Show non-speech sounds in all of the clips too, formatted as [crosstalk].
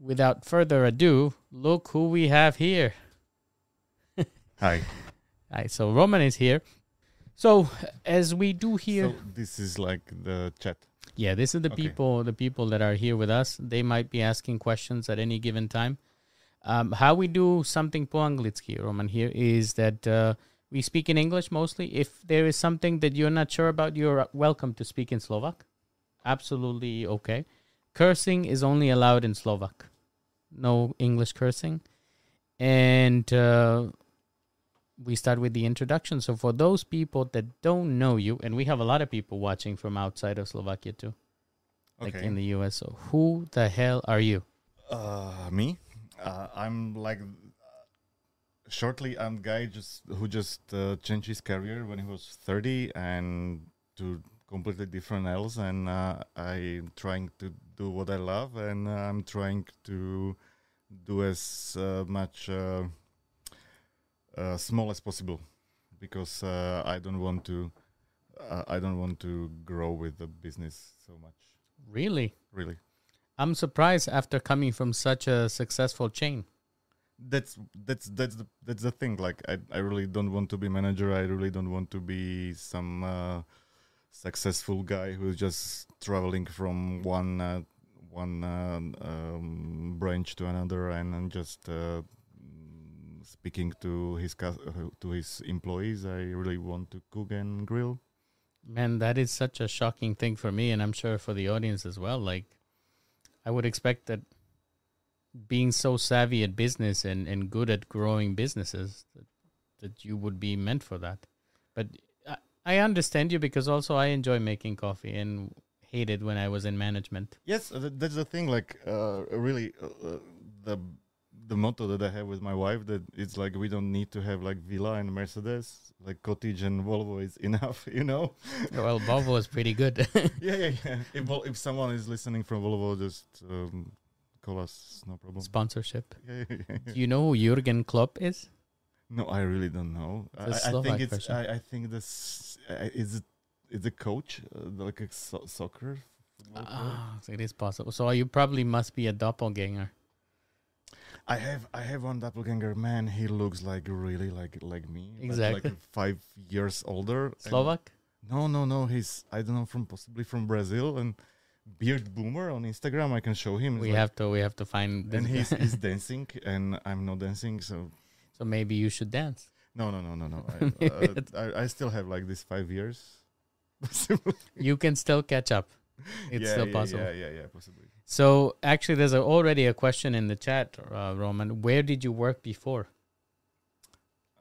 without further ado, look who we have here. [laughs] Hi. Hi, so Roman is here. So as we do here, So this is like the chat. yeah, this is the Okay. people, the people that are here with us. They might be asking questions at any given time. Um, how we do something po anglicky, Roman, here is that uh, we speak in English mostly. If there is something that you're not sure about, you're welcome to speak in Slovak. Absolutely okay. Cursing is only allowed in Slovak. No English cursing. And uh, we start with the introduction. So for those people that don't know you, and we have a lot of people watching from outside of Slovakia too, like in the US. So who the hell are you? Uh, me? Uh, I'm like uh, shortly. I'm guy just who just uh, changed his career when he was 30 and to completely different else. And uh, I'm trying to do what I love, and uh, I'm trying to do as uh, much uh, uh, small as possible because uh, I don't want to. Uh, I don't want to grow with the business so much. Really? Really. I'm surprised after coming from such a successful chain. that's that's that's the that's the thing like i i really don't want to be manager i really don't want to be some uh, successful guy who's just traveling from one uh, one uh, um, branch to another and, and just uh, speaking to his uh, to his employees i really want to cook and grill Man, that is such a shocking thing for me, and I'm sure for the audience as well. Like, I would expect that being so savvy at business and, and good at growing businesses, that, that you would be meant for that. But I, I understand you because also I enjoy making coffee and hated when I was in management. Yes, uh, that's the thing. Like, uh, really, uh, uh, the the motto that I have with my wife that it's like we don't need to have like villa and Mercedes, like cottage and Volvo is [laughs] enough. You know? Well, Volvo is pretty good. [laughs] yeah, [laughs] yeah, yeah. If if someone is listening from Volvo, just um, call us. No problem. Sponsorship. Yeah, yeah, yeah. Do you know who Jurgen Klopp is? No, I really don't know. I, I, think it's. I, I think this uh, is it. Is a coach uh, like a so- soccer. Ah, so it is possible. So you probably must be a doppelganger. I have I have one doppelganger man. He looks like really like like me. Exactly. Like five years older. Slovak? No, no, no. He's I don't know from possibly from Brazil and beard boomer on Instagram. I can show him. It's We like- have to we have to find this and he's he's [laughs] dancing and I'm not dancing. So so maybe you should dance. no, no, no, no, no. I, [laughs] uh, I, I still have like this five years. [laughs] You can still catch up. It's yeah, still yeah, possible. Yeah, yeah, yeah, possibly. So actually, there's a, already a question in the chat, uh, Roman. Where did you work before?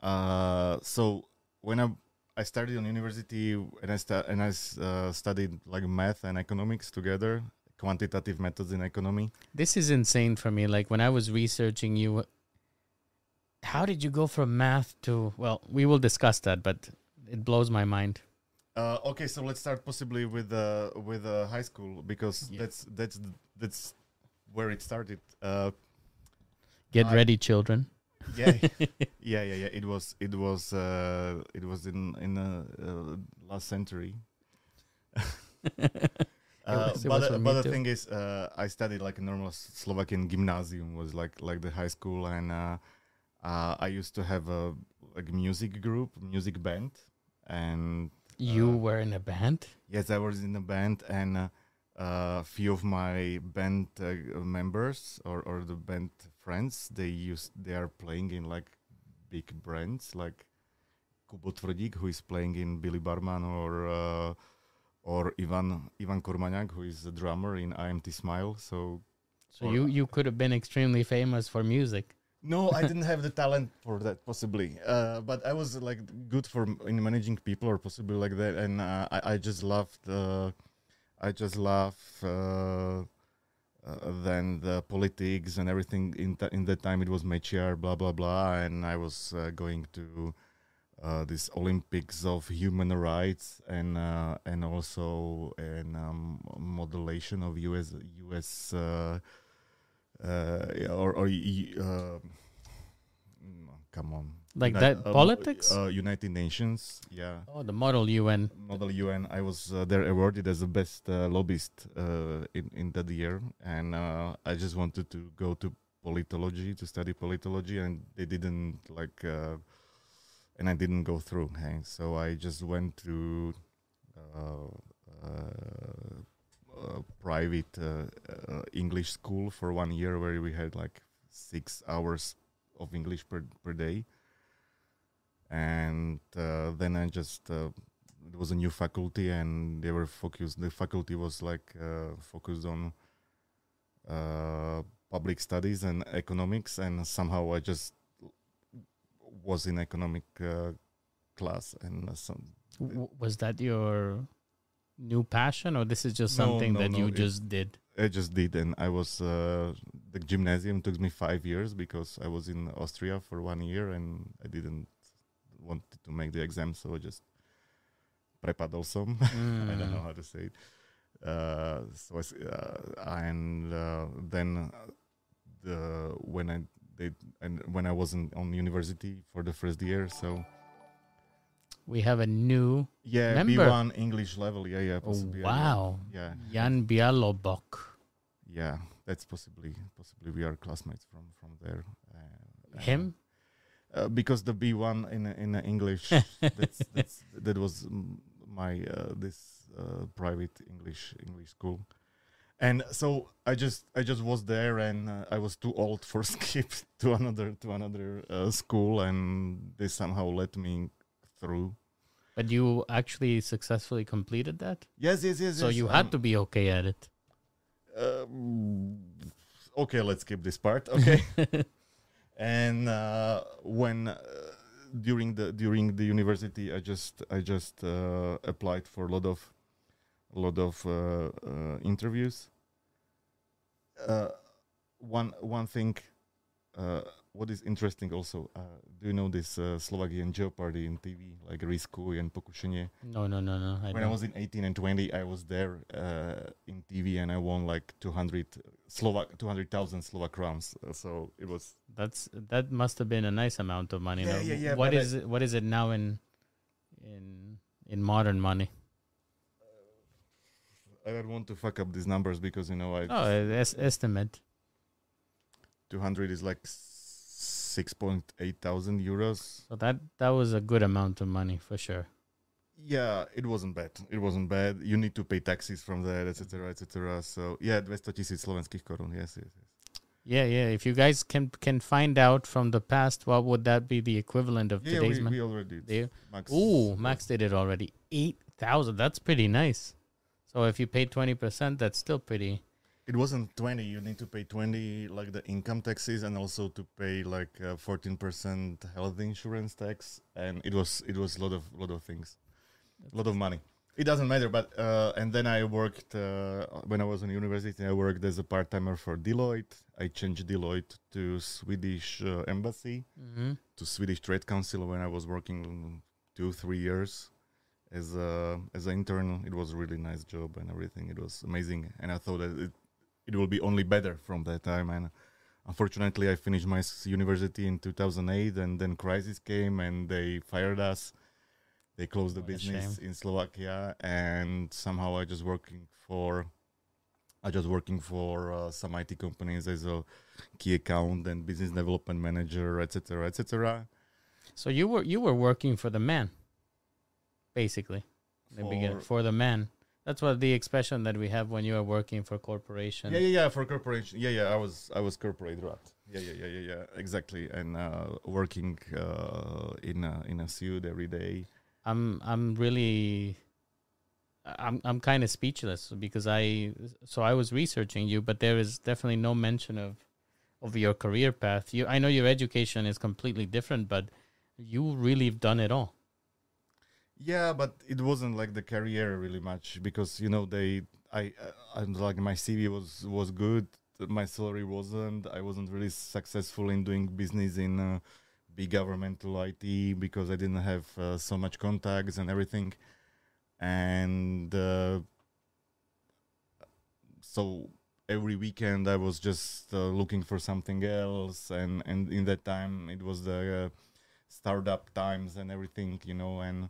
Uh, so when I I started on university and I and I uh, studied like math and economics together, quantitative methods in economy. This is insane for me. Like when I was researching you, how did you go from math to? Well, we will discuss that, but it blows my mind. Uh, okay, so let's start possibly with uh, with uh, high school because Yeah. that's that's that's where it started. Uh, Get I- ready, children. yeah, [laughs] yeah, yeah, yeah. It was it was uh, it was in in the uh, last century. [laughs] Uh, was- but the, but the too. thing is, uh, I studied like a normal Slovakian gymnasium was like like the high school, and uh, uh, I used to have a like music group, music band, and You Uh, were in a band. yes, I was in a band, and uh, a few of my band uh, members or, or the band friends they used they are playing in like big brands like Kubo Tvrdík, who is playing in Billy Barman or uh, or Ivan Ivan Kormaniak, who is a drummer in IMT Smile. So So you you could have been extremely famous for music. No, I didn't have the talent for that possibly, uh, but I was like good for in managing people or possibly like that, and uh, I I just loved uh, I just love. Uh, uh, then the politics and everything in th- in that time. It was Mečiar, blah blah blah, and I was uh, going to this Olympics of human rights and and also an um, modulation of US US uh, or or uh, come on Like Uni- that uh, politics? uh, United Nations. Yeah. oh, the model UN. Model UN. I was uh, there awarded as the best uh, lobbyist uh, in in that year, and uh, I just wanted to go to politology to study politology, and they didn't like, uh, and I didn't go through. Hey? So I just went to uh, uh, uh, private uh, uh, English school for one year, where we had like six hours of English per per day and uh, then I just uh, it was a new faculty and they were focused. The faculty was like uh, focused on uh, public studies and economics, and somehow I just was in economic uh, class and uh, some. W- was that your new passion, or this is just something no, that no, you it- just did? I just did, and I was uh, the gymnasium took me five years because I was in Austria for one year and I didn't want to make the exam, so I just prepadol some. [laughs] I don't know Mm. how to say it. Uh, so I uh, and uh, then uh, the when I did and when I was in, on university for the first year, so We have a new. yeah, B1 English level, yeah, yeah, Oh, possibly, yeah, wow. yeah, Jan Bialobok. yeah, that's possibly possibly we are classmates from from there. Uh, Him? uh, because the B one in in English [laughs] that's, that's that was my uh, this uh, private English English school, and so I just I just was there and uh, I was too old for [laughs] skip to another to another uh, school and they somehow let me through. But you actually successfully completed that? Yes, yes, yes. so yes, you had um, to be okay at it. Um, okay, let's skip this part. Okay. [laughs] and uh, when uh, during the during the university i just i just uh, applied for a lot of a lot of uh, uh, interviews uh, one one thing uh, what is interesting also uh, do you know this uh, slovakian jeopardy in tv like risku and pokušenie No, no, no, no. I when I don't. was in 18 and 20, I was there uh, in TV and I won like 200 Slovak 200,000 Slovak crowns. Uh, so it was That's that must have been a nice amount of money. Yeah, though. yeah, yeah, What but I- it? What is it now in in in modern money? I don't want to fuck up these numbers because you know I Oh, es- estimate. 200 is like 6.8 thousand euros. So that that was a good amount of money for sure. Yeah, it wasn't bad. It wasn't bad. You need to pay taxes from that, etc., etc. So yeah, 200 tisíc slovenských korun. Yes, yes, yes. Yeah, yeah. If you guys can can find out from the past, what would that be the equivalent of Yeah, today's we, money? we already did. Max. Ooh, Max did it already. Eight thousand. That's pretty nice. So if you pay twenty percent, that's still pretty. It wasn't 20. You need to pay 20 like the income taxes and also to pay like uh, 14% health insurance tax and it was it was a lot of lot of things. A lot of money. It doesn't matter but uh, and then I worked uh, when I was in university I worked as a part-timer for Deloitte. I changed Deloitte to Swedish uh, embassy Mm-hmm. to Swedish Trade Council when I was working 2 3 years as a as an intern. It was a really nice job and everything. It was amazing, and I thought that it it will be only better from that time. And unfortunately, I finished my university in 2008, and then crisis came, and they fired us. They closed the What business in Slovakia, and somehow I just working for. I just working for uh, some IT companies as a key account and business development manager, etc., etc. So you were you were working for the man, basically. In the beginning, for the man. That's what the expression that we have when you are working for corporation. Yeah, yeah, yeah. For corporation, yeah, yeah. I was, I was corporate rat. Yeah, yeah, yeah, yeah, yeah. Exactly. And uh, working uh, in a, in a suit every day. I'm I'm really I'm I'm kind of speechless because I so I was researching you, but there is definitely no mention of of your career path. You I know your education is completely different, but you really have done it all. Yeah, but it wasn't like the career really much because you know they, I, uh, I'm like my CV was was good. My salary wasn't. I wasn't really successful in doing business in uh, big governmental IT because I didn't have uh, so much contacts and everything, and uh, so every weekend I was just uh, looking for something else, and and in that time it was the uh, startup times and everything, you know. And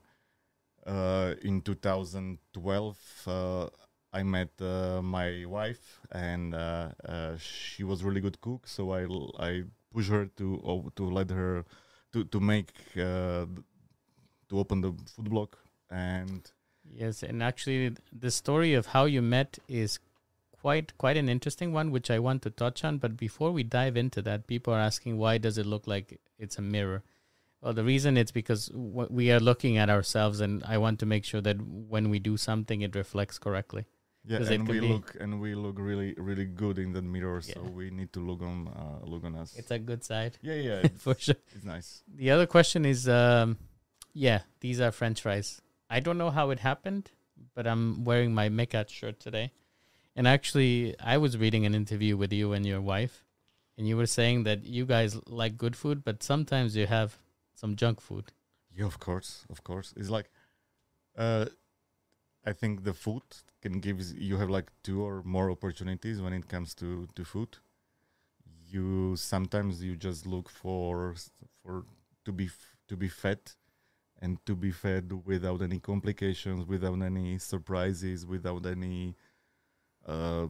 in 2012, uh, I met uh, my wife, and uh, uh, she was really good cook. So I I push her to to let her to to make uh, to open the food blog and Yes, and actually, the story of how you met is quite quite an interesting one, which I want to touch on. But before we dive into that, people are asking why does it look like it's a mirror? Well, the reason it's because w- we are looking at ourselves, and I want to make sure that when we do something, it reflects correctly. yeah, and we look and we look really really good in the mirror. So we need to look on uh, look on us. It's a good side yeah, yeah, [laughs] it's, for sure. it's nice. The other question is, um, yeah, these are French fries. I don't know how it happened, but I'm wearing my Mekat shirt today. And actually, I was reading an interview with you and your wife, and you were saying that you guys like good food, but sometimes you have some junk food. Yeah, of course, of course. It's like, uh, I think the food can give you have like two or more opportunities when it comes to to food. You sometimes you just look for for to be to be fed, and to be fed without any complications, without any surprises, without any. Uh,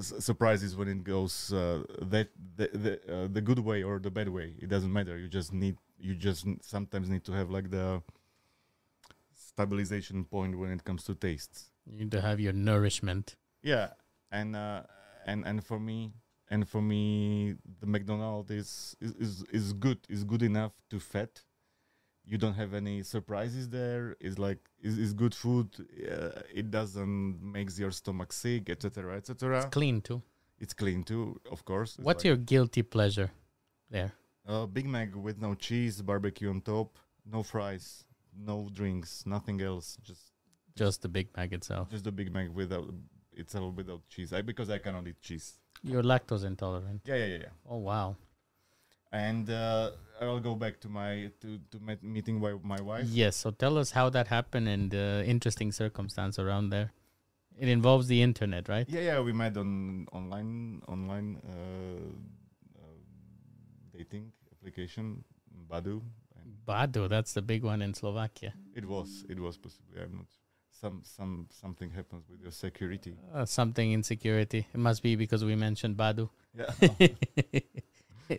surprises when it goes uh, that the the, uh, the good way or the bad way it doesn't matter you just need you just sometimes need to have like the stabilization point when it comes to tastes You need to have your nourishment. yeah and uh, and and for me and for me the mcdonald's is is is, is good is good enough to fat you don't have any surprises there it's like is is good food uh, it doesn't makes your stomach sick etc etc It's clean too. it's clean too of course It's What's like, your guilty pleasure there? Uh, big mac with no cheese barbecue on top no fries no drinks nothing else just Just the Big Mac itself. just the big mac without itself without cheese I, because i cannot eat cheese You're lactose intolerant. yeah yeah yeah, yeah. Oh wow. and uh, I'll go back to my to to met meeting my, my wife. Yes. So tell us how that happened and the interesting circumstance around there. It involves the internet, right? Yeah, yeah, we met on online online uh, uh, dating application, Badoo. Badoo, that's the big one in Slovakia. it was it was possibly I'm not some some something happens with your security. Uh, something insecurity. It must be because we mentioned Badoo. Yeah. [laughs] [laughs]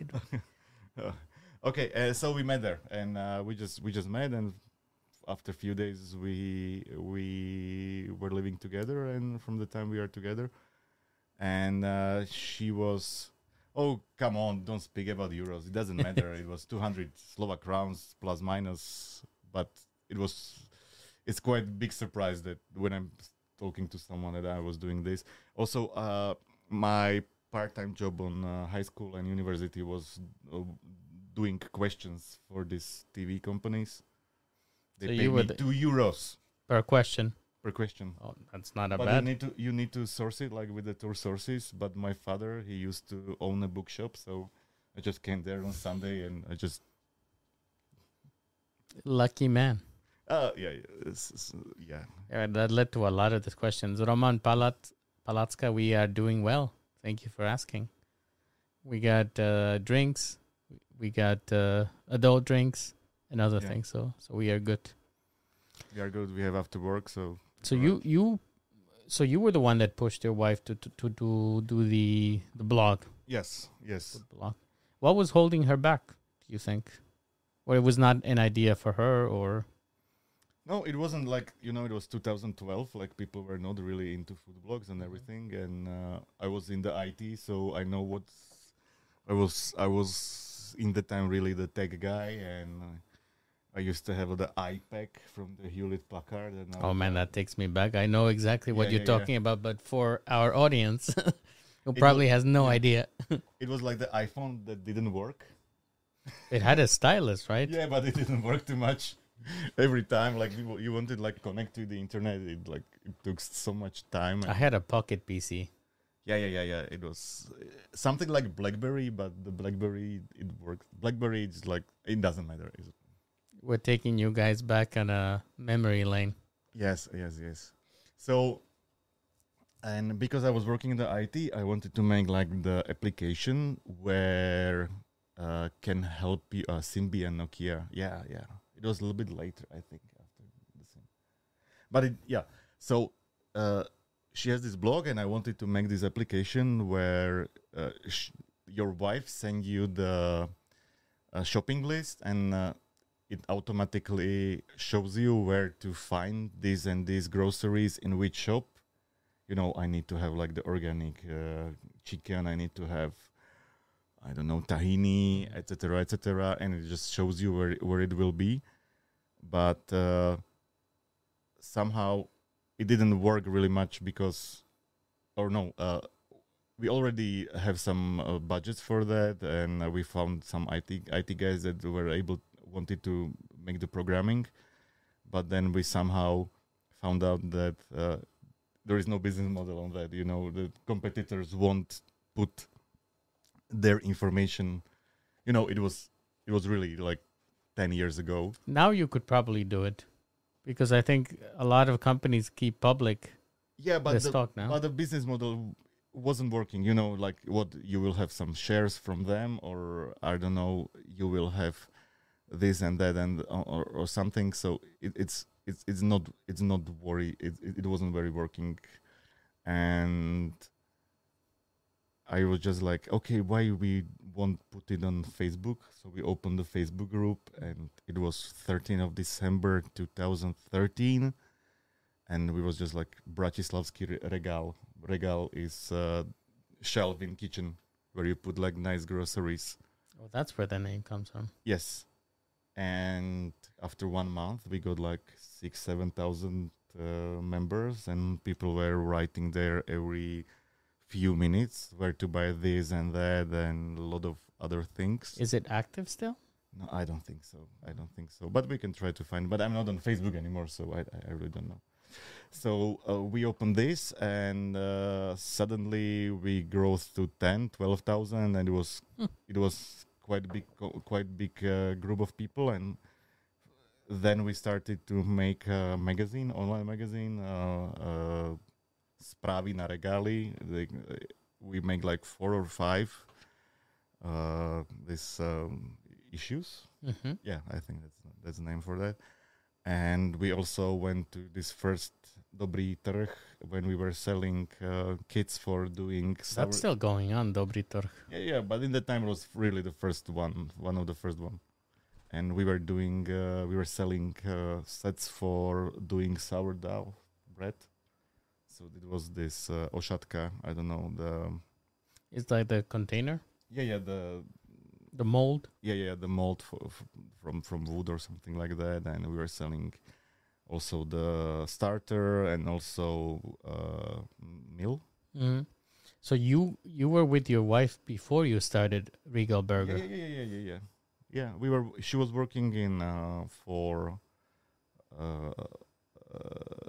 Uh, okay, uh, so we met there, and uh, we just we just met, and after a few days we we were living together, and from the time we are together, and uh, she was, oh come on, don't speak about euros. It doesn't matter. it was two hundred Slovak crowns plus minus, but it was it's quite a big surprise that when I'm talking to someone that I was doing this. Also, uh, my part-time job on uh, high school and university was uh, doing questions for these TV companies. They So pay me two euros Per question. Per question. Oh, that's not a But you need to you need to source it like with the tour sources. But my father he used to own a bookshop, so I just came there on Sunday and I just Lucky man. uh yeah yeah, it's- it's, yeah. Yeah, that led to a lot of these questions. Roman Palat Palatska, we are doing well. Thank you for asking. We got uh, drinks, we got uh, adult drinks, and other Yeah. things. So, so we are good. We are good. We have after work, so So you you, so you were the one that pushed your wife to to to, to do the the blog. yes yes. food blog. What was holding her back? Do you think, or it was not an idea for her, or No, it wasn't like you know. It was 2012. Like people were not really into food blogs and everything, and uh, I was in the IT, so I know what's. I was I was in the time really the tech guy, and uh, I used to have the iPAQ from the Hewlett Packard. And oh man, that takes me back. I know exactly what Yeah, you're yeah, yeah. talking about, but for our audience, [laughs] who It probably wa- has no yeah. idea, it was like the iPhone that didn't work. it had a stylus, right? Yeah, but it didn't work too much. [laughs] Every time, like you, you wanted like connect to the internet, it like it took so much time. I had a pocket PC. Yeah, yeah, yeah, yeah. It was uh, something like BlackBerry, but the BlackBerry it worked. BlackBerry is like it doesn't matter. It's, We're taking you guys back on a memory lane. yes, yes, yes. So, and because I was working in the IT, I wanted to make like the application where uh, can help you. Uh, Symbian Nokia. Yeah, yeah. It was a little bit later, I think, after the same. But it, yeah. So uh, she has this blog, and I wanted to make this application where uh, sh- your wife send you the uh, shopping list, and uh, it automatically shows you where to find these and these groceries in which shop. You know, I need to have like the organic uh, chicken. I need to have, I don't know, tahini, etc., etc., and it just shows you where where it will be. But uh, somehow it didn't work really much because, or no, uh, we already have some uh, budgets for that, and we found some IT IT guys that were able wanted to make the programming, but then we somehow found out that uh, there is no business model on that. You know, the competitors won't put their information. You know, it was it was really like ten years ago. Now you could probably do it because I think a lot of companies keep public Yeah, but the the, stock now. but the business model wasn't working. You know, like what you will have some shares from them, or I don't know, you will have this and that and or, or something. So it, it's it's it's not it's not worry. It, it it wasn't very working, and I was just like, okay, why we won't put it on Facebook? So we opened the Facebook group, and it was 13th of December 2013 and we was just like Bratislavski regal. Regal is uh, shelf in kitchen where you put like nice groceries. oh, that's where the name comes from. Yes, and after one month we got like six, seven thousand uh, members, and people were writing there every few minutes where to buy this and that and a lot of other things. Is it active still? No, I don't think so. I don't think so. But we can try to find. But I'm not on Facebook anymore, so I, I really don't know. So uh, we opened this, and uh, suddenly we grew to 10, 12,000, and it was Hmm. it was quite big, quite big uh, group of people, and then we started to make a magazine, online magazine, uh, uh, na regály. They, we make like four or five uh, these um, issues Mm-hmm. yeah i think that's that's the name for that and we also went to this first dobrý trh when we were selling uh, kits for doing sour- That's still going on, Dobry Trh. yeah yeah but in that time it was really the first one one of the first one and we were doing uh, we were selling uh, sets for doing sourdough bread so it was this uh, oshatka i don't know the It's like the container, yeah yeah the the mold. yeah yeah the mold for, f from from wood or something like that and we were selling also the starter and also uh mill Mm-hmm. So you you were with your wife before you started Regal yeah, Burger. yeah yeah yeah yeah yeah yeah we were she was working in uh for uh, uh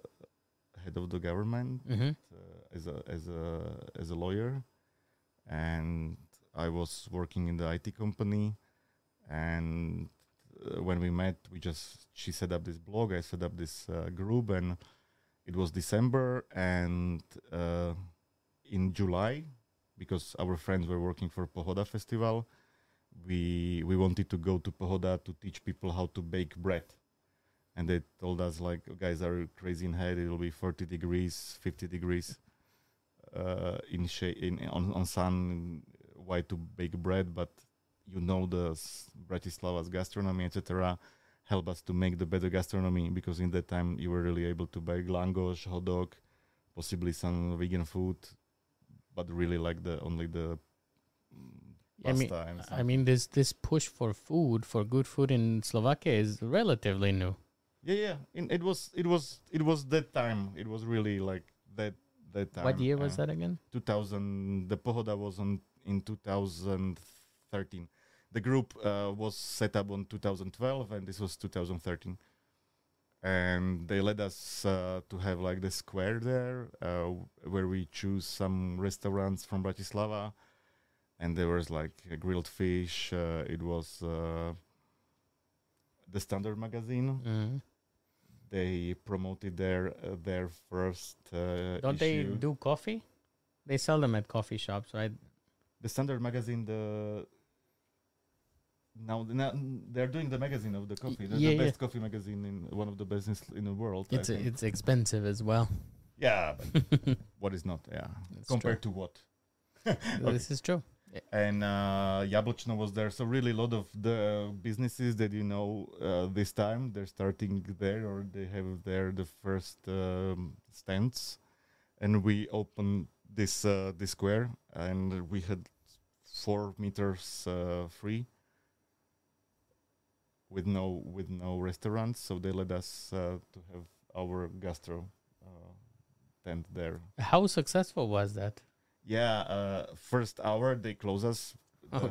head of the government Mm-hmm. uh, as a as a as a lawyer and I was working in the IT company and uh, when we met we just she set up this blog I set up this uh, group and it was December and uh, in July because our friends were working for Pohoda festival we we wanted to go to Pohoda to teach people how to bake bread. And they told us like guys are crazy in head? It will be 40 degrees 50 degrees uh, in shade in on, on sun why to bake bread but you know the Bratislava's gastronomy etc help us to make the better gastronomy because in that time you were really able to buy langosh hot dog possibly some vegan food but really like the only the mm, I mean, pasta and I mean, this this push for food for good food in Slovakia is relatively new. Yeah, yeah. In, it was, it was, it was that time. It was really like that. That time. what year was uh, that again? 2000. The Pohoda was on in 2013. The group uh, was set up on 2012, and this was 2013. And they led us uh, to have like the square there, uh, where we choose some restaurants from Bratislava, and there was like a grilled fish. Uh, it was uh, the Standart magazine Mm-hmm. they promoted their uh, their first uh, Don't they do coffee? They sell them at coffee shops, right? the Standart magazine the now, now they're doing the magazine of the coffee. The, yeah, the yeah. best coffee magazine in one of the best in, the world. It's think. it's expensive as well. yeah, [laughs] but what is not? Yeah, It's compared to what? true. [laughs] This is true. and uh, was there. So really, a lot of the businesses that you know uh, this time they're starting there, or they have there the first um, stands, and we opened this uh, this square, and we had four meters uh, free with no with no restaurants, so they let us uh, to have our gastro uh, tent there. How successful was that? Yeah, uh, first hour they close us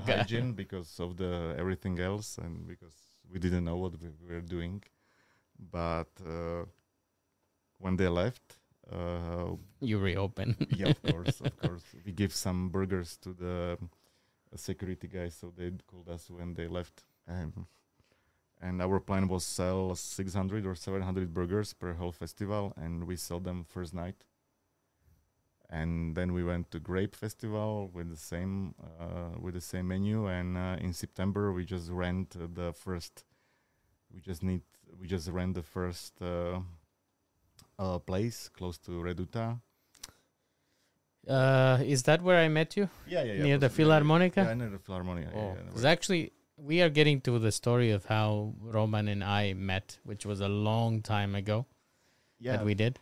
hygiene because of the everything else and because we didn't know what we were doing. But uh, when they left, uh, You reopen. [laughs] yeah, of [laughs] course, of course, we give some burgers to the security guys, so they called us when they left. And and our plan was sell 600 or 700 burgers per whole festival, and we sell them first night. And then we went to Grape Festival with the same uh, with the same menu, and uh, in September we just rent uh, the first. We just need we just rent the first uh, uh, place close to Reduta, Uh, is that where I met you? Yeah, yeah, yeah. Near the Philharmonica? Yeah, near the Philharmonia. Oh, yeah, yeah, because actually, we are getting to the story of how Roman and I met, which was a long time ago yeah, that we did.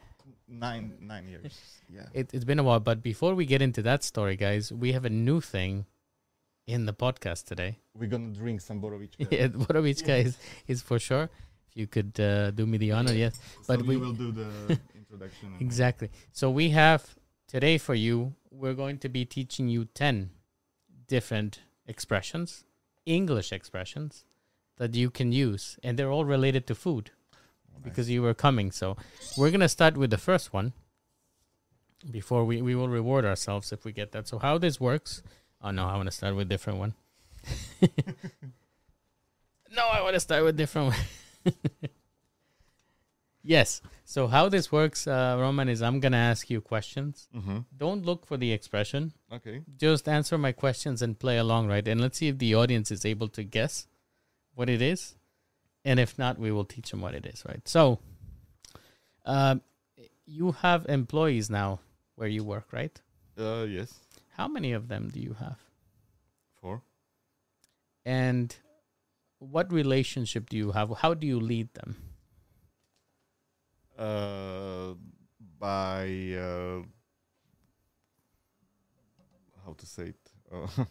nine nine years. [laughs] Yeah. It, it's been a while, but before we get into that story, guys, we have a new thing in the podcast today. We're gonna drink some Borovička. [laughs] Yeah, [laughs] Borovička is, is for sure. If you could uh, do me the honor, yes. so but we- we will do the introduction. Exactly. So we have today for you, we're going to be teaching you 10 different expressions, English expressions that you can use, and they're all related to food nice. because you were coming. So we're going to start with the first one before we, we will reward ourselves if we get that. So, how this works. Oh, no, I want to start with a different one. [laughs] no, I want to start with a different one. [laughs] yes. So, how this works, uh, Roman, is I'm going to ask you questions. Mhm. Don't look for the expression. Okay. Just answer my questions and play along, right? And let's see if the audience is able to guess what it is. And if not, we will teach them what it is, right? So, um, you have employees now where you work, right? Uh, yes. How many of them do you have? Four. And what relationship do you have? How do you lead them? Uh, by uh, how to say it? Uh,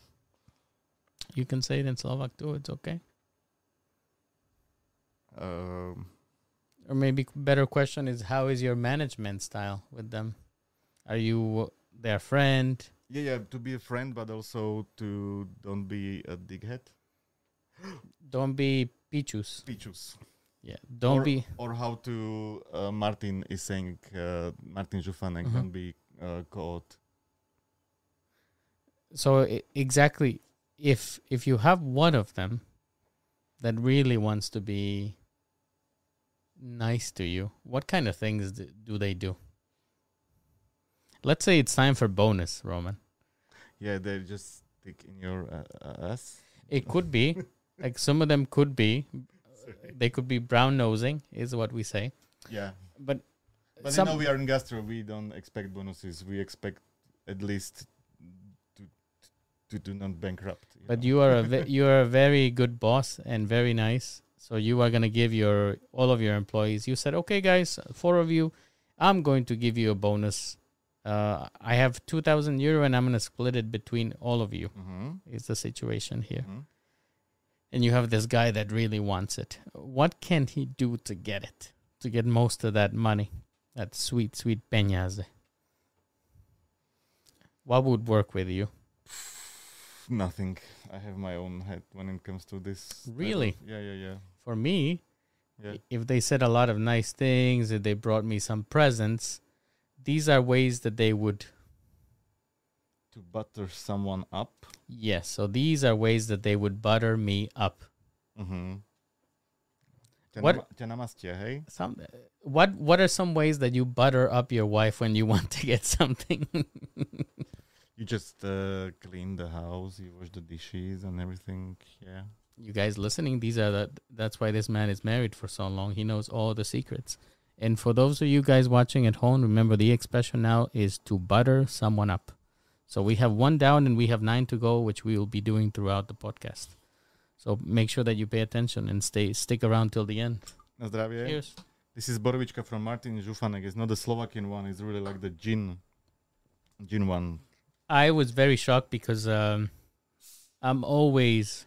You can say it in Slovak too, it's okay. um, Or maybe better question is how is your management style with them? Are you their friend? yeah, yeah. To be a friend, but also to don't be a dickhead. [gasps] Don't be pichus. Pichus. Yeah. Don't or, be or how to uh, Martin is saying uh, Martin Žufanek Mhm. don't be uh, called so i- exactly if if you have one of them that really wants to be nice to you, what kind of things do, do they do? Let's say it's time for bonus, Roman. yeah they just stick in your uh, ass It could be [laughs] like some of them could be [laughs] they could be brown nosing is what we say. yeah But but some you know we are in gastro we don't expect bonuses we expect at least to to do not bankrupt But know. you are a [laughs] you are a very good boss and very nice. So you are gonna give your all of your employees. You said, okay, guys, four of you, I'm going to give you a bonus. Uh, I have two thousand euro, and I'm gonna split it between all of you. Mhm. Is the situation here? Mhm. And you have this guy that really wants it. What can he do to get it? To get most of that money, that sweet, sweet peñas. What would work with you? nothing I have my own head when it comes to this Really? of- yeah yeah yeah For me, yeah if they said a lot of nice things, if they brought me some presents, these are ways that they would to butter someone up yes. So these are ways that they would butter me up. Mhm. What- nama- ťa namastia. Some what what are some ways that you butter up your wife when you [laughs] want to get something? You just uh, clean the house, you wash the dishes and everything. Yeah. you guys listening, these are the that's why this man is married for so long. He knows all the secrets. And for those of you guys watching at home, remember the expression now is to butter someone up. So we have one down and we have nine to go, which we will be doing throughout the podcast. So make sure that you pay attention and stay stick around till the end. Na zdravie. Cheers. This is borovička from Martin Žufanek. It's not the Slovakian one. It's really like the gin, gin one. I was very shocked because um, I'm always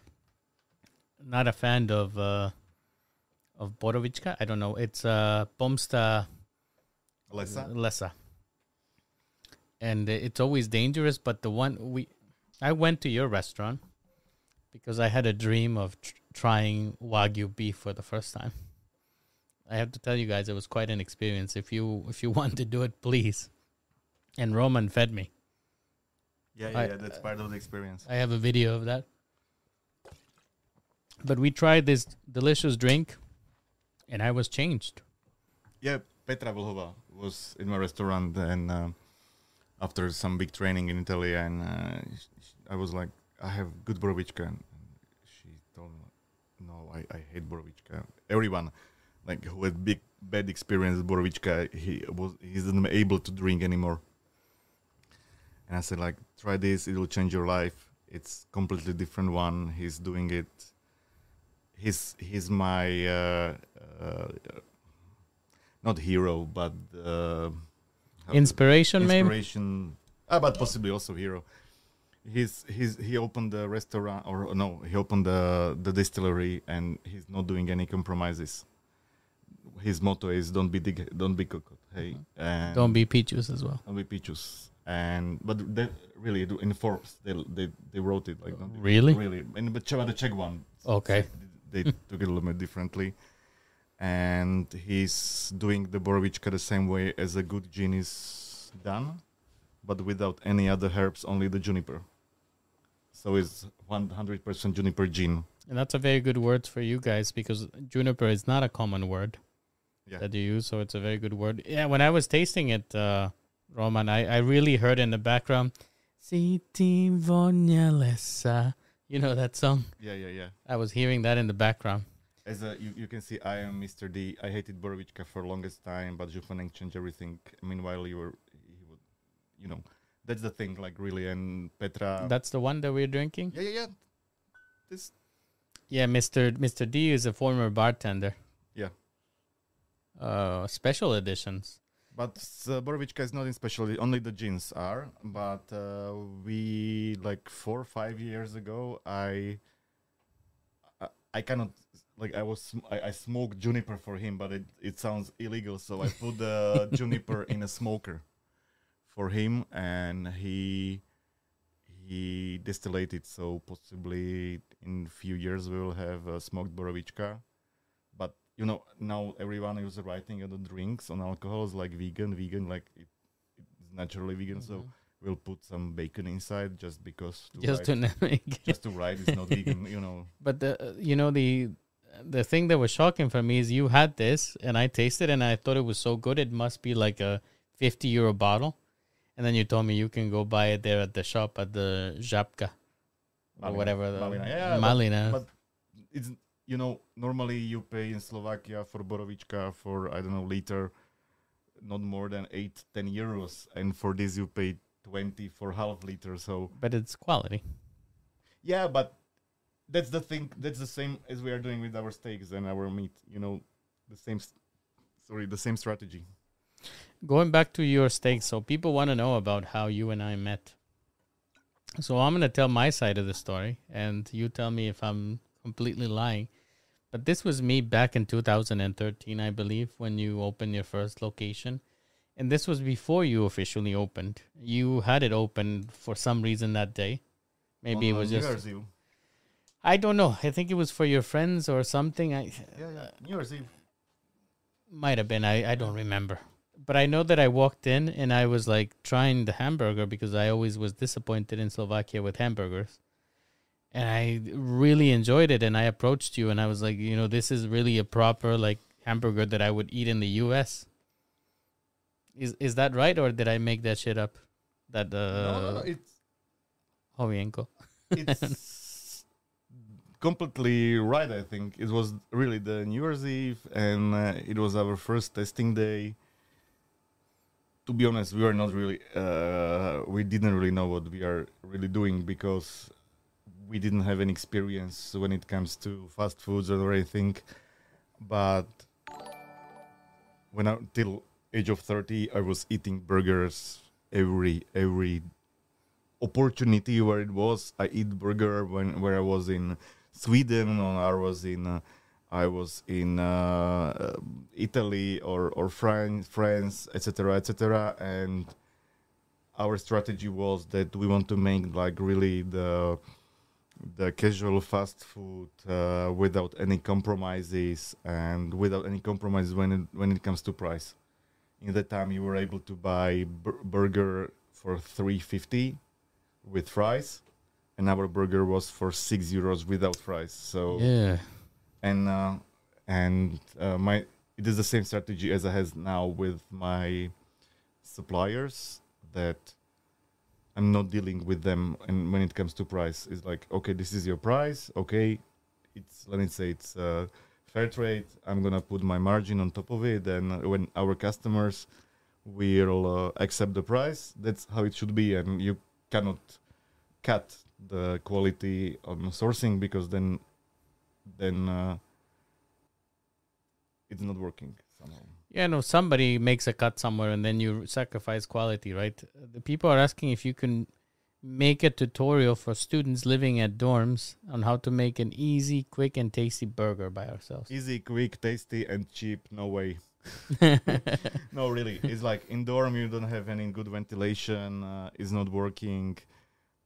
not a fan of uh, of Borovička. I don't know. It's uh, Pomsta Lesa. Lesa. And it's always dangerous, but the one we I went to your restaurant because I had a dream of tr- trying wagyu beef for the first time. I have to tell you guys it was quite an experience. If you if you [laughs] want to do it, please. And Roman fed me. Yeah, yeah, I- yeah. That's part of the experience. I have a video of that. But we tried this delicious drink and I was changed. Yeah, Petra Vlhova was in my restaurant, and uh, after some big training in Italy, and uh, I was like, I have good borovička, and she told me, no, I, I hate borovička. Everyone, like who had big bad experience with borovička, he was he's not able to drink anymore. And I said, like, try this; it will change your life. It's completely different one. He's doing it. He's he's my uh, uh, not hero, but uh, Inspiration, maybe? inspiration, ah, but possibly also hero. He's he's he opened the restaurant or no, he opened the the distillery and he's not doing any compromises. His motto is "Don't be dig, don't be cooked." Hey, and Don't be peaches as well. don't be peaches. And but they really do- in Forbes they they they wrote it like Really? really and but the Czech one Okay. they took it a little bit differently. And he's doing the Borovička the same way as a good gin is done, but without any other herbs, only the juniper. So it's 100% juniper gin. And that's a very good word for you guys because juniper is not a common word Yeah. that you use, so it's a very good word. Yeah, when I was tasting it, uh, Roman, I, I really heard in the background, Siti. You know that song? Yeah, yeah, yeah. I was hearing that in the background. As a, you, you can see, I am Mr. D. I hated Borovička for longest time, but Žufanek changed everything. Meanwhile, you were, he would, you know, that's the thing, like really. And Petra. That's the one that we're drinking? yeah, yeah, yeah. This, Yeah, Mr. Mr. D is a former bartender. yeah. Uh, special editions. But uh, is not in special. Only the gins are. But uh, we like four or five years ago, I, I cannot like I was I, I smoked juniper for him, but it, it sounds illegal. So I put the [laughs] juniper in a smoker for him, and he he distillated. So possibly in few years we will have uh, smoked Borovička but you know now everyone is writing on the drinks on alcohols like vegan vegan like it, it's naturally vegan so we'll put some bacon inside just because to Just write, to [laughs] make just to write it's not vegan you know But the uh, you know the the thing that was shocking for me is you had this and I tasted and I thought it was so good it must be like a 50 euro bottle and then you told me you can go buy it there at the shop at the Żabka or Malina. whatever the Malina. Yeah, but- Malina. but it's you know normally you pay in Slovakia for Borovička for I don't know liter not more than 8 10 euros and for this you pay 20 for half liter so but it's quality. Yeah, but that's the thing. That's the same as we are doing with our steaks and our meat. You know, the same. Sorry, the same strategy. Going back to your steak, so people want to know about how you and I met. So I'm going to tell my side of the story, and you tell me if I'm completely lying. But this was me back in 2013, I believe, when you opened your first location. And this was before you officially opened. You had it open for some reason that day. Maybe it was New just. Year's Eve. I don't know. I think it was for your friends or something. I Yeah, yeah. New Year's Eve. might have been. I, I don't remember. But I know that I walked in and I was like trying the hamburger because I always was disappointed in Slovakia with hamburgers. And I really enjoyed it and I approached you and I was like, you know, this is really a proper like hamburger that I would eat in the US. Is is that right or did I make that shit up? That no, no, no, uh it's Jovienko. it's [laughs] completely right. I think it was really the New Year's Eve, and uh, it was our first testing day. To be honest, we were not really. Uh, we didn't really know what we are really doing because we didn't have any experience when it comes to fast foods or anything. But when I till age of thirty, I was eating burgers every every opportunity where it was. I eat burger when where I was in Sweden or I was in uh, I was in uh, Italy or or France, France, etc., etc. And our strategy was that we want to make like really the the casual fast food uh, without any compromises and without any compromises when it, when it comes to price. In that time, you were able to buy bur- burger for three fifty with fries, and our burger was for six euros without fries. So Yeah. and uh, and uh, my it is the same strategy as I has now with my suppliers that I'm not dealing with them and when it comes to price it's like okay this is your price okay it's let me say it's uh, fair trade I'm gonna put my margin on top of it and when our customers will uh, accept the price that's how it should be and you cannot cut the quality on sourcing because then then uh, it's not working somehow. Yeah, no, somebody makes a cut somewhere and then you sacrifice quality, right? The people are asking if you can make a tutorial for students living at dorms on how to make an easy, quick, and tasty burger by ourselves. Easy, quick, tasty, and cheap. No way. [laughs] no, really. It's like in dorm you don't have any good ventilation. Uh, it's not working.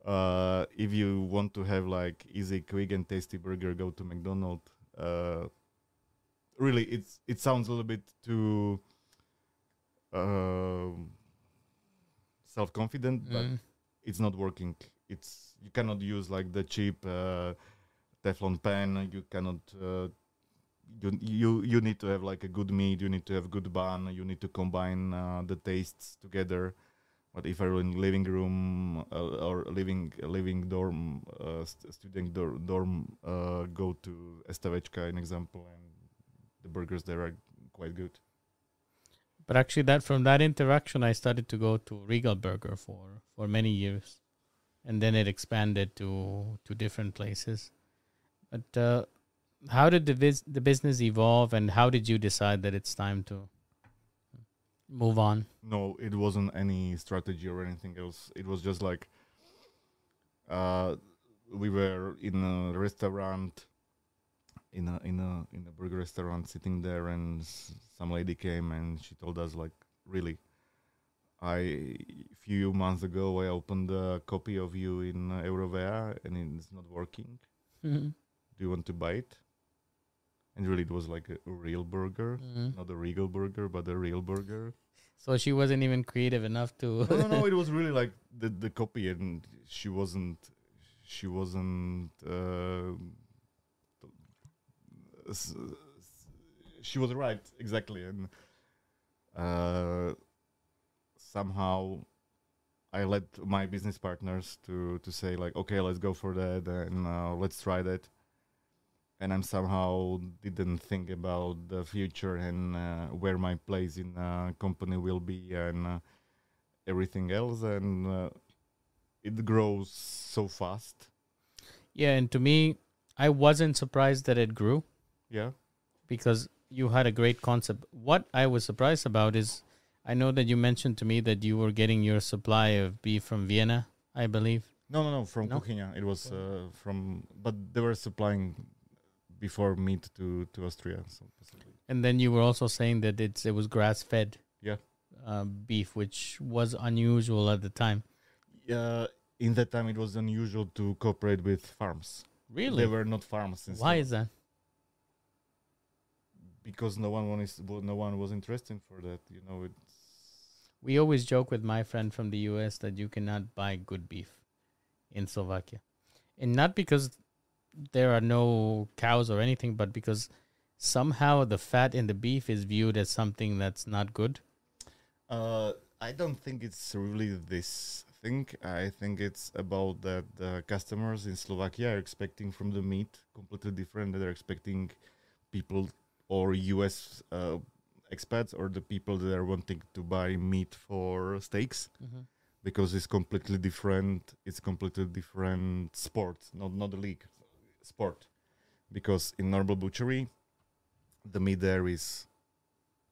Uh, if you want to have like easy, quick, and tasty burger, go to McDonald's. Uh, really, it's it sounds a little bit too uh, self-confident, but Mm. it's not working. It's you cannot use like the cheap uh, Teflon pan. You cannot. Uh, you you you need to have like a good meat. You need to have good bun. You need to combine uh, the tastes together. But if I'm in living room uh, or living living dorm uh, st- student dor- dorm, uh, go to Estavečka, an example, and the burgers there are quite good. But actually, that from that interaction, I started to go to Regal Burger for for many years, and then it expanded to to different places. But uh, how did the the business evolve, and how did you decide that it's time to move on? No, it wasn't any strategy or anything else. It was just like uh, we were in a restaurant, in a in a in a burger restaurant, sitting there, and s- some lady came and she told us like, really, I few months ago I opened a copy of you in uh, Eurovea and it's not working. Do you want to buy it? And really, it was like a, real burger, Mhm. not a regal burger, but a real burger. So she wasn't even creative enough to. no, no, no. It was really [laughs] like the the copy, and she wasn't. She wasn't. Uh, she was right exactly, and uh, somehow I led my business partners to to say like, okay, let's go for that, and uh, let's try that. And I'm somehow didn't think about the future and uh, where my place in the company will be, and. Uh, everything else and uh, it grows so fast yeah, and to me, I wasn't surprised that it grew. yeah because you had a great concept. What I was surprised about is I know that you mentioned to me that you were getting your supply of beef from Vienna, I believe. no no no from No? It was uh, from but they were supplying before meat to to Austria so And then you were also saying that it's it was grass fed yeah uh, beef, which was unusual at the time. uh, in that time it was unusual to cooperate with farms Really? they were not farms Why is that? because no one is no one was interested for that you know it's We always joke with my friend from the US that you cannot buy good beef in Slovakia. And not because there are no cows or anything, but because somehow the fat in the beef is viewed as something that's not good. Uh, I don't think it's really this thing. I think it's about that the customers in Slovakia are expecting from the meat completely different. Than they're expecting people or US uh, expats or the people that are wanting to buy meat for steaks Mhm. because it's completely different. It's completely different sport, not not the league sport. Because in normal butchery, the meat there is,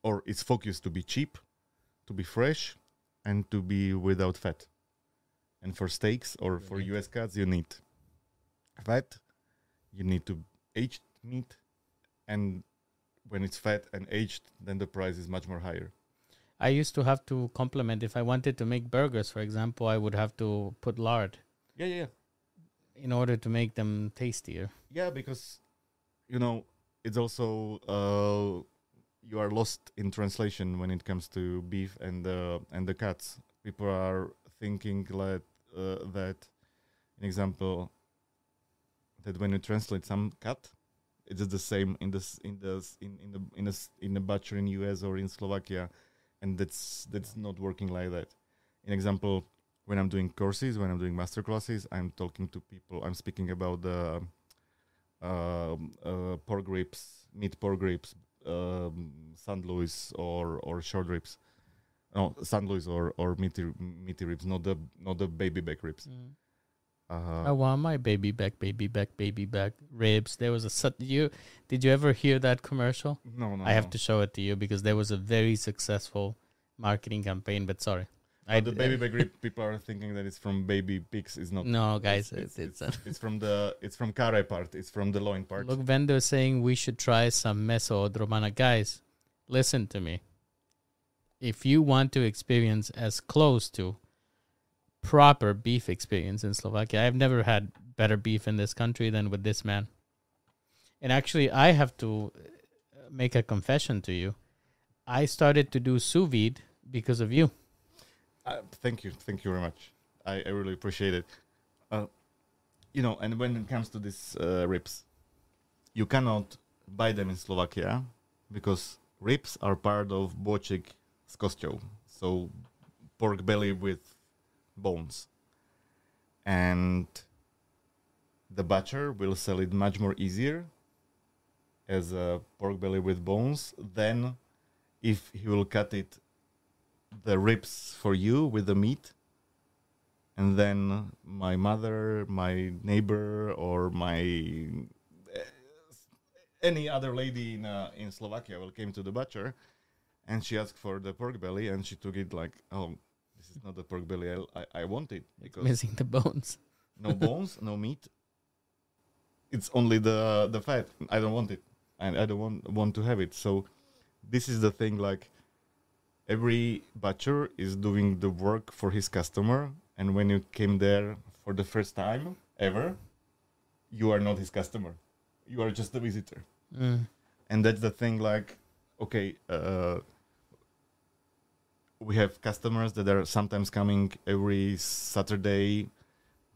or it's focused to be cheap, to be fresh, and to be without fat. And for steaks or You for US cuts, you need fat. You need to aged meat, and when it's fat and aged, then the price is much more higher. I used to have to complement if I wanted to make burgers, for example, I would have to put lard Yeah, yeah, yeah. In order to make them tastier. Yeah, because you know it's also uh, you are lost in translation when it comes to beef and the and the cuts. People are thinking like uh, that. An example that when you translate some cut, it is the same in this in the in in the in the in the butcher in US or in Slovakia, and that's that's not working like that. An example, when I'm doing courses, when I'm doing master classes, I'm talking to people. I'm speaking about the um, uh, pork ribs, meat pork ribs, um, St. Louis or or short ribs. No, St. Louis or or meaty meaty ribs, not the not the baby back ribs. I Uh, want my baby back, baby back, baby back ribs. There was a sut- you. Did you ever hear that commercial? no, no. I have no. to show it to you because there was a very successful marketing campaign. But sorry, Uh, the baby back rib people are thinking that it's from baby pigs. It's not. No, guys, it's, it's, it's, it's, it's from the it's from carre part. It's from the loin part. look. Vendo saying we should try some maso romana. Guys, listen to me. If you want to experience as close to proper beef experience in Slovakia, I've never had better beef in this country than with this man. And actually, I have to uh, make a confession to you. I started to do sous vide because of you. Uh, thank you, thank you very much. I, I really appreciate it. Uh, you know, and when it comes to these uh, ribs, you cannot buy them in Slovakia because ribs are part of s kosťou, so pork belly with bones, and the butcher will sell it much more easier as a pork belly with bones than if he will cut it the ribs for you with the meat and then my mother my neighbor or my eh, any other lady in uh, in Slovakia will came to the butcher and she asked for the pork belly and she took it like oh this is not the pork belly I, I, I want it because Missing the bones. [laughs] no bones no meat. It's only the the fat. I don't want it. And I don't want want to have it. So this is the thing like every butcher is doing the work for his customer and when you came there for the first time ever you are not his customer. You are just a visitor. Mm. and that's the thing like okay uh, we have customers that are sometimes coming every saturday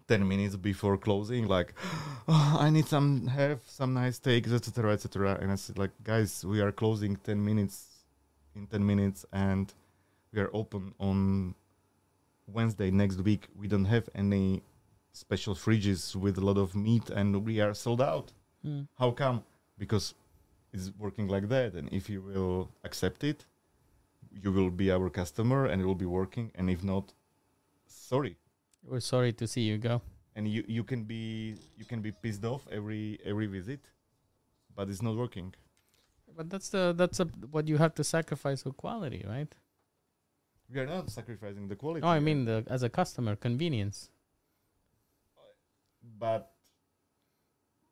10 minutes before closing like [gasps] oh, i need some have some nice steaks etc etc and i said like guys we are closing 10 minutes in 10 minutes and we are open on wednesday next week. We don't have any special fridges with a lot of meat and we are sold out. Mm. how come? Because it's working like that and if you will accept it you will be our customer and it will be working and if not sorry. We're sorry to see you go. and you you can be you can be pissed off every every visit but it's not working But that's the that's a, what you have to sacrifice with quality, right? we are not sacrificing the quality No, I mean the as a customer convenience. but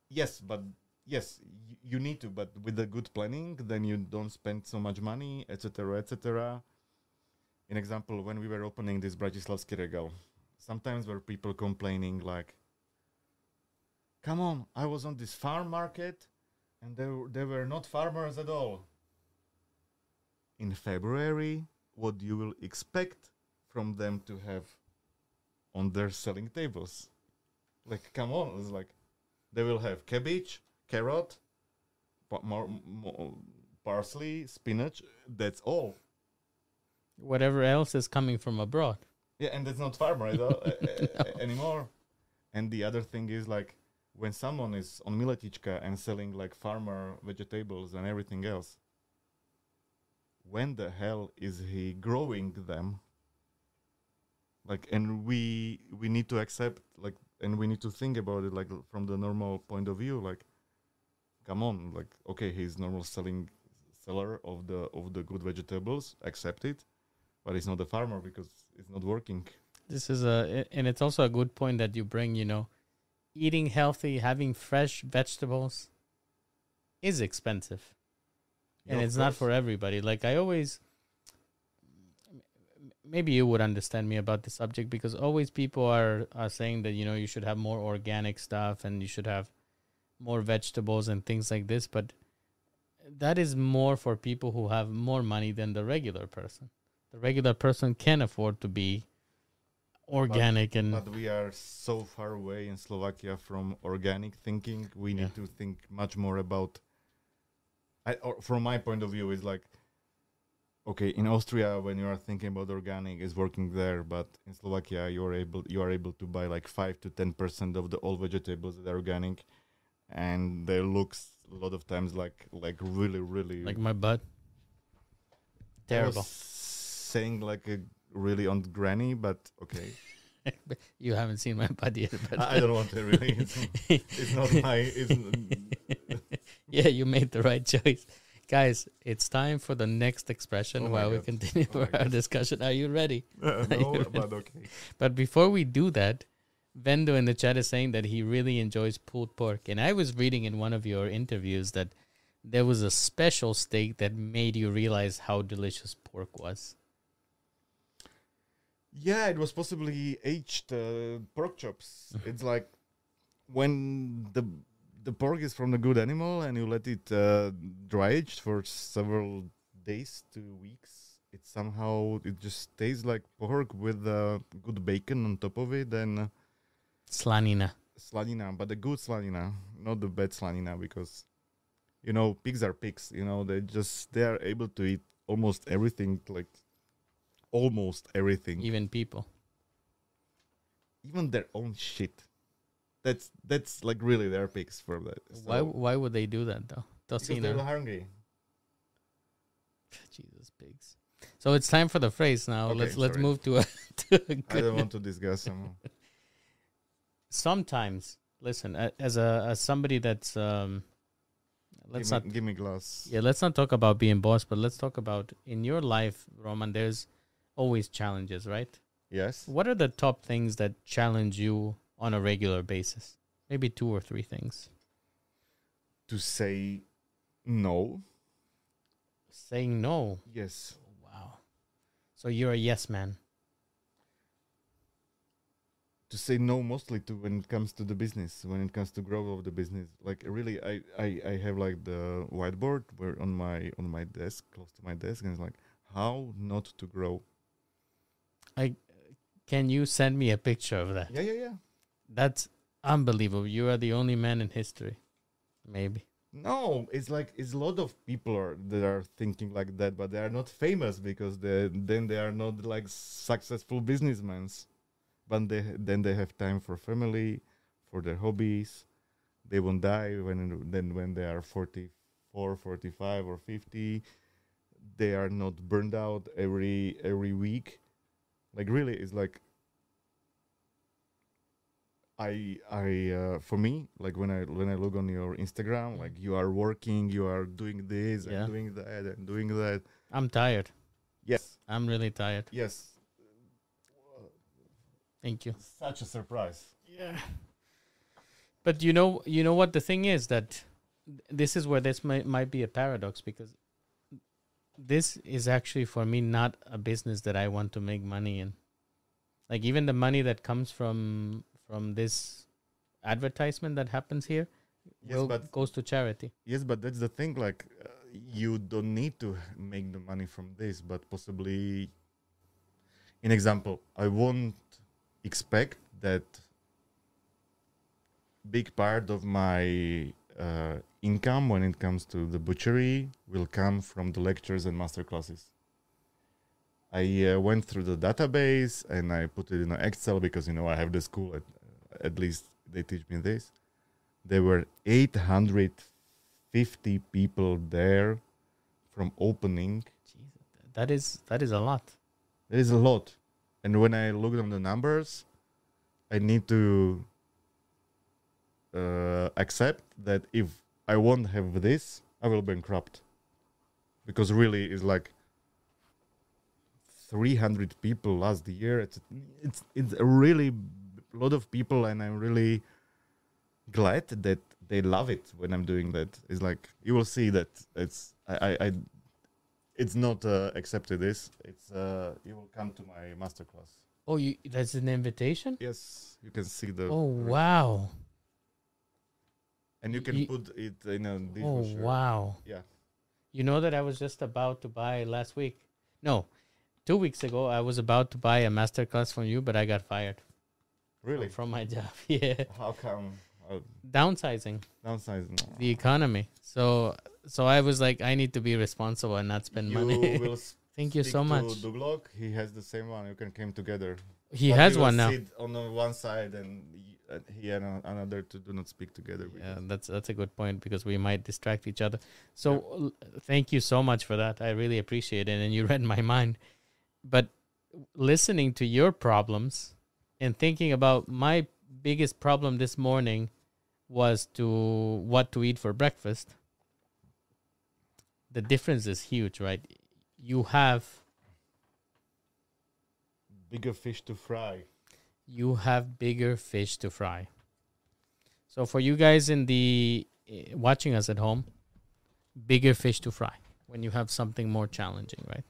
yes but yes y- you need to but with the good planning then you don't spend so much money etc etc an example when we were opening this bratislavsky regal sometimes were people complaining like come on i was on this farm market and they, there were not farmers at all in february what you will expect from them to have on their selling tables like come on it's like they will have cabbage carrot pa- more, more parsley spinach that's all Whatever else is coming from abroad. Yeah, and it's not farmer at all, [laughs] uh, anymore. And the other thing is like when someone is on Miletička and selling like farmer vegetables and everything else, when the hell is he growing them? Like, and we we need to accept like, and we need to think about it like from the normal point of view. Like, come on, like, okay, he's normal selling seller of the of the good vegetables, accept it, but he's not a farmer because it's not working. This is a, and it's also a good point that you bring. You know, eating healthy, having fresh vegetables, is expensive, and Yeah, it's not for everybody. Like I always, maybe you would understand me about the subject because always people are are saying that you know you should have more organic stuff and you should have more vegetables and things like this, but that is more for people who have more money than the regular person. The regular person can afford to be organic and But we are so far away in Slovakia from organic thinking. We need to think much more about. I, or from my point of view, is like, okay, in Austria, when you are thinking about organic, is working there, but in Slovakia, you are able you are able to buy like five to ten percent of the all vegetables that are organic, and they looks a lot of times like like really really like my butt. Terrible. saying like a really on granny, but okay. [laughs] you haven't seen my butt yet, but I don't want to really. It's, it's not [laughs] my. It's, yeah, you made the right choice. Guys, it's time for the next expression Oh while we continue Oh [laughs] our God. discussion. Are you ready? uh, no, but okay. But before we do that, Vendo in the chat is saying that he really enjoys pulled pork. And I was reading in one of your interviews that there was a special steak that made you realize how delicious pork was. Yeah, it was possibly aged uh, pork chops. [laughs] it's like when the the pork is from the good animal and you let it uh, dry aged for several days to weeks. It somehow it just tastes like pork with uh, good bacon on top of it and uh, Slanina. slanina, but the good slanina, not the bad slanina, because you know pigs are pigs. You know they just they are able to eat almost everything, like almost everything, Even people. even their own shit. That's that's like really their pigs for that. Why So- why would they do that though? Because they're hungry. [sighs] Jesus pigs. So it's time for the phrase now. Okay, let's let's move to a, [laughs] to a I good don't want to discuss some. [laughs] sometimes listen as a as somebody that's um let's give, not give me glass. yeah let's not talk about being boss but let's talk about in your life roman there's always challenges right? Yes. what are the top things that challenge you on a regular basis? Maybe two or three things. To say no. saying no? Yes. wow. So you're a yes man. To say no mostly to when it comes to the business when it comes to grow of the business. Like really I, I i have like the whiteboard where on my on my desk close to my desk and it's like how not to grow can you send me a picture of that? Yeah yeah yeah. That's unbelievable. You are the only man in history maybe. No it's like it's a lot of people are that are thinking like that but they are not famous because they then they are not like successful businessmen but they then they have time for family for their hobbies. They won't die when then when they are 44 45 or 50 they are not burned out every every week like really it's like i i uh, for me like when i when i look on your instagram like you are working you are doing this Yeah. and doing that and doing that. I'm tired. Yes. I'm really tired. Yes. Thank you. Such a surprise. Yeah. But you know, you know what the thing is that this is where this might might be a paradox because this is actually for me not a business that I want to make money in. Like even the money that comes from from this advertisement that happens here yes will but goes to charity. Yes, but that's the thing. Like, uh, you don't need to make the money from this, but possibly, in example, I won't expect that big part of my uh, income when it comes to the butchery will come from the lectures and master classes. I uh, went through the database and I put it in Excel because you know I have the school at at least they teach me this. There were 850 people there from opening. Jesus, that is that is a lot. There is a lot, and when I look on the numbers, I need to uh, accept that if I won't have this, I will bankrupt. Because really, it's like 300 people last year. It's it's it's a really lot of people, and I'm really glad that they love it when I'm doing that. It's like you will see that it's I I, I it's not uh, accepted. This it's uh, you will come to my masterclass. Oh, you that's an invitation. Yes, you can see the. Oh wow. And you can put it in a Oh wow. Yeah. You know that I was just about to buy last week. No, two weeks ago I was about to buy a masterclass from you, but I got fired Really? from my [laughs] job. [laughs] yeah, How come? Uh, downsizing downsize. the economy. So so I was like, I need to be responsible and not spend you money. [laughs] Thank you so much. Douglas. He has the same one. You can came together. He But has one now. Sit on the one side, and he and another to do not speak together. Yeah, that's that's a good point because we might distract each other. So l- thank you so much for that. I really appreciate it, and you [laughs] read my mind. But listening to your problems and thinking about my biggest problem this morning was to what to eat for breakfast. The difference is huge, right? You have bigger fish to fry. You have bigger fish to fry. So for you guys in the eh, watching us at home, bigger fish to fry when you have something more challenging, right?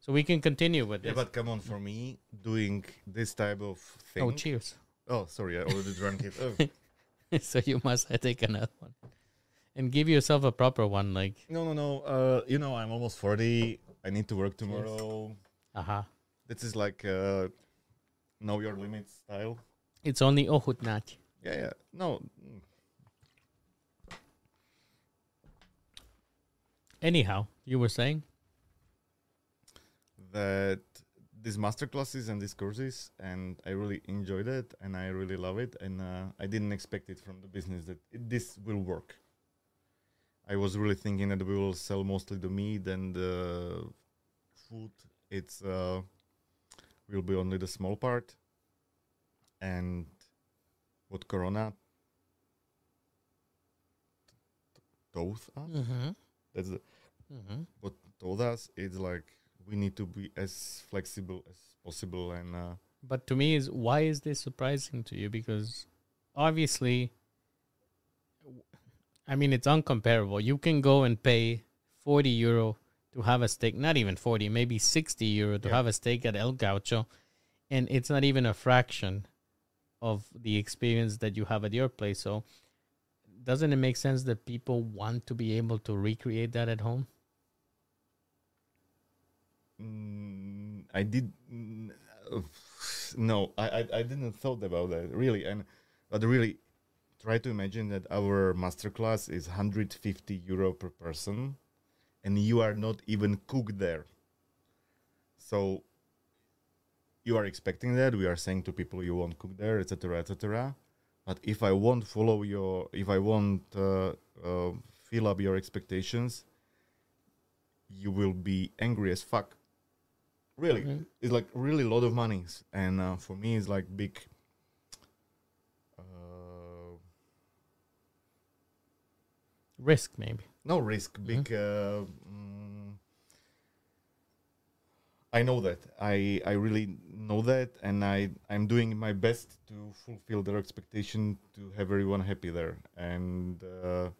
So we can continue with Yeah, this. but come on, for me, doing this type of thing. oh, cheers! Oh, sorry, I already drank it. [laughs] Oh. so you must take another one and give yourself a proper one. Like, No, no, no. Uh, you know, I'm almost forty. I need to work tomorrow. aha, This is like uh, know your limits style. it's only ochutnať. Yeah, yeah. No, Anyhow, you were saying that these master classes and these courses, and I really enjoyed it, and I really love it, and uh, I didn't expect it from the business that it, this will work. I was really thinking that we will sell mostly the meat and the food. It's uh, will be only the small part, and what Corona told us. mm-hmm. That's the, Mm-hmm. what told us it's like we need to be as flexible as possible and uh, But to me, is why is this surprising to you? Because obviously, I mean, it's uncomparable. You can go and pay forty euro to have a steak, not even forty, maybe sixty euro to Yeah. have a steak at El Gaucho, and it's not even a fraction of the experience that you have at your place. So, doesn't it make sense that people want to be able to recreate that at home? mm, I did mm, no I, I I didn't thought about that really and but really try to imagine that our masterclass is 150 euro per person and you are not even cook there. So you are expecting that. We are saying to people you won't cook there etc etc but if i won't follow your if i won't uh, uh, fill up your expectations you will be angry as fuck. Really. Mhm. it's like really a lot of money. And uh, for me it's like big uh, Risk, maybe. No risk big uh, mm, i know that. I i really know that and i i'm doing my best to fulfill their expectation to have everyone happy there. And uh,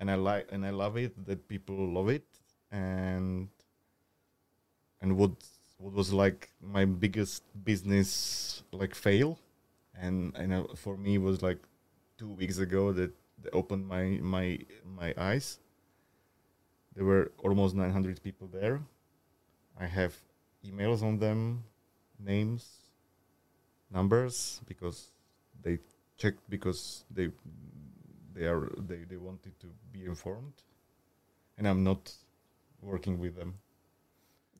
and i like and i love it that people love it. And and what what was like my biggest business like fail and and uh, for me was like two weeks ago that they opened my my my eyes there were almost 900 people there i have emails on them names numbers because they checked because they they are they, they wanted to be informed and i'm not working with them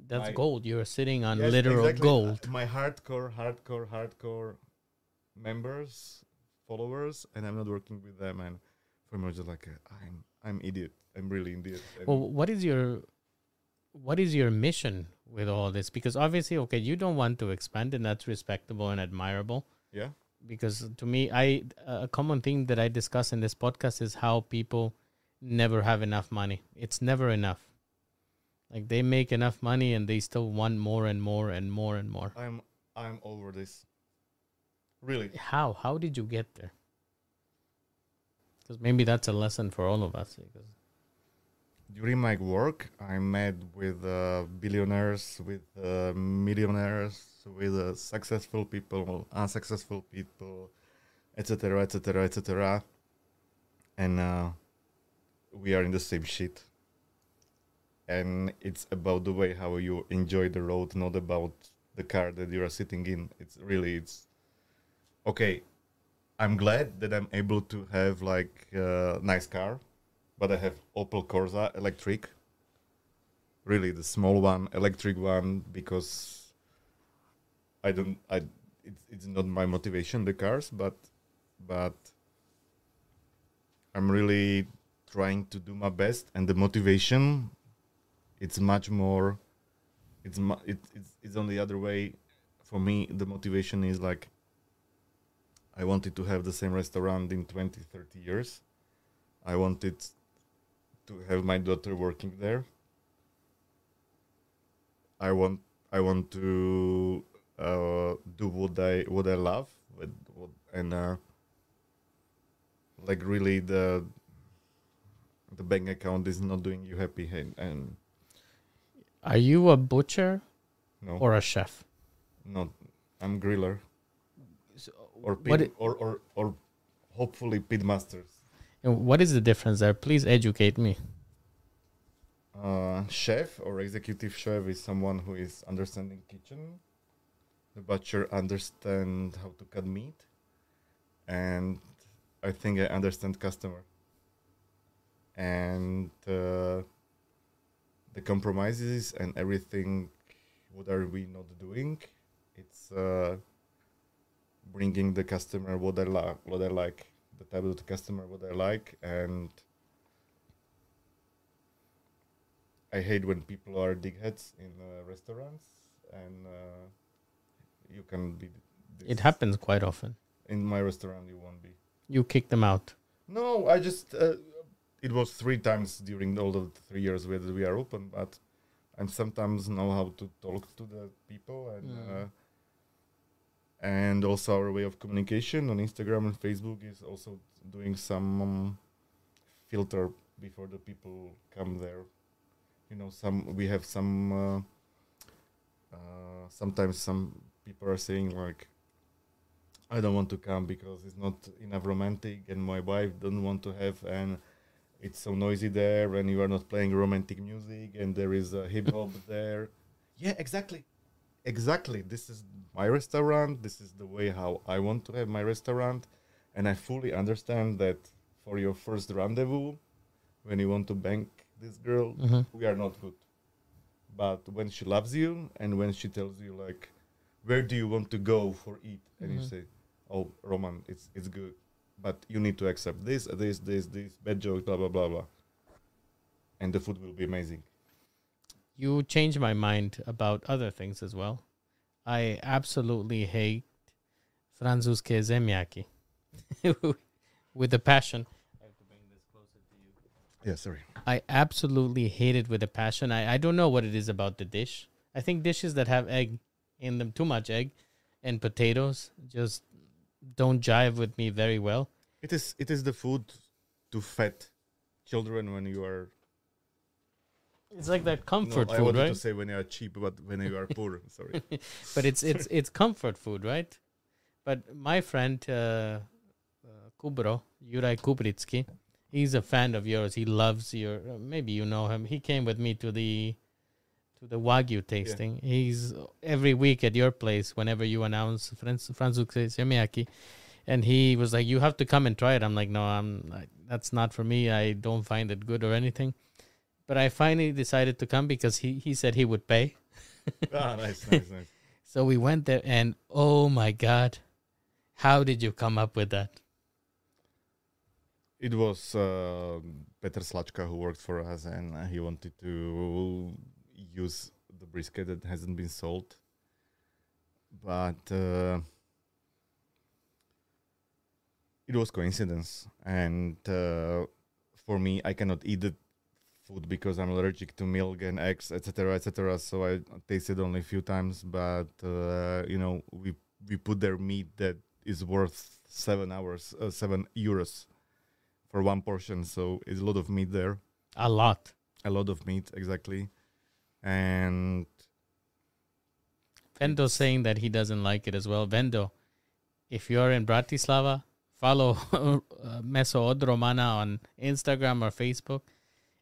that's My- gold. You're sitting on Yes, literal exactly. gold. My hardcore, hardcore, hardcore members, followers, and I'm not working with them. And for me, it's just like uh, I'm, I'm idiot. I'm really idiot. Well, what is your what is your mission with all this? Because obviously, okay, you don't want to expand, and that's respectable and admirable. yeah, Because to me, I a common thing that I discuss in this podcast is how people never have enough money. It's never enough. Like they make enough money and they still want more and more and more and more. I'm, I'm over this. Really, How? How did you get there? Because maybe that's a lesson for all of us. Because during my work, I met with uh, billionaires, with uh, millionaires, with uh, successful people, unsuccessful people, etc., etc., etc. And uh, we are in the same shit. And it's about the way how you enjoy the road, not about the car that you are sitting in. It's really it's okay. I'm glad that I'm able to have like a nice car but I have Opel Corsa electric. Really, the small one, electric one, because I don't. I it's it's not my motivation the cars, but but I'm really trying to do my best, and the motivation, it's much more. It's mu- it, it's it's on the other way. For me, the motivation is like. I wanted to have the same restaurant in 20, 30 years. I wanted to have my daughter working there. I want I want to uh, do what I what I love with, what, and uh, like really the the bank account is not doing you happy and, and are you a butcher no or a chef? no I'm griller or pit, i- or, or or hopefully pit masters. And what is the difference there? Please educate me. Uh, chef or executive chef is someone who is understanding kitchen. The butcher understand how to cut meat, and I think I understand customer. And uh, the compromises and everything, what are we not doing? It's uh, bringing the customer what they like, what they like, the type of the customer what they like, and I hate when people are dickheads in uh, restaurants, and uh, you can be. It happens quite often. in my restaurant. You won't be. You kick them out. No, I just. Uh, it was three times during all the three years that we are open, but I sometimes know how to talk to the people and. Mm. And also our way of communication on Instagram and Facebook is also doing some um, filter before the people come there. You know, some we have some. Uh, uh, sometimes some people are saying like, "I don't want to come because it's not enough romantic, and my wife don't want to have and." It's so noisy there, and you are not playing romantic music, and there is a hip hop [laughs] there. Yeah, exactly exactly. This is my restaurant. This is the way how i want to have my restaurant. And i fully understand that for your first rendezvous when you want to bank this girl Mhm. we are not good. But when she loves you and when she tells you like where do you want to go for eat? and you Mhm. say oh roman it's it's good but you need to accept this this this this bad joke blah blah blah blah. And the food will be amazing You change my mind about other things as well. I absolutely hate francúzske zemiaky [laughs] with a passion. yeah sorry I absolutely hate it with a passion. I, I don't know what it is about the dish. I think dishes that have egg in them, too much egg, and potatoes just don't jive with me very well. It is it is the food to fed children when you are It's like that comfort no, I food, wanted right? to say when you are cheap, but when you are [laughs] poor. Sorry. [laughs] but it's it's it's comfort food, right? But my friend uh, uh, Kubro Juraj Kubritsky, he's a fan of yours. He loves your. Uh, maybe you know him. He came with me to the to the wagyu tasting. He's every week at your place whenever you announce Franz Franzuke Semiaki. And he was like, "You have to come and try it." I'm like, "No, I'm. I, that's not for me. I don't find it good or anything." But I finally decided to come because he he said he would pay. [laughs] ah, nice, nice, nice. [laughs] So we went there, and oh my god, how did you come up with that? It was uh, Peter Slačka who worked for us, and uh, he wanted to use the brisket that hasn't been sold. But uh, it was coincidence, and uh, for me, I cannot eat the food because I'm allergic to milk and eggs, etc., etc. So I tasted only a few times, but uh, you know, we we put their meat that is worth seven hours, uh, seven euros for one portion. So it's a lot of meat there, A lot. a lot of meat exactly, and Vendo saying that he doesn't like it as well. Vendo, if you're in Bratislava, follow [laughs] uh, Maso od Romana on Instagram or Facebook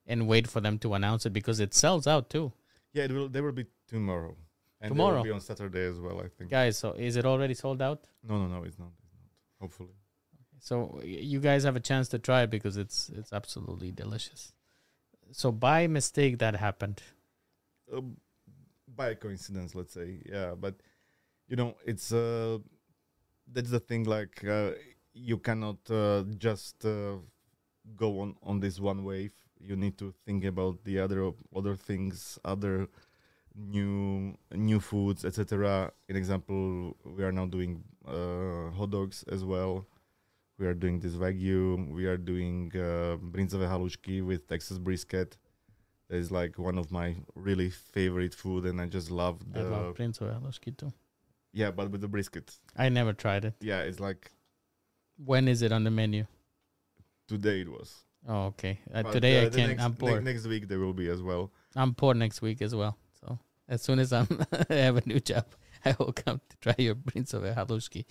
and wait for them to announce it because it sells out too. yeah, it will. There will be tomorrow. And Tomorrow? will be on Saturday as well. I think. Guys, so is it already sold out? No, no, no. It's not. It's not. Hopefully. So y- you guys have a chance to try it because it's it's absolutely delicious. So by mistake that happened. uh, by coincidence, let's say, yeah. But you know, it's uh, that's the thing. Like, uh, you cannot uh, just uh, go on on this one wave. You need to think about the other other things, other new new foods, etc. In example, we are now doing uh, hot dogs as well. We are doing this wagyu. We are doing uh, bryndzové halušky with Texas brisket. That is like one of my really favorite food, and I just love I the love Prince of Halušky too. yeah, but with the brisket. I never tried it. Yeah, it's like When is it on the menu? today it was. Oh, okay. Uh, But, today uh, I can't. Next, I'm ne- poor. next week there will be as well. I'm poor next week as well. So as soon as I'm [laughs] I have a new job, [laughs] I will come to try your Prince of Halušky.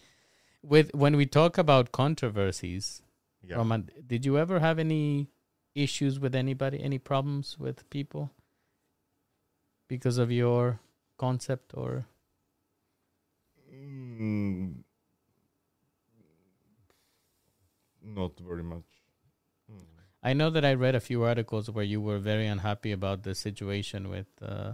With when we talk about controversies, Yeah. Roman, did you ever have any issues with anybody? Any problems with people because of your concept or? Mm, not very much. I know that I read a few articles where you were very unhappy about the situation with uh,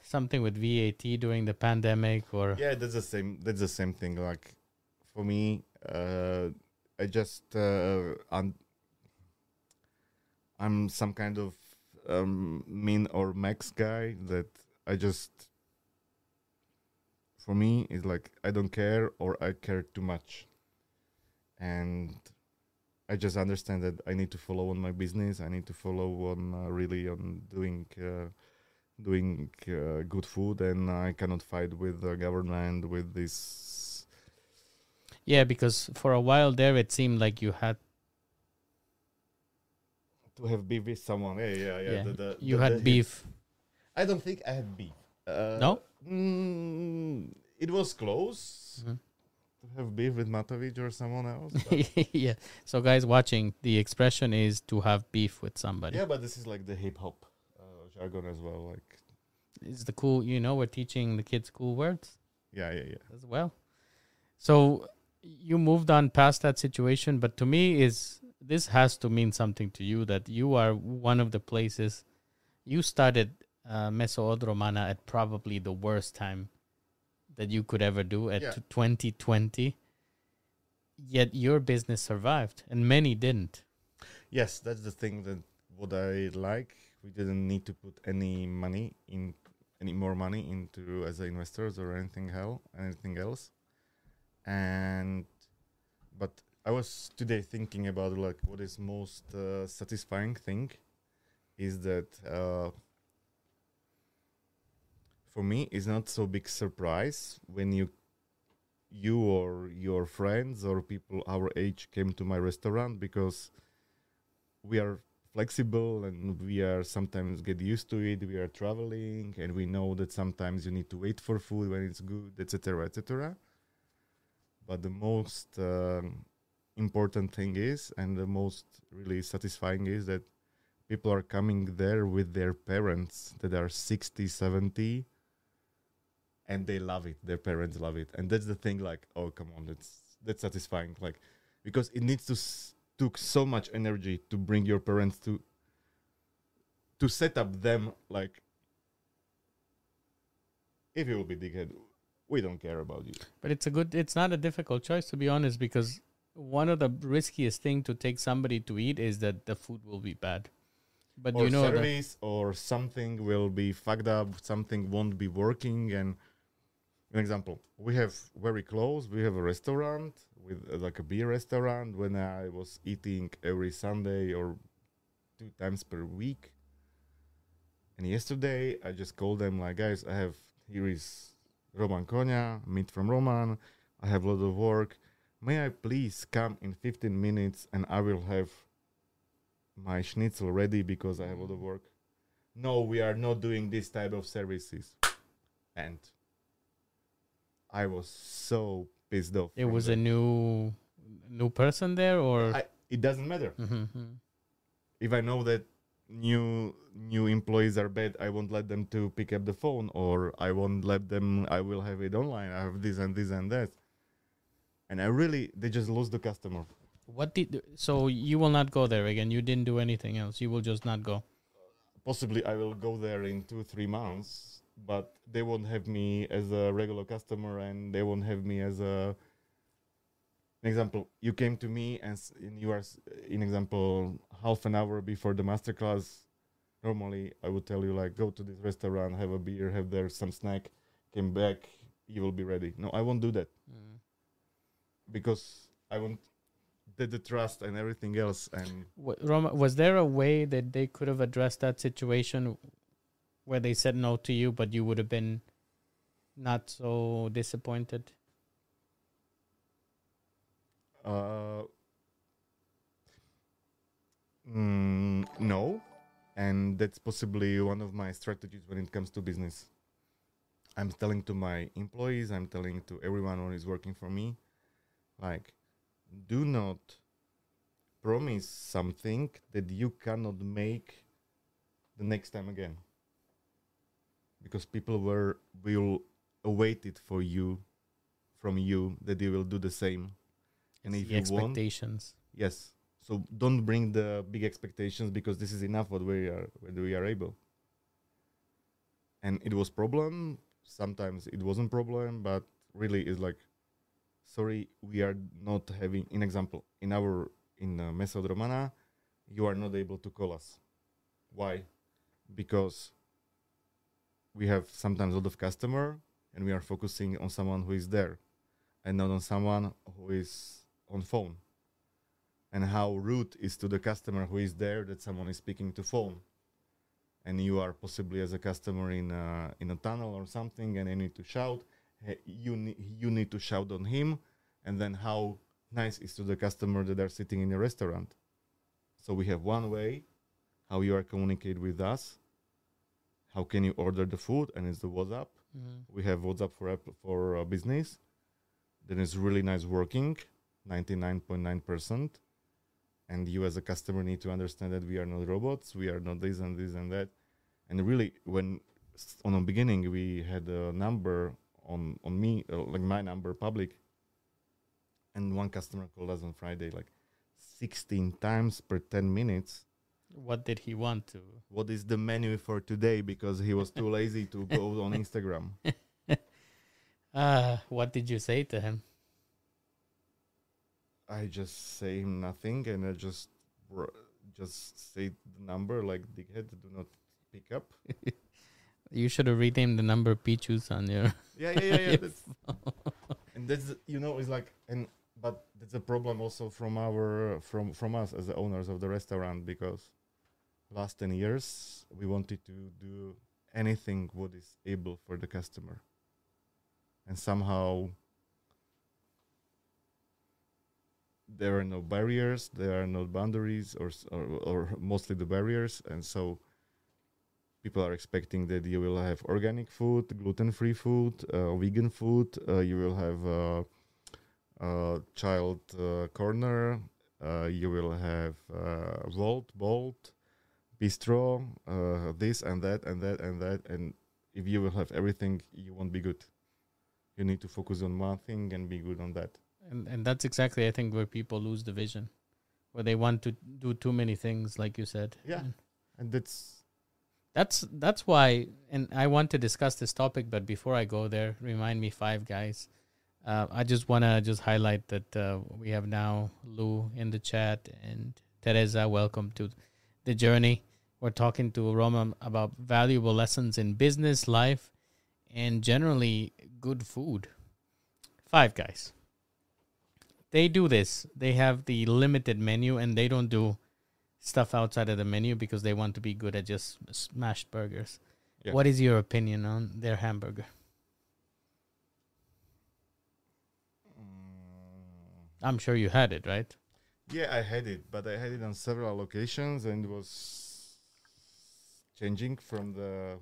something with VAT during the pandemic, or Yeah, that's the same. That's the same thing. Like for me, uh, I just uh, I'm, I'm some kind of um, min or max guy that I just for me is like I don't care or I care too much, and I just understand that I need to follow on my business. I need to follow on uh, really on doing. Uh, doing uh, good food and I cannot fight with the government with this yeah, because for a while there it seemed like you had to have beef with someone. Yeah, yeah, yeah. yeah, the- the- you the- had beef. I don't think I had beef. Uh, No? Mm, it was close Mhm. To have beef with Matovič or someone else. [laughs] yeah. So guys watching, the expression is to have beef with somebody. yeah, but this is like the hip hop uh, jargon as well. Like, It's the cool. You know, we're teaching the kids cool words. yeah, yeah, yeah. as well. So you moved on past that situation, but to me is this has to mean something to you that you are one of the places you started uh, Maso od Romana at probably the worst time that you could ever do at Yeah. 2020. Yet your business survived and many didn't. Yes, that's the thing that what I like. We didn't need to put any money in any more money into as investors or anything hell anything else. And but I was today thinking about like what is most uh, satisfying thing is that uh, for me it's not so big surprise when you you or your friends or people our age came to my restaurant because we are flexible and we are sometimes get used to it we are traveling and we know that sometimes you need to wait for food when it's good etc etc but the most um, important thing is and the most really satisfying is that people are coming there with their parents that are 60 70 and they love it their parents love it and that's the thing like oh come on that's that's satisfying like because it needs to s- took so much energy to bring your parents to to set up them like If you will be dickhead, we don't care about you. But it's a good. It's not a difficult choice to be honest, because one of the riskiest thing to take somebody to eat is that the food will be bad. But or you know, service or something will be fucked up. Something won't be working. And an example, we have very close. We have a restaurant with uh, like a beer restaurant. When I was eating every Sunday or two times per week. And yesterday I just called them like, guys, I have here is Roman Kóňa, meat from Roman. I have a lot of work. May I please come in 15 minutes and I will have my schnitzel ready because I have a lot of work. No, we are not doing this type of services. And I was so pissed off. it was a new new person there, or I, it doesn't matter. Mhm, If I know that new new employees are bad, I won't let them to pick up the phone or I won't let them I will have it online. I have this and this and that. And I really they just lose the customer. what did? So you will not go there again. You didn't do anything else. You will just not go. possibly I will go there in two three months, but they won't have me as a regular customer, and they won't have me as a. An example, you came to me and s- and you are, s- in example, half an hour before the masterclass. Normally, I would tell you like, go to this restaurant, have a beer, have there some snack, came back, you will be ready. No, I won't do that Mm. because I want the, the trust and everything else, and Wa- Roma, was there a way that they could have addressed that situation where they said no to you, but you would have been not so disappointed? Uh, mm, no, and that's possibly one of my strategies when it comes to business. I'm telling to my employees, I'm telling to everyone who is working for me, like, do not promise something that you cannot make the next time again. Because people were will await it for you, from you, that you will do the same. And It's if you want. Yes. So don't bring the big expectations because this is enough what we are what we are able. And it was problem. Sometimes it wasn't problem, but really is like, sorry, we are not having. In example, in our in uh, Maso Romana, you are not able to call us. Why? Because we have sometimes a lot of customer, and we are focusing on someone who is there, and not on someone who is on phone. And how rude is to the customer who is there that someone is speaking to phone. And you are possibly as a customer in a, in a tunnel or something and you need to shout. You, ne- you need to shout on him. And then how nice is to the customer that are sitting in a restaurant. So we have one way how you are communicate with us how can you order the food and it's the whatsapp Mhm. we have WhatsApp for app for uh, business. Then it's really nice working, ninety nine point nine percent. And you as a customer need to understand that we are not robots. We are not this and this and that. And really, when on the beginning we had a number on on me, uh, like my number public, and one customer called us on Friday like sixteen times per ten minutes What did he want to? what is the menu for today because he was too lazy to [laughs] go on Instagram. [laughs] Uh, what did you say to him? I just say him nothing and I just just say the number like dickhead do not pick up. [laughs] You should have renamed the number Pichus on your. Yeah, yeah, yeah, yeah. that's, and that's you know it's like and but that's a problem also from our from from us as the owners of the restaurant because last 10 years we wanted to do anything what is able for the customer. And somehow there are no barriers there are no boundaries or or, or mostly the barriers. And so people are expecting that you will have organic food gluten-free food uh, vegan food uh, you will have uh, uh, child uh, corner uh, you will have uh, Wolt bolt bistro uh, this and that and that and that and if you will have everything you won't be good you need to focus on one thing and be good on that And and that's exactly I think where people lose the vision, where they want to do too many things, like you said. Yeah. And and that's That's that's why, and I want to discuss this topic, but before I go there, remind me, five guys. Uh, I just want to just highlight that uh, we have now Lou in the chat and Teresa. Welcome to the journey. We're talking to Roma about valuable lessons in business, life, and generally good food. Five guys. They do this. They have the limited menu and they don't do stuff outside of the menu because they want to be good at just smashed burgers. Yeah. What is your opinion on their hamburger? Mm. I'm sure you had it, right? Yeah, I had it, but I had it on several locations and it was changing from the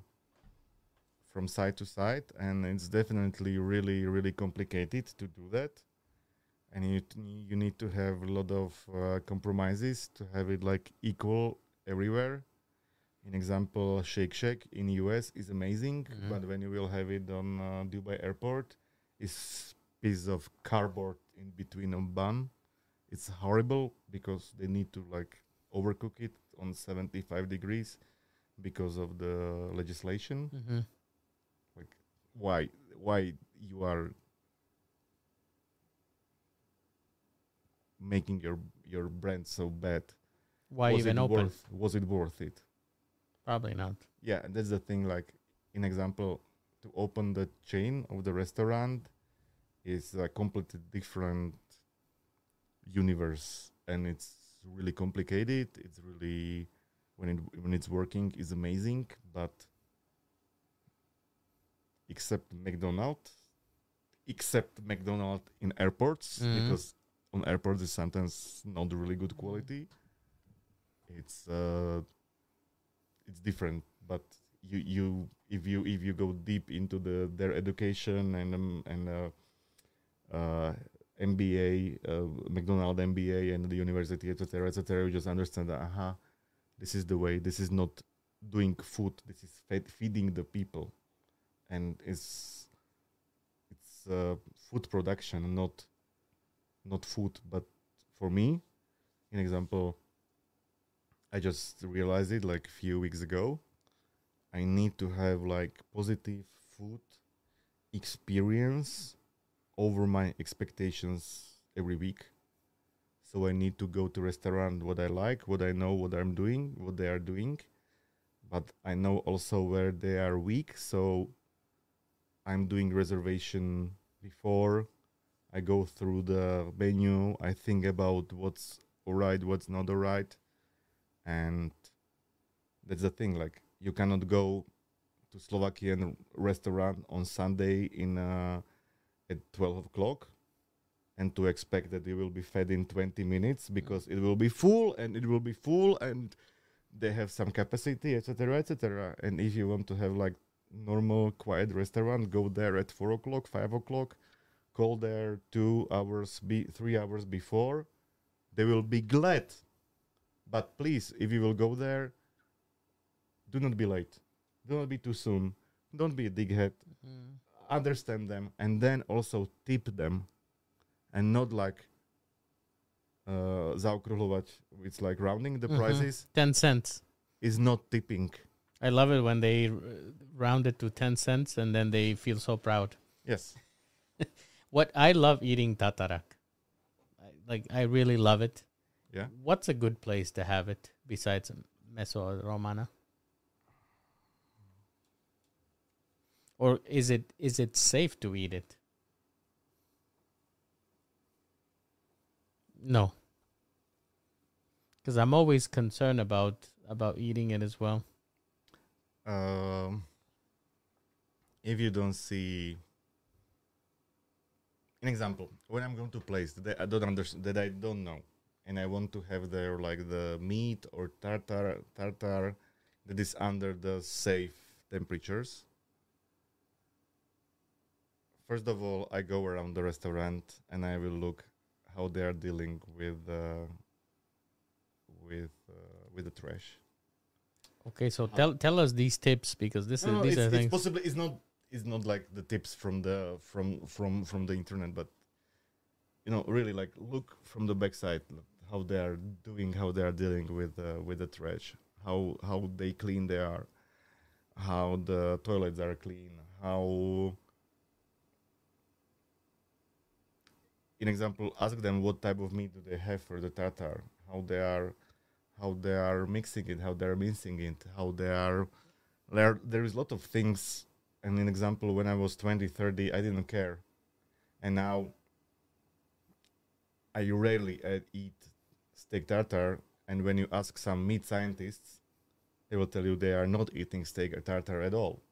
from side to side, and it's definitely really really complicated to do that. And you t- you need to have a lot of uh, compromises to have it like equal everywhere. In example, Shake Shack in US is amazing, Mhm. but when you will have it on uh, Dubai airport, is piece of cardboard in between a bun. It's horrible because they need to like overcook it on 75 degrees because of the legislation. Mm-hmm. Why why you are making your your brand so bad? Why was even open? Worth, was it worth it? Probably not. Yeah, and that's the thing. Like, in example, to open the chain of the restaurant is a completely different universe, and it's really complicated. It's really when it when it's working is amazing, but except McDonald's, except McDonald's in airports Mhm. because on airports is sometimes not really good quality. It's uh, it's different, but you you if you if you go deep into the their education and um, and uh, uh, MBA, uh, McDonald MBA, and the university, etc., etc., you just understand that aha, this is the way. This is not doing food. This is fed, feeding the people, and it's it's uh, food production, not not food. But for me, an example, I just realized it like a few weeks ago. I need to have like positive food experience over my expectations every week. So I need to go to restaurant what I like, what I know, what I'm doing, what they are doing, but I know also where they are weak. So I'm doing reservation before I go through the menu. I think about what's alright, what's not alright, and that's the thing. Like you cannot go to Slovakian restaurant on Sunday in uh, at 12 o'clock and to expect that you will be fed in 20 minutes because it will be full and it will be full and they have some capacity etc etc and if you want to have like normal quiet restaurant go there at 4 o'clock 5 o'clock call there two hours be three hours before they will be glad. But please if you will go there do not be late. Do not be too soon. Don't be a dighead Mm. Understand them and then also tip them and not like uh zaokrúhľovať, it's like rounding the Mhm. prices Ten cents. is not tipping I love it when they uh, round it to ten cents and then they feel so proud. yes [laughs] What I love eating tatarak. I, like I really love it. yeah What's a good place to have it besides Maso Romana? Or is it is it safe to eat it? No. Cuz I'm always concerned about about eating it as well. um if you don't see an example when i'm going to place that i don't understand that i don't know and i want to have there like the meat or tartar tartar that is under the safe temperatures first of all i go around the restaurant and i will look how they are dealing with uh, with uh, with the trash Okay, so tell tell us these tips because this no, is these it's, are it's things. possibly it's not it's not like the tips from the from from from the internet but you know really like look from the backside look how they are doing how they are dealing with uh, with the trash how how they clean they are how the toilets are clean, how in example ask them what type of meat do they have for the tartar, how they are how they are mixing it, how they are mincing it, how they are there there is a lot of things and an example when I was 20, 30, I didn't care. And now I rarely uh, eat steak tartar. and when you ask some meat scientists, they will tell you they are not eating steak or tartar at all.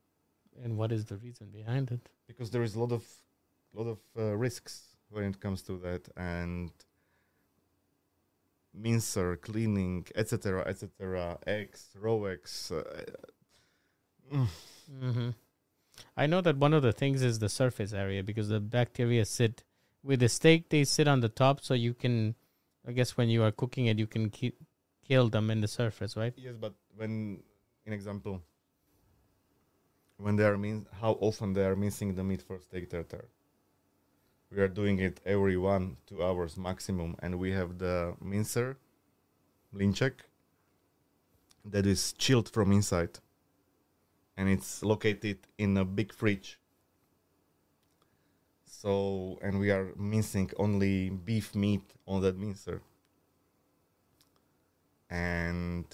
And what is the reason behind it? Because there is a lot of lot of uh, risks when it comes to that and mincer, cleaning, etc., etc., raw eggs. Uh, mm-hmm. I know that one of the things is the surface area because the bacteria sit with the steak. They sit on the top, so you can, I guess, when you are cooking it, you can ki- kill them in the surface, right? Yes, but when, in example, when they are min- how often they are mincing the meat for steak tartare. We are doing it every one two hours maximum, and we have the mincer, mlynček, that is chilled from inside, and it's located in a big fridge. So, and we are mincing only beef meat on that mincer and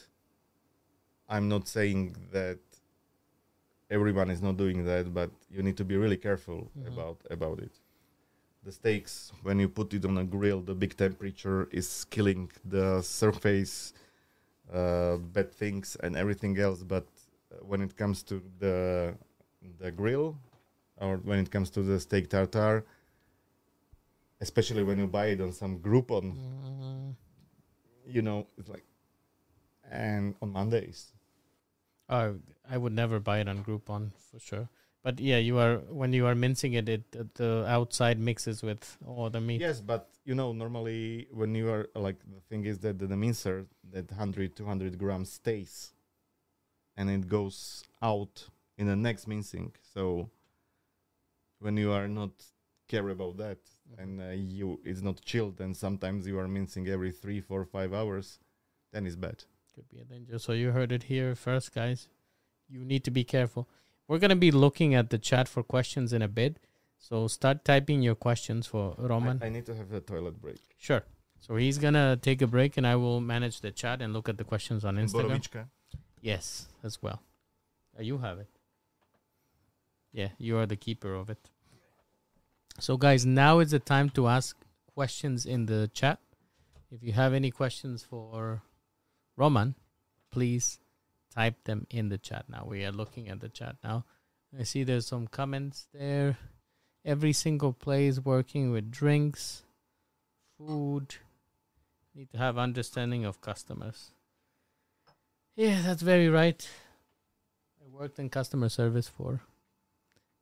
I'm not saying that everyone is not doing that, but you need to be really careful Mhm. about about it. The steaks, when you put it on a grill, the big temperature is killing the surface, uh, bad things, and everything else. But uh, when it comes to the the grill, or when it comes to the steak tartare, especially when you buy it on some Groupon, Mm, you know, it's like, and on Mondays. uh, I would never buy it on Groupon for sure. But yeah, you are when you are mincing it, it uh, the outside mixes with all the meat. Yes, but you know, normally when you are like the thing is that the, the mincer that 100 200 grams stays and it goes out in the next mincing. So when you are not care about that and uh, you it's not chilled and sometimes you are mincing every three, four, five hours, then it's bad. Could be a danger. So you heard it here first, guys. You need to be careful. We're gonna be looking at the chat for questions in a bit. So start typing your questions for Roman. I, I need to have a toilet break. Sure. So he's gonna take a break, and I will manage the chat and look at the questions on Instagram. Borovička. Yes, as well. Uh, you have it. Yeah, you are the keeper of it. So, guys, now is the time to ask questions in the chat. If you have any questions for Roman, please type them in the chat now. We are looking at the chat now. I see there's some comments there. Every single play is working with drinks, food. Need to have understanding of customers. Yeah, that's very right. I worked in customer service for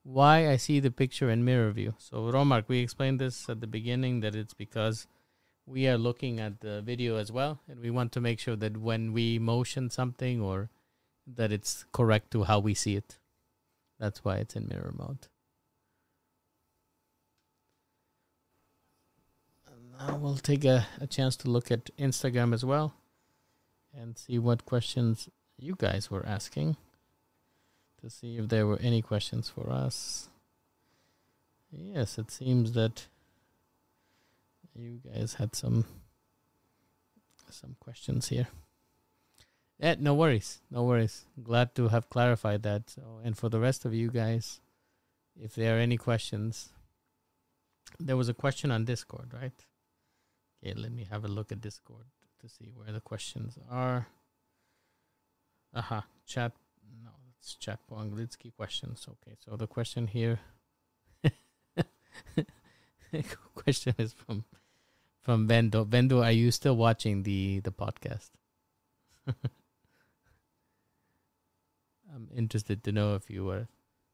why I see the picture in mirror view. So Romark, we explained this at the beginning that it's because we are looking at the video as well and we want to make sure that when we motion something or that it's correct to how we see it. That's why it's in mirror mode. Now we'll take a, a chance to look at Instagram as well and see what questions you guys were asking to see if there were any questions for us. Yes, it seems that you guys had some some questions here. Yeah, no worries, no worries. Glad to have clarified that. So, and for the rest of you guys, if there are any questions, there was a question on Discord, right? Okay, let me have a look at Discord to see where the questions are. Aha, chat. No, it's chat po anglicky questions. Okay, so the question here. [laughs] question is from from Vendo. Vendo, are you still watching the the podcast? [laughs] I'm interested to know if you were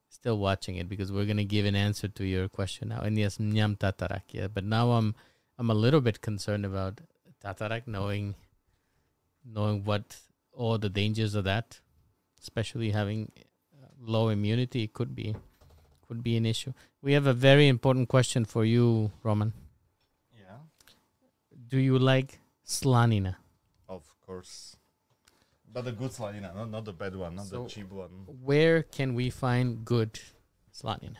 still watching it because we're gonna give an answer to your question now. And yes, nyam tatarak, yeah. But now I'm I'm a little bit concerned about tatarak, knowing knowing what all the dangers of that, especially having uh, low immunity, could be could be an issue. We have a very important question for you, Roman. Yeah. Do you like slanina? Of course. But the good slanina, not, not the bad one, not So- the cheap one. Where can we find good slanina?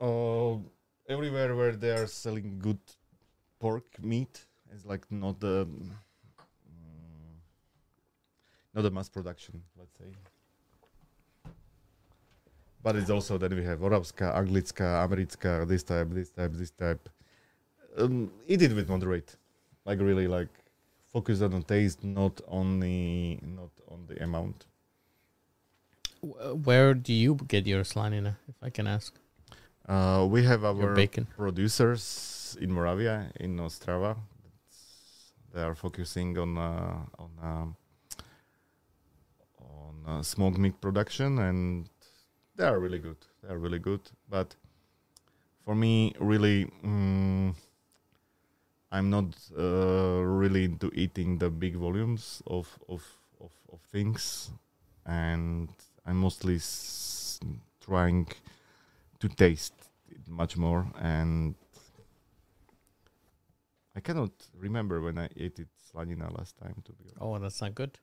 Uh, everywhere where they are selling good pork meat is like not the mm, not the mass production, let's say. But it's also then we have Oravská, Anglická, Americká, this type, this type, this type. Um, eat it with moderate, like really like focus on the taste, not on the not on the amount. Where do you get your slanina, if I can ask? Uh, we have our bacon. producers in Moravia, in Ostrava. That's- They are focusing on uh, on um, on uh, smoked meat production, and they are really good. They are really good. But for me, really, mm, I'm not uh, really into eating the big volumes of of of, of things, and I'm mostly s- trying to taste it much more and I cannot remember when I ate it slanina last time to be honest. Oh, that's not good.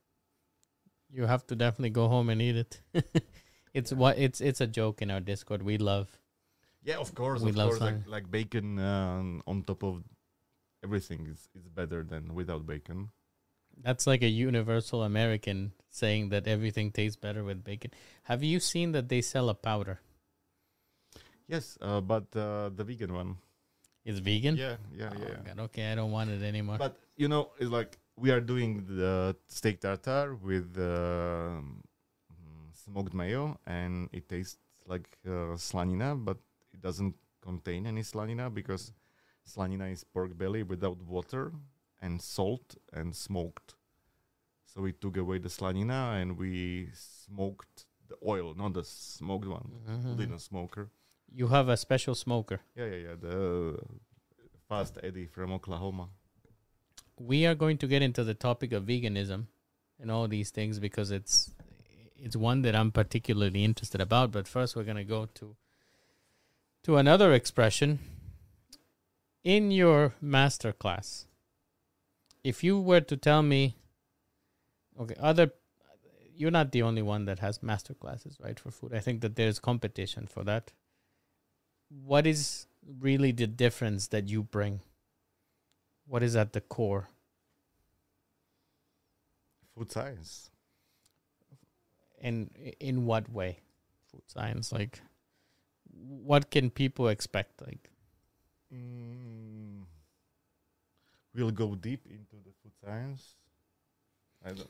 You have to definitely go home and eat it. [laughs] it's what it's it's a joke in our Discord. We love Yeah, of course, We of love course. Like, like bacon um, on top of everything is, is better than without bacon. that's like a universal American saying that everything tastes better with bacon. Have you seen that they sell a powder? Yes, uh, but uh, the vegan one. It's vegan. Yeah, yeah, Oh, yeah. God, okay, I don't want it anymore. But you know, it's like we are doing the steak tartare with mm, smoked mayo, and it tastes like uh, slanina, but it doesn't contain any slanina because slanina is pork belly without water and salt and smoked. So we took away the slanina and we smoked the oil, not the smoked one. Mhm. In a smoker. You have a special smoker. Yeah, yeah, yeah. The Fast Eddie from Oklahoma. we are going to get into the topic of veganism and all these things because it's it's one that I'm particularly interested about. But first, we're gonna go to to another expression in your master class. If you were to tell me, okay, other, you're not the only one that has master classes, right, for food. I think that there's competition for that. What is really the difference that you bring? What is at the core? Food science. And in what way? Food science, like, what can people expect? Like, Mm, we'll go deep into the food science. I don't.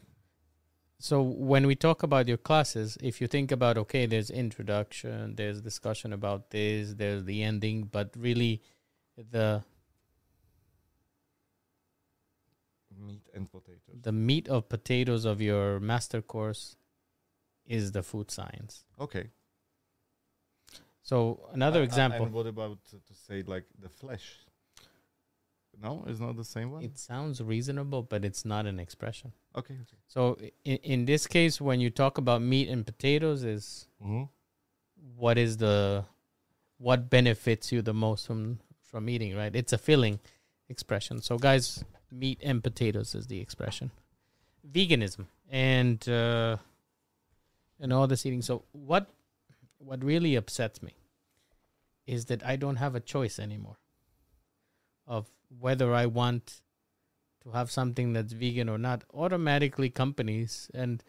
so when we talk about your classes, if you think about okay, there's introduction, there's discussion about this, there's the ending, but really, the Meat and potatoes. the meat of potatoes of your master course is the food science. Okay. So another Uh, uh, example. and what about to to say like the flesh? No, it's not the same one. It sounds reasonable, but it's not an expression. okay. okay. So in, in this case, when you talk about meat and potatoes, is Mm-hmm. what is the what benefits you the most from from eating? Right, it's a filling expression. So guys, meat and potatoes is the expression. Veganism and uh, and all this eating. So what what really upsets me is that I don't have a choice anymore of whether I want to have something that's vegan or not. Automatically, companies and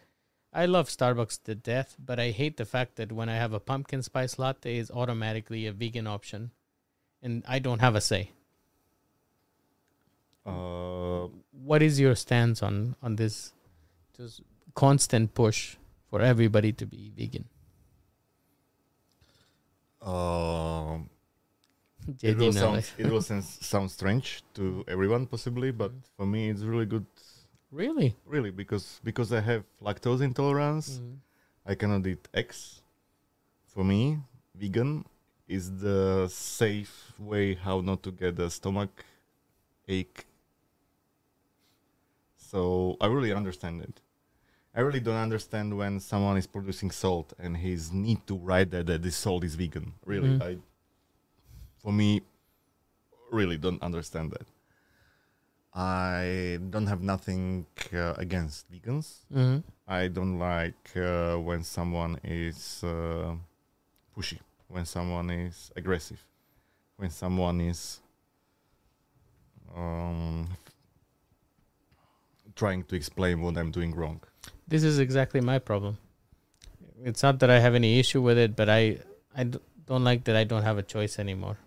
I love Starbucks to death, but I hate the fact that when I have a pumpkin spice latte, it's automatically a vegan option, and I don't have a say. Uh, What is your stance on on this just constant push for everybody to be vegan? Um, [laughs] it will sound it will sound, sound strange to everyone possibly, but for me it's really good. really? Really, because because I have lactose intolerance. Mm. I cannot eat eggs. For me, vegan is the safe way how not to get a stomach ache. So I really understand it. I really don't understand when someone is producing salt and he's need to write that, that this salt is vegan. Really, Mhm. I for me really don't understand that. I don't have nothing uh, against vegans. Mm-hmm. I don't like uh, when someone is uh, pushy, when someone is aggressive, when someone is um, trying to explain what I'm doing wrong. This is exactly my problem. It's not that I have any issue with it, but I I don't like that I don't have a choice anymore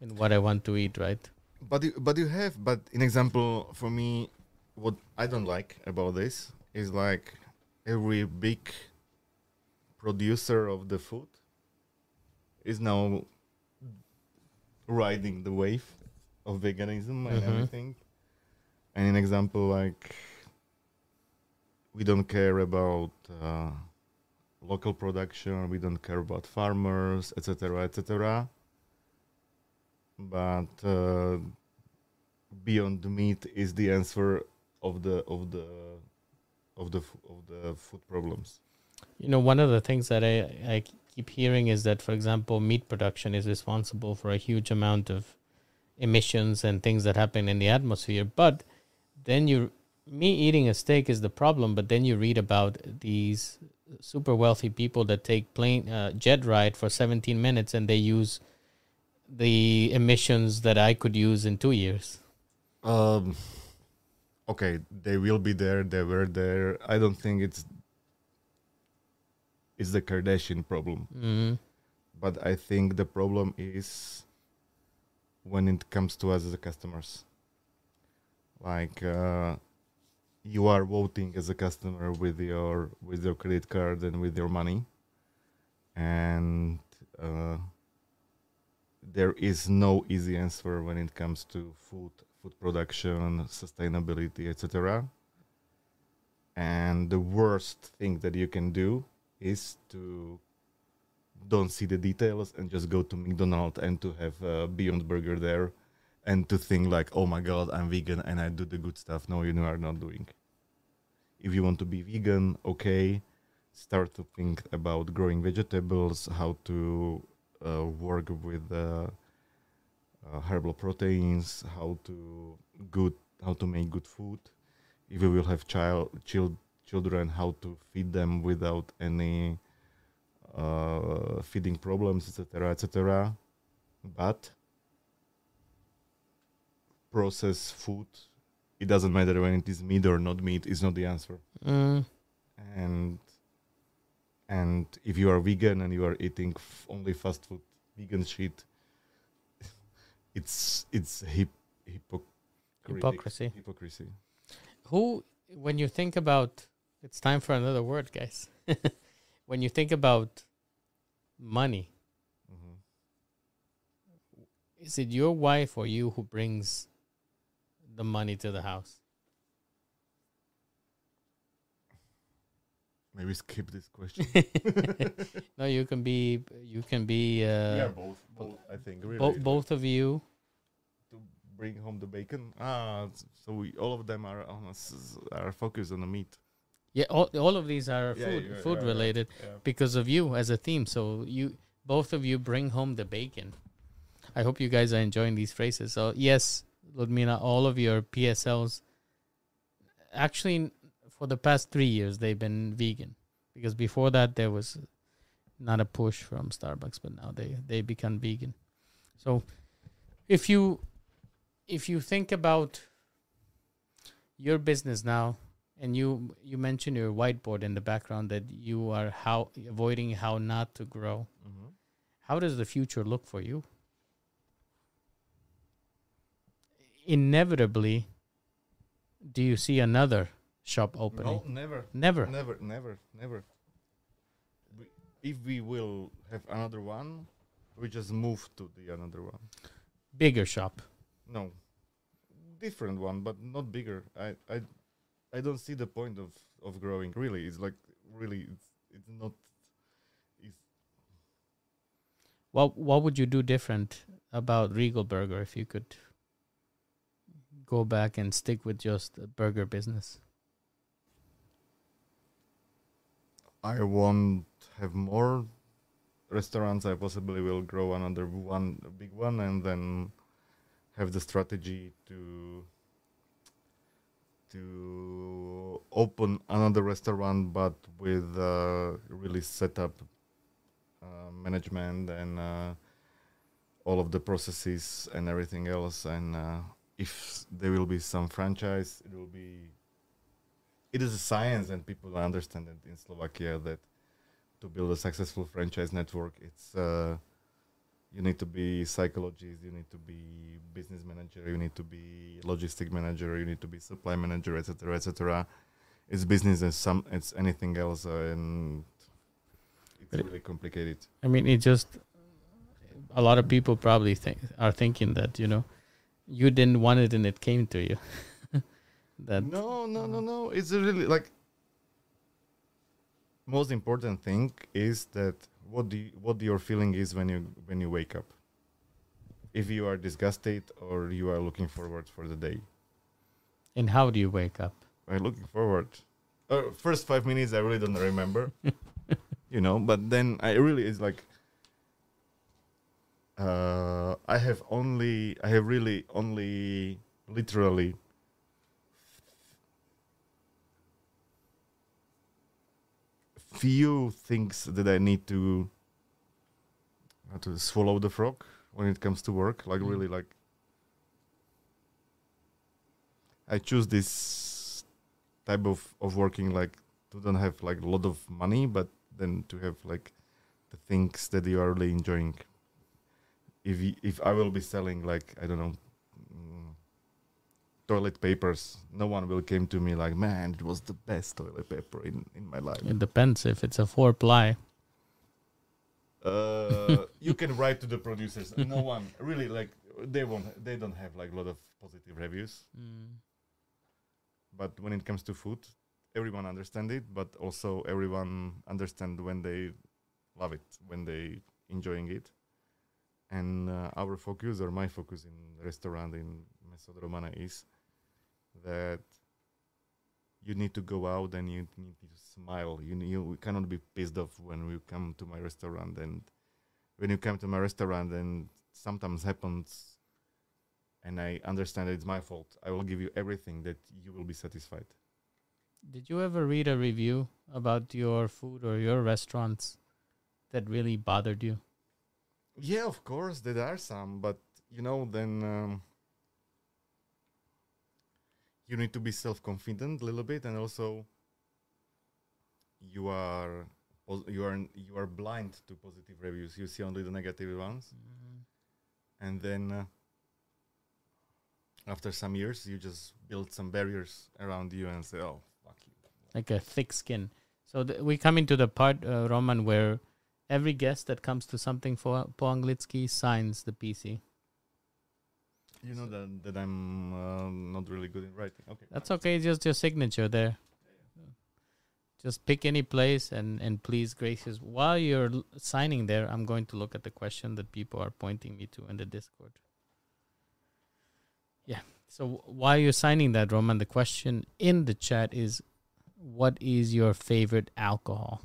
in what I want to eat. Right? But you, but you have. But an example for me, what I don't like about this is like every big producer of the food is now riding the wave of veganism and Mhm. everything. And an example like we don't care about uh, local production, we don't care about farmers, etc., etc. But uh, beyond meat is the answer of the of the of the of the food problems. You know, one of the things that I, I keep hearing is that, for example, meat production is responsible for a huge amount of emissions and things that happen in the atmosphere. But then you, me eating a steak is the problem. But then you read about these super wealthy people that take plane uh, jet ride for 17 minutes and they use the emissions that I could use in two years. Um, okay, they will be there. They were there. I don't think it's it's the Kardashian problem, Mm. but I think the problem is when it comes to us as the customers. Like uh, you are voting as a customer with your with your credit card and with your money, and uh, there is no easy answer when it comes to food food production sustainability etc and the worst thing that you can do is to don't see the details and just go to mcdonald's and to have a beyond burger there and to think like oh my god i'm vegan and i do the good stuff no you are not doing if you want to be vegan okay start to think about growing vegetables how to uh, work with uh, uh, herbal proteins, how to good how to make good food. If you will have child child children, how to feed them without any uh, feeding problems, etc., etc. But processed food, it doesn't matter when it is meat or not meat, is not the answer Mm. and and if you are vegan and you are eating f- only fast food vegan shit [laughs] it's it's hip, Hypocrisy. hypocrisy who when you think about it's time for another word guys [laughs] when you think about money Mhm. is it your wife or you who brings the money to the house. Maybe skip this question. [laughs] No you can be you can be uh, both both i think really. bo- both of you. To bring home the bacon? Ah so we, all of them are on us, are focused on the meat. Yeah all, all of these are Yeah, food yeah, food yeah, yeah. related yeah. because of you as a theme. So you both of you bring home the bacon. I hope you guys are enjoying these phrases. So yes ludmila all of your psls actually for the past three years they've been vegan. Because before that there was not a push from starbucks but now they they become vegan. So if you if you think about your business now and you you mentioned your whiteboard in the background that you are how avoiding how not to grow. Mhm. how does the future look for you inevitably do you see another shop opening no never never Never, never, never. We, if we will have another one, we just move to the another one. bigger shop No, different one, but not bigger. I, I, I don't see the point of of growing. Really, it's like really, it's it's not. It's what what would you do different about regal burger if you could go back and stick with just the burger business I won't have more restaurants. I possibly will grow another one, big one, and then have the strategy to to open another restaurant, but with uh, really set up uh, management and uh, all of the processes and everything else. And uh, if there will be some franchise, it will be. It is a science, and people understand it in Slovakia that to build a successful franchise network, it's uh, you need to be psychologist, you need to be business manager, you need to be logistic manager, you need to be supply manager, etc., etc. It's business and some, it's anything else, uh, and it's But really complicated. I mean, it just a lot of people probably think are thinking that you know you didn't want it and it came to you. [laughs] that no, no, no, no. It's really like most important thing is that what do you, what your feeling is when you when you wake up. If you are disgusted or you are looking forward for the day. and how do you wake up? I'm looking forward. Uh, first five minutes I really don't remember, [laughs] you know. But then I really is like uh, I have only I have really only literally few things that I need to how to swallow the frog when it comes to work. Like Mm. really like I choose this type of, of working like to don't have like a lot of money but then to have like the things that you are really enjoying. If if I will be selling like I don't know mm, toilet papers, no one will came to me like man it was the best toilet paper in, in my life. It depends if it's a four ply. uh, [laughs] you can write to the producers. No one really like they won't. They don't have like a lot of positive reviews. But when it comes to food, everyone understand it. But also everyone understand when they love it, when they enjoying it. And uh, our focus or my focus in restaurant in Maso od Romana is that you need to go out and you need to smile. You you cannot be pissed off when you come to my restaurant and when you come to my restaurant and sometimes happens and I understand it's my fault. I will give you everything that you will be satisfied. Did you ever read a review about your food or your restaurants that really bothered you? Yeah, of course there are some, but you know then um, you need to be self-confident a little bit, and also you are you are you are blind to positive reviews. You see only the negative ones, and then uh, after some years, you just build some barriers around you and say, "Oh, fuck you." Like a thick skin. So th- we come into the part, uh, Roman, where every guest that comes to something for po signs the PC. You know that that I'm uh, not really good in writing. Okay, That's okay. Just your signature there. Just pick any place and and please, gracious. While you're l- signing there, I'm going to look at the question that people are pointing me to in the Discord. Yeah. So wh- while you're signing that, Roman, the question in the chat is, "What is your favorite alcohol?"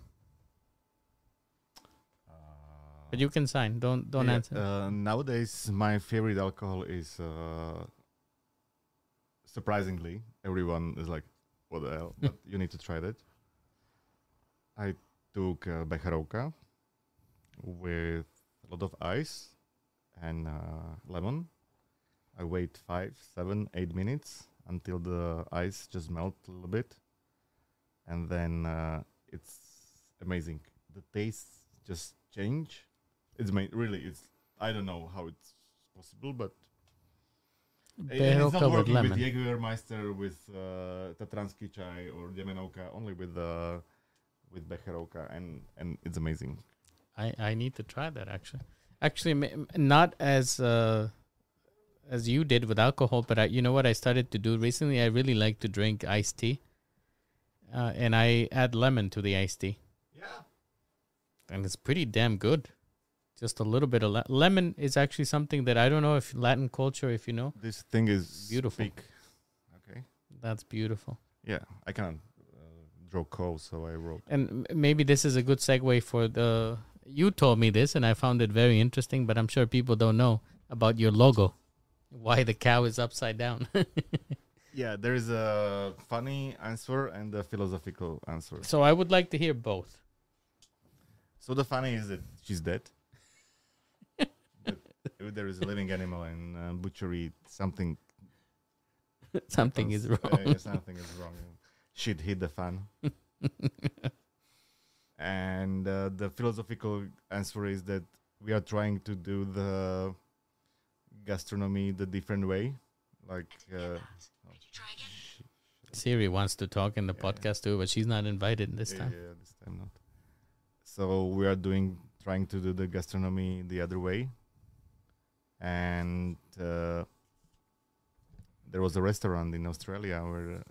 But you can sign. Don't don't Yeah, answer. Uh, nowadays, my favorite alcohol is uh, surprisingly everyone is like, "What the hell?" [laughs] but you need to try that. I took uh, Becherovka with a lot of ice and uh, lemon. I wait five, seven, eight minutes until the ice just melt a little bit, and then uh, it's amazing. The taste just change. It's ma- really it's I don't know how it's possible, but it's not with working with lemon. Jägermeister, with uh, Tatranský čaj or Demänovka, only with uh, with Becherovka, and and it's amazing. I I need to try that actually. Actually, not as uh, as you did with alcohol, but I, you know what I started to do recently. I really like to drink iced tea, uh, and I add lemon to the iced tea, Yeah. and it's pretty damn good. Just a little bit of le- lemon is actually something that I don't know if Latin culture, if you know, This thing is Beautiful. big. Okay. that's beautiful. Yeah, I can't uh, draw calls, so I wrote. And m- maybe this is a good segue for the. You told me this, and I found it very interesting. But I'm sure people don't know about your logo. Why the cow is upside down? [laughs] yeah, there is a funny answer and a philosophical answer. So I would like to hear both. So the funny is that she's dead. But if there is a living animal in uh, butchery, something [laughs] Something is wrong. Uh, yeah, something is wrong. Shit hit the fan. [laughs] and uh, the philosophical answer is that we are trying to do the gastronomy the different way, like. Uh, Siri wants to talk in the Yeah. podcast too, but she's not invited this yeah, time. Yeah, this time not. So we are doing trying to do the gastronomy the other way, and uh, there was a restaurant in Australia where uh,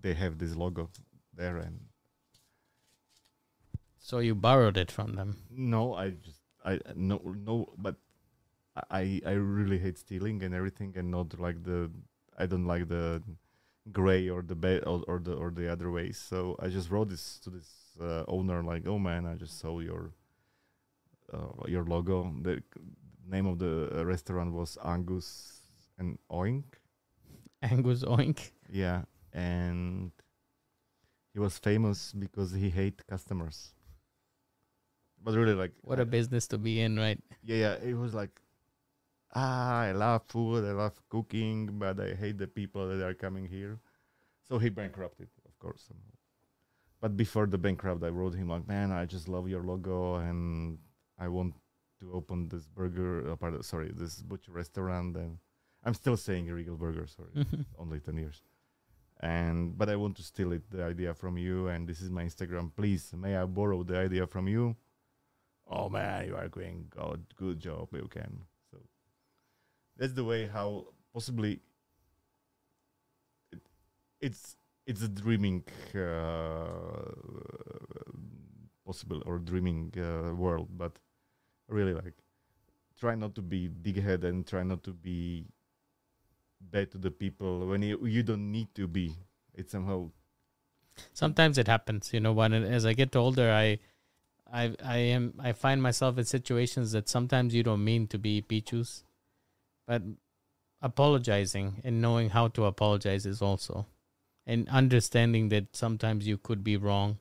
they have this logo there, and So you borrowed it from them. no, I just I no no, but I I really hate stealing and everything, and not like the I don't like the gray or the or, or the or the other ways. So I just wrote this to this uh, owner like, oh man, I just saw your uh, your logo. The name of the uh, restaurant was Angus and Oink. Angus Oink. Yeah, and he was famous because he hate customers. But really, like What I- a business to be in, right? yeah, yeah, it was like, ah, I love food, I love cooking, but I hate the people that are coming here. So he bankrupted, of course. But before the bankrupt, I wrote him like, man, I just love your logo, and I want to open this burger, uh, pardon, sorry, this butcher restaurant, and I'm still saying Regal Burger, sorry, only ten years. And but I want to steal it, the idea from you, and this is my Instagram. Please, may I borrow the idea from you? oh man, you are going good, good job, you can. So that's the way how possibly it, it's it's a dreaming uh, possible or dreaming uh, world, but really like try not to be dighead and try not to be bad to the people when you you don't need to be. It's somehow Sometimes it happens, you know. When as I get older, I, I, I am I find myself in situations that sometimes you don't mean to be pichus, but apologizing and knowing how to apologize is also, and understanding that sometimes you could be wrong,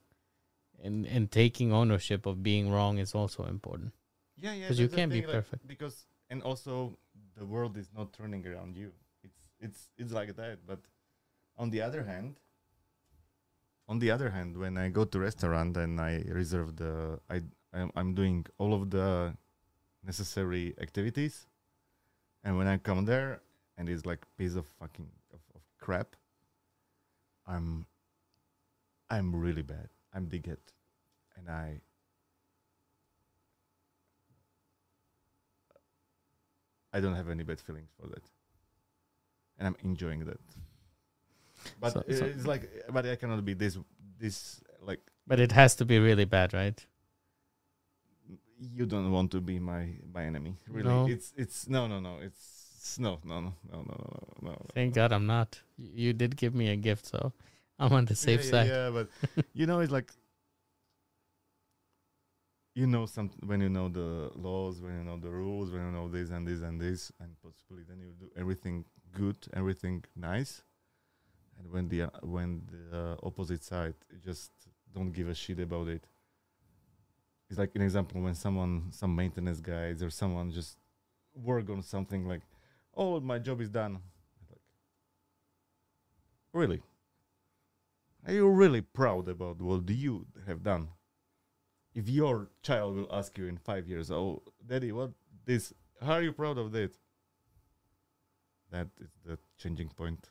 and and taking ownership of being wrong is also important. Yeah, yeah. 'Cause you can't be like, perfect. because, and also the world is not turning around you. It's it's it's like that. But on the other hand, on the other hand, when I go to restaurant and I reserve the, I I'm, I'm doing all of the necessary activities, and when I come there and it's like piece of fucking of, of crap, I'm I'm really bad. I'm dighead, and I I don't have any bad feelings for that, and I'm enjoying that. But So- so- it's like, but I cannot be this this like But it has to be really bad, right? you don't want to be my my enemy. Really, No. it's it's no no no it's, no no no no no no no. no. Thank God I'm not. You did give me a gift, so I'm on the safe yeah, side. Yeah, yeah, but [laughs] you know, it's like you know some when you know the laws, when you know the rules, when you know this and this and this, and possibly then you do everything good, everything nice, and when the uh, when the opposite side just don't give a shit about it. It's like an example when someone, some maintenance guys or someone just work on something like, "Oh, my job is done." Like, really? Are you really proud about what you have done? If your child will ask you in five years, "Oh, Daddy, what this? How are you proud of that?" That is the changing point.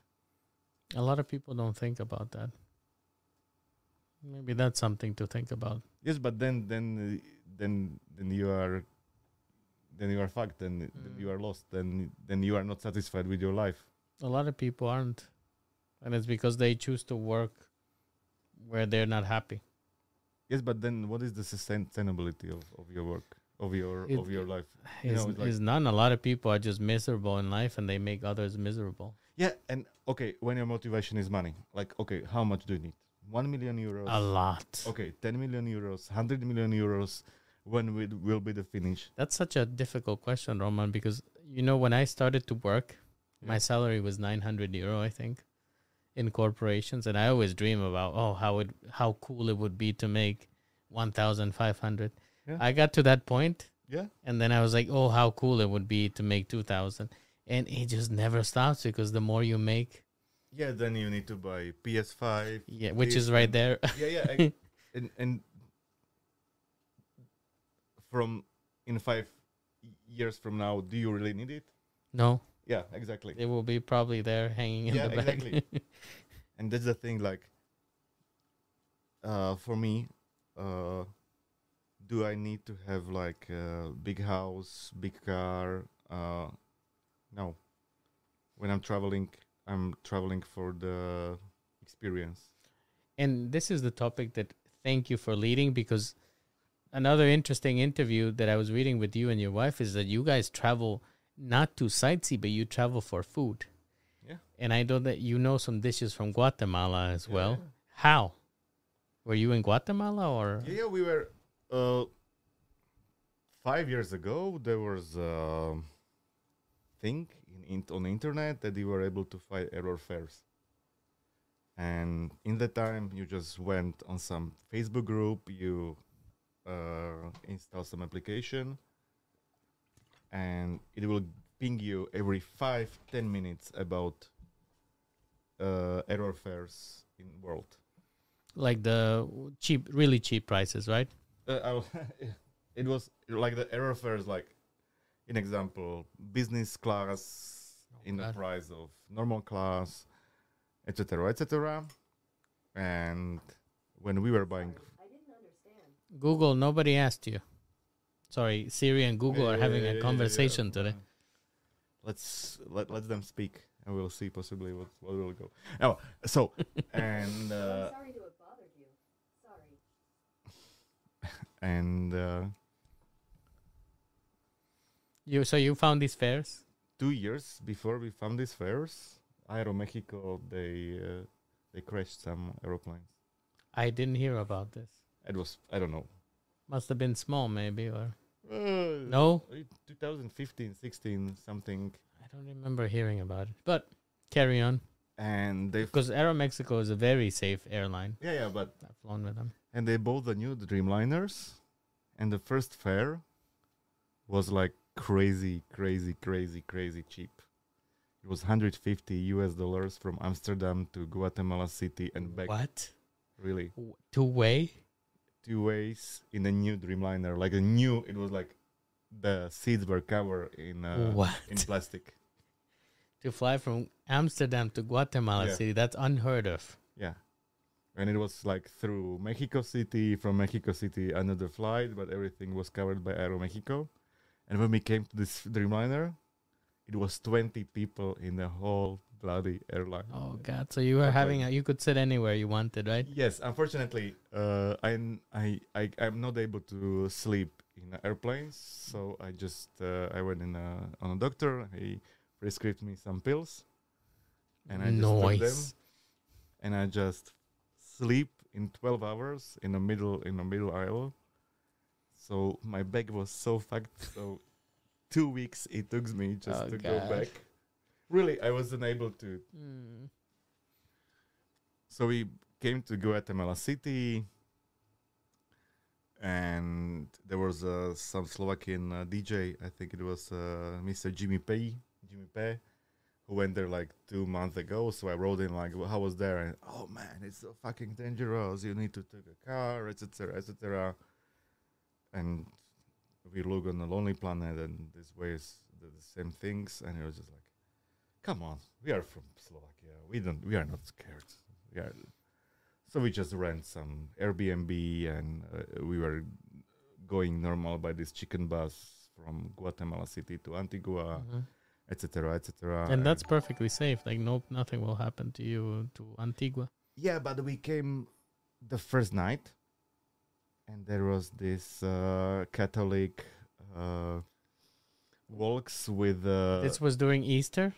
A lot of people don't think about that. Maybe that's something to think about. Yes, but then, then, then, then you are, then you are fucked. Then, then Mm. you are lost. Then, then you are not satisfied with your life. A lot of people aren't. And it's because they choose to work where they're not happy. Yes, but then, what is the sustainability of, of your work, of your It- of your life? You Is, know, it's like- is none. A lot of people are just miserable in life and they make others miserable. Yeah, and okay, when your motivation is money, like okay, how much do you need? One million euros. A lot. Okay, ten million euros, hundred million euros. When will will be the finish? That's such a difficult question, Roman, because you know when I started to work, my salary was 900 euro, I think. In corporations, and I always dream about oh how it how cool it would be to make one thousand five hundred. Yeah. I got to that point, Yeah. and then I was like, oh how cool it would be to make two thousand, and it just never stops because the more you make, Yeah. Then you need to buy PS5. yeah, which is right there. Yeah. Yeah. I- [laughs] and and from in five years from now, do you really need it? no, Yeah. Exactly. it will be probably there hanging in Yeah, the back. exactly. [laughs] and that's the thing like uh for me uh do i need to have like a big house big car uh no when i'm traveling i'm traveling for the experience and this is the topic that thank you for leading because another interesting interview that I was reading with you and your wife is that you guys travel not to sightsee but you travel for food. Yeah. And I know that you know some dishes from Guatemala as Yeah, well. How? Were you in Guatemala or yeah, yeah we were uh five years ago there was a thing in, in on the internet that you were able to find error fares and in the time you just went on some facebook group you uh, install some application and it will ping you every five ten minutes about uh, error fares in world like the cheap really cheap prices, right? uh, I'll [laughs] it was like the error fares like in example business class in the price of normal class etc etc and when we were buying Google, nobody asked you. Sorry, Siri and Google are having yeah, a yeah, yeah, conversation yeah. today. let's let, let them speak and we'll see possibly what, what will go oh so [laughs] and uh, sorry to have bothered you. Sorry. and uh, You so you found these fairs? two years before we found these fares aeromexico they uh, they crashed some aeroplanes I didn't hear about this. it was i don't know Must have been small, maybe, or Uh, no. uh, 2015, 16, something, I don't remember hearing about it. But carry on, and they because Aeromexico is a very safe airline. yeah yeah, but I've flown with them. and they bought the new Dreamliners, and the first fare was like crazy, crazy, crazy, crazy cheap. It was 150 US dollars from Amsterdam to Guatemala City and back. What? Really, Two way? Two ways in a new Dreamliner, like a new. It was like the seats were covered in uh, in plastic. To fly from Amsterdam to Guatemala Yeah. City? That's unheard of. Yeah. And it was like through Mexico City, from Mexico City, another flight, but everything was covered by Aeromexico. And when we came to this Dreamliner, it was 20 people in the whole bloody airline. Oh God! So you were Okay. having a, you could sit anywhere you wanted, right? Yes, unfortunately, uh, I, I, I, I'm not able to sleep in airplanes, so I just uh, I went in a, on a doctor. He prescribed me some pills, and I just took them. And I just sleep in 12 hours in the middle in the middle aisle. So my back was so fucked. So two weeks it took me just Oh, to go back. Really, I wasn't able to. Mm. So we came to Guatemala City, and there was uh, some Slovakian uh, DJ. I think it was uh, Mr. Jimmy P. Jimmy P. Who went there like two months ago? So I wrote in like, well, "How was there?" And oh man, it's so fucking dangerous. You need to take a car, etc., etc. And we look on the Lonely Planet, and this way is the, the same things. And it was just like, come on, we are from Slovakia. We don't. We are not scared. We are. So we just rent some Airbnb, and uh, we were going normal by this chicken bus from Guatemala City to Antigua, etc., etc. And that's perfectly safe. Like no, nothing will happen to you to Antigua. yeah, but we came the first night, and there was this uh, Catholic uh, walks with. Uh, this was during Easter.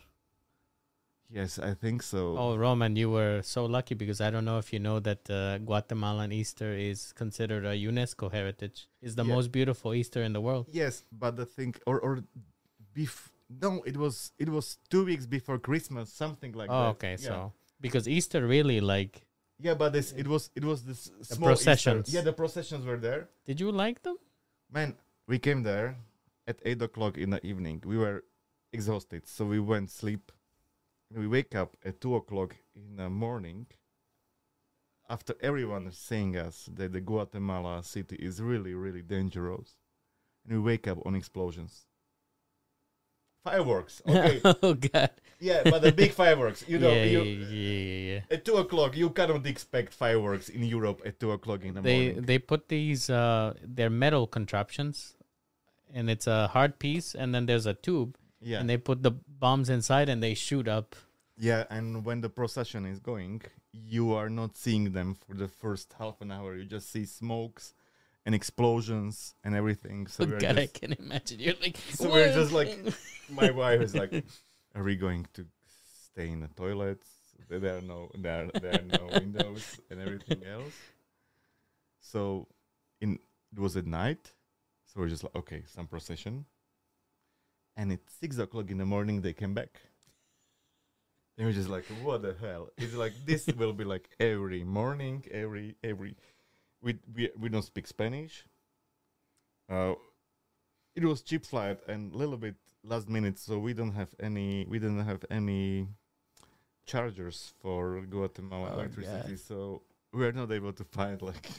Yes, I think so. Oh, Roman, you were so lucky because I don't know if you know that uh, Guatemalan Easter is considered a UNESCO heritage. It's the Yeah. most beautiful Easter in the world. Yes, but the thing, or or, bef- no, it was it was two weeks before Christmas, something like oh, that. okay. Yeah. So because Easter really like. Yeah, but this it was it was this small Easter- processions. Yeah, the processions were there. Did you like them? Man, we came there at eight o'clock in the evening. We were exhausted, so we went sleep. We wake up at two o'clock in the morning. After everyone is saying us that the Guatemala city is really, really dangerous, and we wake up on explosions. Fireworks, [laughs] okay, oh God. yeah, but the big fireworks. You know, yeah, you, yeah, yeah, at two o'clock you cannot expect fireworks in Europe at two o'clock in the They morning. they put these uh they're metal contraptions, and it's a hard piece, and then there's a tube, yeah, and they put the bombs inside, and they shoot up. Yeah, and when the procession is going, you are not seeing them for the first half an hour. You just see smokes and explosions and everything. So Oh God, I just, can imagine. You're like, so we're just like, my [laughs] wife is like, "Are we going to stay in the toilets? There are no, there, there are no windows and everything else." So, in it was at night, so we're just like, okay, some procession. And at six o'clock in the morning, they came back. And we're just like, what the hell? It's like this [laughs] will be like every morning, every every. We we we don't speak Spanish. Uh, it was cheap flight and a little bit last minute, so we don't have any. We didn't have any chargers for Guatemala Oh, electricity, so we are not able to find like. [laughs]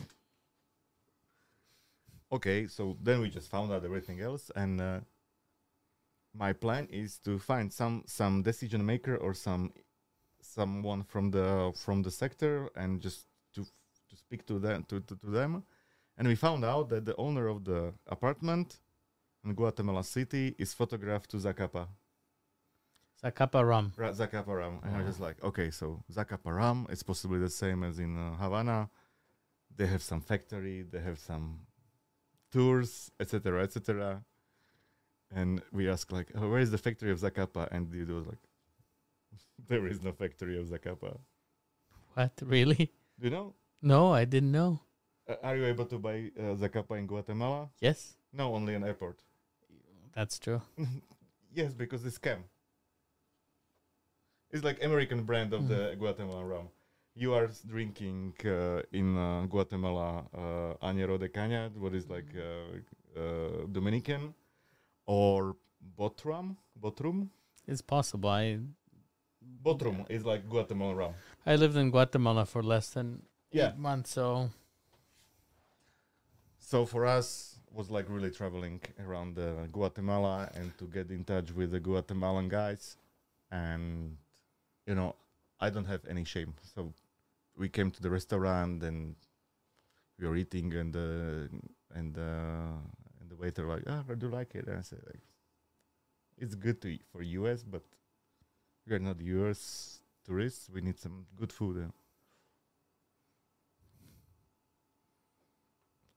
Okay, so then we just found out everything else, and uh, my plan is to find some some decision maker or some someone from the from the sector and just to to speak to them to, to, to them. And we found out that the owner of the apartment in Guatemala City is photographed to Zacapa. Zacapa rum. Ra- Zacapa Ram and I was just like okay so Zacapa Ram is possibly the same as in uh, Havana. They have some factory they have some tours etc etc and we asked like oh, where is the factory of Zacapa? And the dude was like [laughs] there is no factory of Zacapa. What? Really? do you know? No, I didn't know. uh, are you able to buy uh, Zacapa in Guatemala? Yes, no only in airport. That's true. [laughs] yes because it's scam. It's like American brand of the Guatemalan rum. You are drinking uh, in uh, Guatemala uh, Añero de Caña what is like uh, uh, Dominican or Botran Botran It's possible. I Botran is like Guatemala rum. I lived in Guatemala for less than Yeah. eight months, so So for us was like really traveling around uh, Guatemala and to get in touch with the Guatemalan guys, and you know I don't have any shame. So we came to the restaurant and we were eating and uh, and the waiter like, oh, I do like it. And I said like, it's good to eat for US, but we are not US tourists. We need some good food. uh."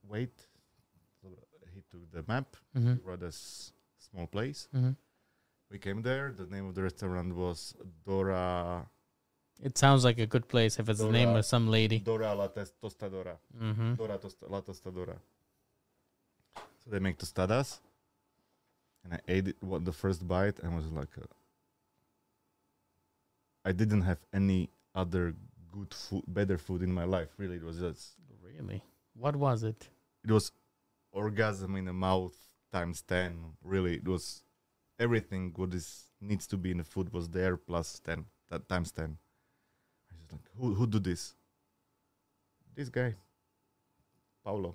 Wait. So he took the map. mhm, brought us small place. mhm. We came there. The name of the restaurant was Dora it sounds like a good place if it's the name of some lady. Dora La Tostadora. Mm-hmm. Dora tosta- La Tostadora. So they make tostadas, and I ate it, what the first bite and was like, uh, I didn't have any other good food, better food in my life. Really, it was just Really? What was it? it was orgasm in the mouth times 10 really it was everything what is needs to be in the food was there plus 10 that times 10 i was like who who do this this guy paulo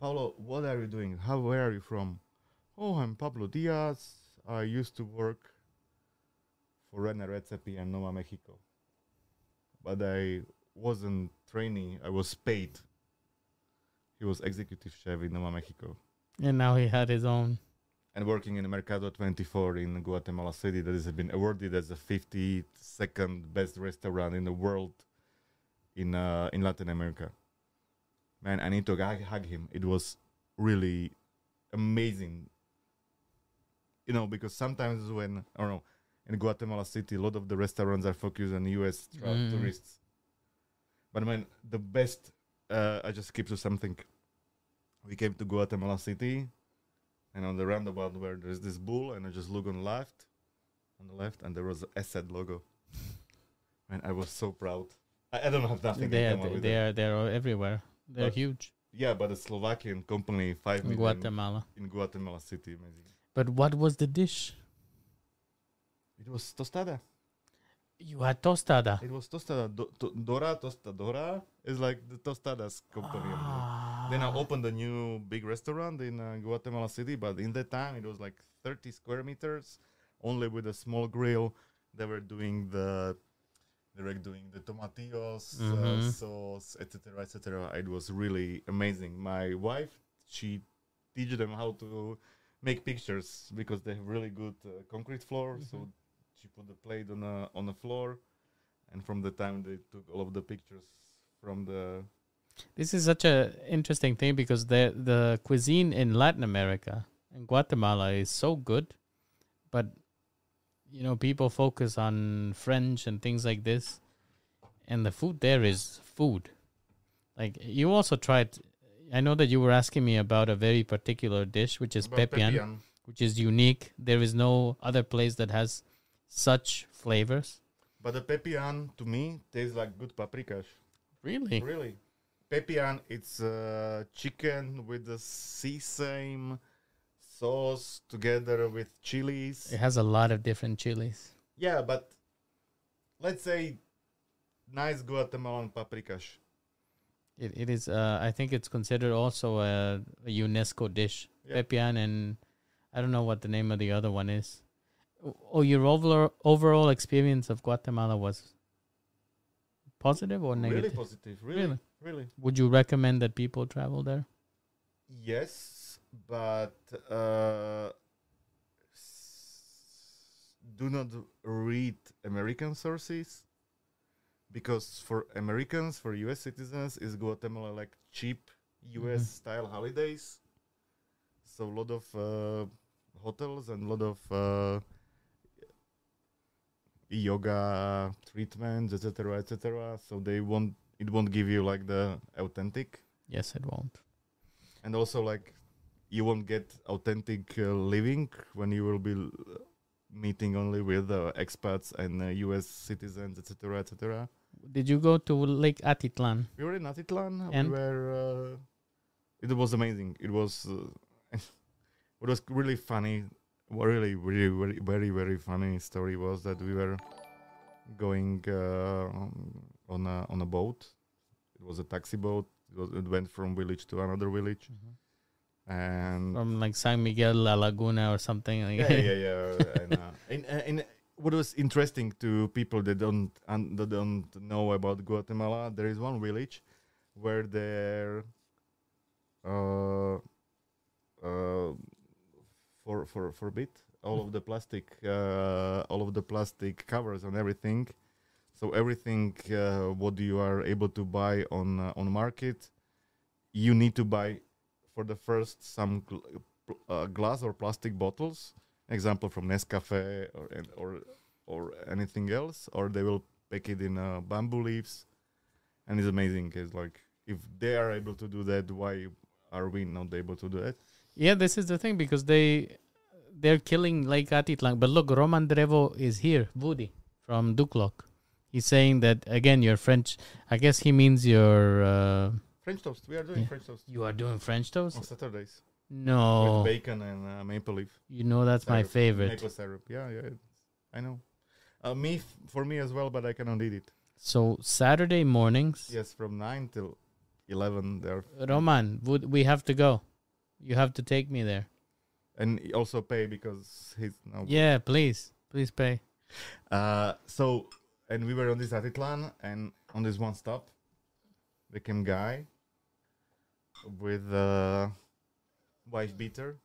paulo what are you doing? How where are you from? Oh i'm pablo diaz. I used to work for Rene Redzepi and Noma Mexico. But i wasn't trainee i was paid. He was executive chef in Noma Mexico. And now he had his own. and working in Mercado 24 in Guatemala City that has been awarded as the 52nd best restaurant in the world in uh, in Latin America. Man, I need to hug, him. It was really amazing. You know, because sometimes when I don't know in Guatemala City, a lot of the restaurants are focused on U.S. Mm. tourists. But man, the best. Uh, I just skip to something. We came to Guatemala City, and on the roundabout where there's this bull, and I just look on left, on the left, and there was a ESET logo. man, I was so proud. I, I don't have nothing. They are, with they are, they're everywhere. They're But huge. Yeah, but a Slovakian company, five In million Guatemala. in Guatemala City, amazing. But what was the dish? It was tostada. You had tostada. It was tostada. Do, to, Dora Tostadora is like the tostadas company. the- Then I Ah. opened a new big restaurant in uh, Guatemala City, but in that time it was like 30 square meters, only with a small grill. They were doing the, they were doing the tomatillos, uh, Mhm. sauce, etc., etc. It was really amazing. My wife, she teach them how to make pictures because they have really good uh, concrete floor. So she put the plate on a on the floor, and from the time they took all of the pictures from the This is such a interesting thing because the the cuisine in Latin America and Guatemala is so good, but you know people focus on French and things like this, and the food there is food. Like you also tried. I know that you were asking me about a very particular dish, which is About pepian, which is unique. There is no other place that has such flavors. But the pepian to me tastes like good paprikash. Really? Really, pepian it's uh, chicken with the sesame sauce together with chilies. It has a lot of different chilies. Yeah, but let's say nice Guatemalan paprikash. It, it is. Uh, I think it's considered also a, a UNESCO dish. Yeah. Pepian and I don't know what the name of the other one is. Oh, your overall overall experience of Guatemala was positive or negative? Really positive. Really, Really? really. Would you recommend that people travel there? Yes, but uh, do not read American sources because for Americans, for US citizens, is Guatemala like cheap US style holidays. So a lot of uh, hotels and a lot of uh, yoga treatments, etc., etc. So they won't. It won't give you like the authentic Yes, it won't. and also like you won't get authentic uh, living when you will be l- meeting only with uh, expats and uh, US citizens, etc., etc. Did you go to Lake Atitlan? We were in Atitlan. And? We were. Uh, it was amazing. It was. Uh, [laughs] it was really funny. Really, really, very, very, very funny story was that we were going uh, on a on a boat. It was a taxi boat. It, was, it went from village to another village, and From like San Miguel La Laguna or something like yeah, yeah, [laughs] yeah. and, uh, and, and what was interesting to people that don't un, that don't know about Guatemala, there is one village where there, uh, uh, for for for a bit all of the plastic, uh, all of the plastic covers and everything. So everything uh, what you are able to buy on uh, on market, you need to buy for the first some gl- uh, glass or plastic bottles. Example from Nescafe or or or anything else, or they will pack it in uh, bamboo leaves, and it's amazing. It's like if they are able to do that, why are we not able to do that? Yeah, this is the thing because they they're killing Lake Atitlan. But look, Roman Drevo is here, Woody from Duklok. He's saying that again. You're French. I guess he means you're. Uh, French toast. We are doing Yeah. French toast you are doing French toast. on Saturdays No, with bacon and uh, maple leaf. you know that's my favorite. Maple syrup. Yeah, yeah. I know. Uh, me f- for me as well, but I cannot eat it. So Saturday mornings, Yes, from nine till eleven there, Roman, would we have to go? You have to take me there. and also pay because he's now. Yeah, please, please pay. Uh, so, and we were on this Atitlan, and on this one stop, there came guy with a wife beater.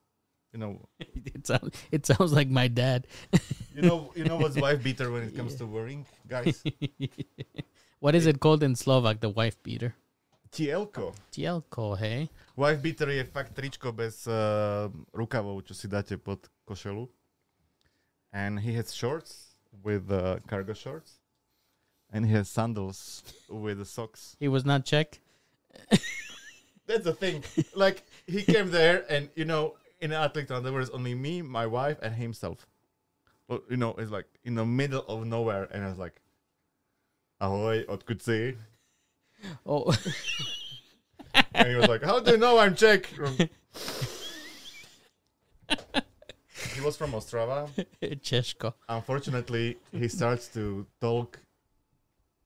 You know, [laughs] it sounds it sounds like my dad. you know, you know what's [laughs] wife beater when it comes Yeah. to wearing, guys. [laughs] what is it called in Slovak? The wife beater. Tielko. Tielko, hey. Wife beater je fakt tričko bez uh, rukavov, čo si dáte pod košelu. And he has shorts with uh, cargo shorts. And he has sandals with the socks. He was not Czech. That's the thing. like he came there, and you know, in Atitlan there was only me, my wife, and himself. Well, you know, it's like in the middle of nowhere, and I was like, ahoy, odkud si? Oh, And he was like, how do you know I'm Czech? he was from Ostrava. Češko. Unfortunately, he starts to talk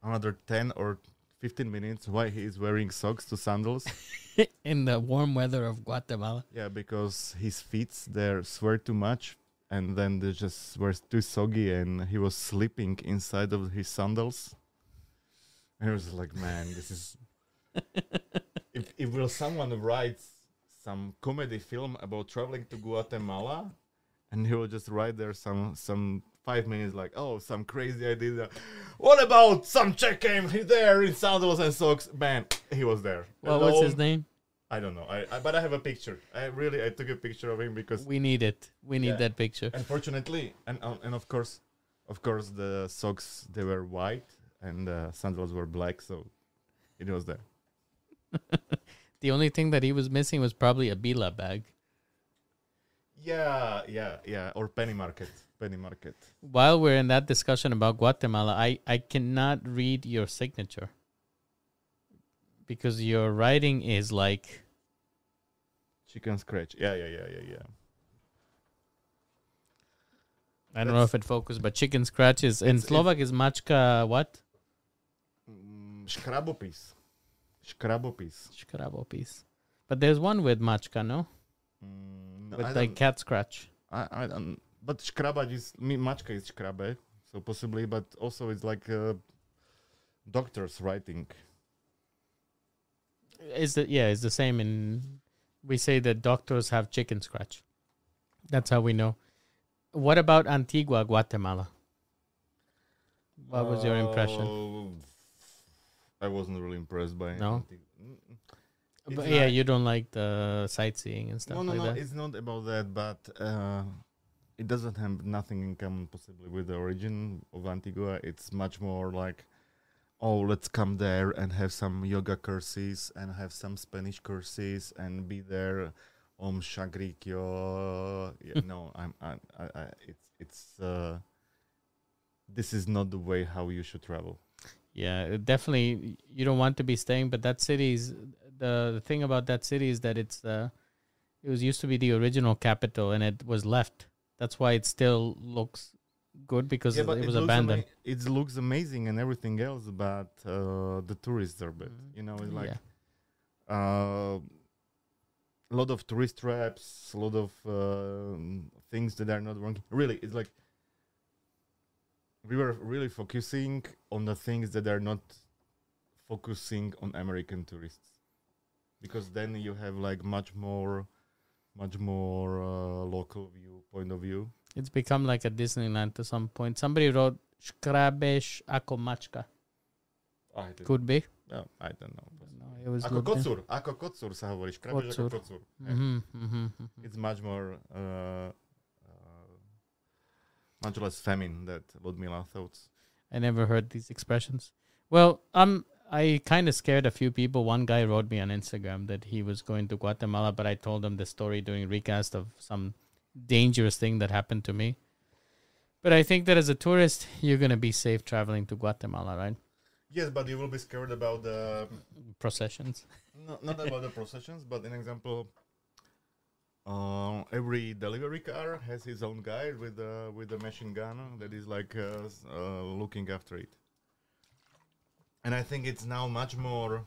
another 10 or 15 minutes why he is wearing socks to sandals. [laughs] In the warm weather of Guatemala. Yeah, because his feet there swear too much and then they just were too soggy and he was sleeping inside of his sandals. And he was like, man, this is. [laughs] if, if will someone write some comedy film about traveling to Guatemala and he will just write there some some five minutes like, oh, some crazy idea. What about some Czech came there in sandals and socks? Man, he was there. Well, what's his name? I don't know. I, I but I have a picture. I really I took a picture of him because We need it. We need Yeah. that picture. unfortunately and uh, and of course of course the socks they were white and the sandals were black so it was there. [laughs] The only thing that he was missing was probably a Billa bag. Yeah, yeah, yeah. Or penny market. Penny market. While we're in that discussion about Guatemala, I, I cannot read your signature because your writing is like Chicken scratch. Yeah, yeah, yeah, yeah, yeah. I don't know if it focused, but chicken scratch is in Slovak is mačka what? Mm, škrabopis. Škrabopis. Škrabopis. But there's one with mačka, no? Mm, no, With I, like cat scratch. I, I don't. But škrabať is mačka is škrabe, so possibly. But also it's like uh, doctors writing. Is the yeah, it's the same in we say that doctors have chicken scratch. That's how we know. What about Antigua, Guatemala? What was your impression? Oh, I wasn't really impressed by No? Yeah, you don't like the sightseeing and stuff No, no, like no. that. It's not about that, but uh, it doesn't have nothing in common, possibly, with the origin of Antigua. It's much more like, oh, let's come there and have some yoga courses and have some Spanish courses and be there. Om Shagrikyo. Yeah, no, I'm. I, I, I, it's. It's. Uh, this is not the way how you should travel. Yeah, definitely. You don't want to be staying, but that city's the, the thing about that city is that it's uh, it was used to be the original capital and it was left. That's why it still looks good because it, was looks abandoned. ama- it looks amazing and everything else, but uh, the tourists are bad. Mhm. You know, it's like yeah. uh, a lot of tourist traps, a lot of uh, things that are not working. Really, it's like we were really focusing on the things that are not focusing on American tourists, because then you have like much more, much more uh, local view point of view. It's become like a Disneyland to some point. Somebody wrote Škrabeš ako mačka. I don't, Could be. no, I don't know. No, it was Ako ako sa hovorí, ako kocúr. Mm-hmm, mm-hmm, It's much more, uh, uh, much less feminine that Ludmila thought. I never heard these expressions. Well, um, I kind of scared a few people. One guy wrote me on Instagram that he was going to Guatemala, but I told him the story during recast of some dangerous thing that happened to me. But I think that as a tourist, you're gonna be safe traveling to Guatemala, right? Yes, but you will be scared about the, Processions. no, not about the processions, but an example, uh, every delivery car has his own guy with a, with a machine gun that is like uh, uh, looking after it. And I think it's now much more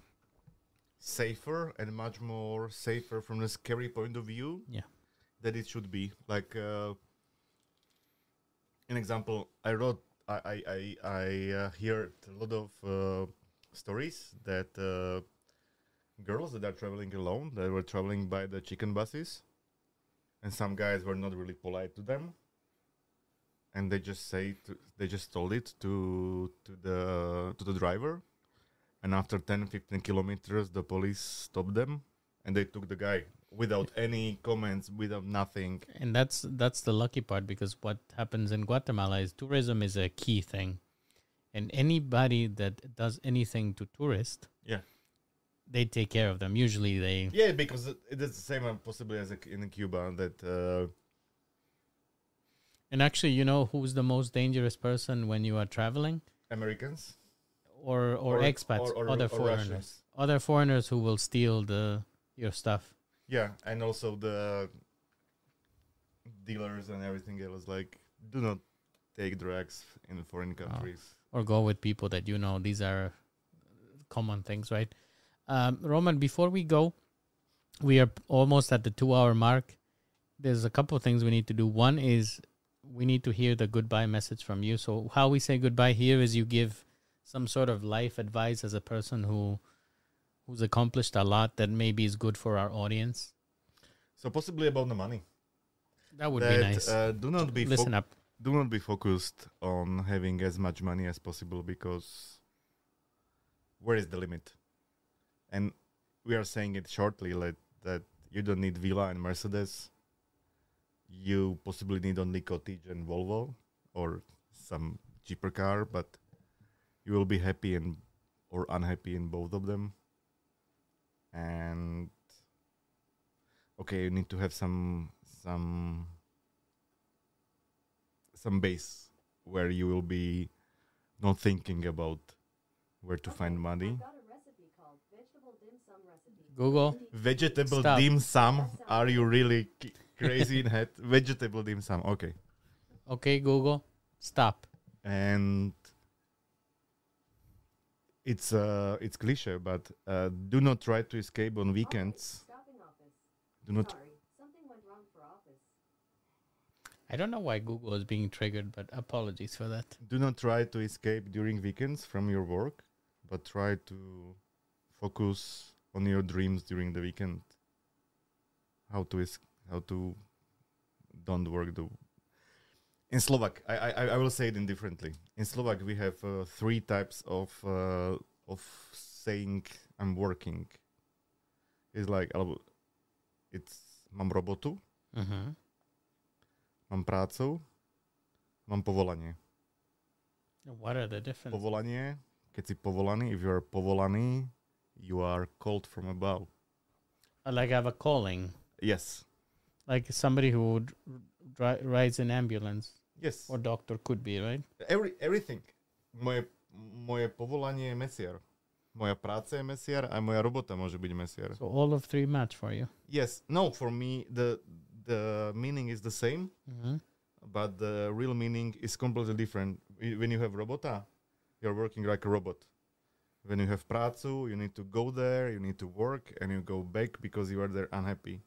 safer and much more safer from the scary point of view Yeah. that it should be. Like uh, an example, I wrote, I I I, I uh, heard a lot of uh, stories that uh, girls that are traveling alone, that were traveling by the chicken buses, and some guys were not really polite to them, and they just say to, they just told it to to the to the driver, and after 10, 15 kilometers, the police stopped them, and they took the guy without any comments, without nothing. And that's that's the lucky part because what happens in Guatemala is tourism is a key thing, and anybody that does anything to tourists, Yeah. they take care of them. Usually, they Yeah, because it is the same uh, possibly as in Cuba that uh, and actually, you know who's the most dangerous person when you are traveling? Americans. or or, expats, or- or- other foreigners, Russians. other foreigners who will steal the your stuff. Yeah, and also the dealers and everything else. Like, do not take drugs in foreign countries. or go with people that you know. These are common things, right? Um, Roman, before we go, we are almost at the two hour mark. There's a couple of things we need to do. One is we need to hear the goodbye message from you. So, how we say goodbye here is you give some sort of life advice as a person who who's accomplished a lot that maybe is good for our audience. So possibly about the money. That would that, be nice. Uh, do not be Listen foc- up. do not be focused on having as much money as possible because where is the limit? And we are saying it shortly like that you don't need Villa and Mercedes. You possibly need only Cottage and Volvo or some cheaper car, but you will be happy and or unhappy in both of them. And okay, you need to have some some some base where you will be not thinking about where to find money. I've got a recipe called vegetable dim sum recipe. Google. Vegetable Stop. dim sum. Are you um, really c- crazy in head? Vegetable dim sum. Okay. Okay, Google. Stop. And it's uh it's cliche, but uh, do not try to escape on weekends. Stopping office. Do not Sorry, something went wrong for office. I don't know why Google is being triggered, but apologies for that. do not try to escape during weekends from your work, but try to focus on your dreams during the weekend. How to es- how to don't work the in Slovak. I, I I will say it indifferently. In Slovak, we have uh, three types of uh, of saying I'm working. It's like it's mám robotu, Mm-hmm. mám prácu, mám povolanie. What are the differences? povolanie, keď si povolaný, if you are povolaný, you are called from above. Uh, Like I have a calling, Yes. Like somebody who would dri- rides an ambulance Yes. or doctor could be, right? Every, everything. Moje, moje povolanie je mesiar. Moja práca je mesiar a moja robota môže byť mesiar. So all of three match for you. Yes. No, for me, the, the meaning is the same, Mm-hmm. but the real meaning is completely different. When you have robota, you're working like a robot. When you have prácu, you need to go there, you need to work, and you go back because you are there unhappy.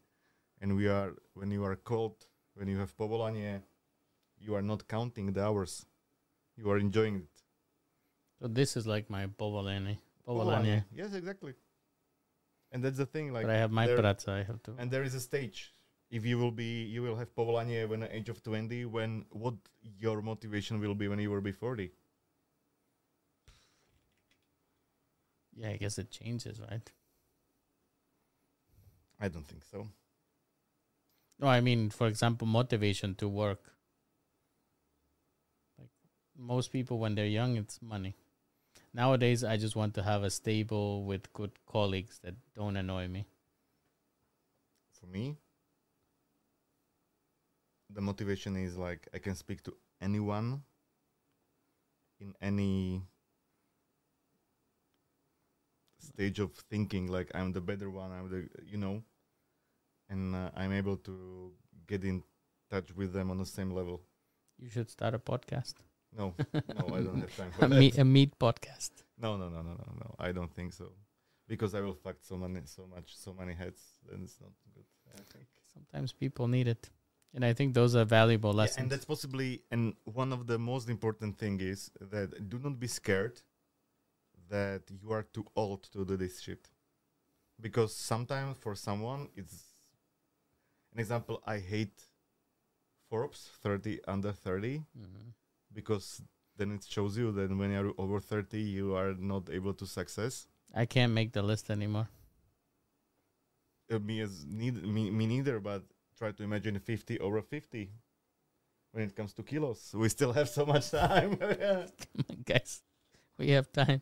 And we are when you are cold when you have povolanie, you are not counting the hours. You are enjoying it. So this is like my povolanie. Povolanie. Yes, exactly. And that's the thing. Like, but I have my praca. I have to. and there is a stage. If you will be, you will have povolanie when at age of twenty. When what your motivation will be when you will be forty. Yeah, I guess it changes, right? I don't think so. No, I mean, for example, motivation to work. Like most people, when they're young, it's money. Nowadays, I just want to have a stable with good colleagues that don't annoy me. For me, the motivation is like I can speak to anyone in any stage of thinking like I'm the better one I'm the you know and uh, I'm able to get in touch with them on the same level. You should start a podcast, no. [laughs] No I don't have time for a that. meat, a meat podcast. no no no no no no. I don't think so. Because I will fuck so many so much so many heads and it's not good I think. Sometimes people need it, and I think those are valuable Yeah, lessons. and that's possibly and one of the most important thing is that do not be scared that you are too old to do this shit. Because sometimes for someone it's an example i hate forbes 30 under 30 Mhm. because then it shows you that when you're over 30 you are not able to success I can't make the list anymore. uh, me as neither, me, me neither but try to imagine 50 over 50 when it comes to kilos we still have so much time. [laughs] Guys, we have time.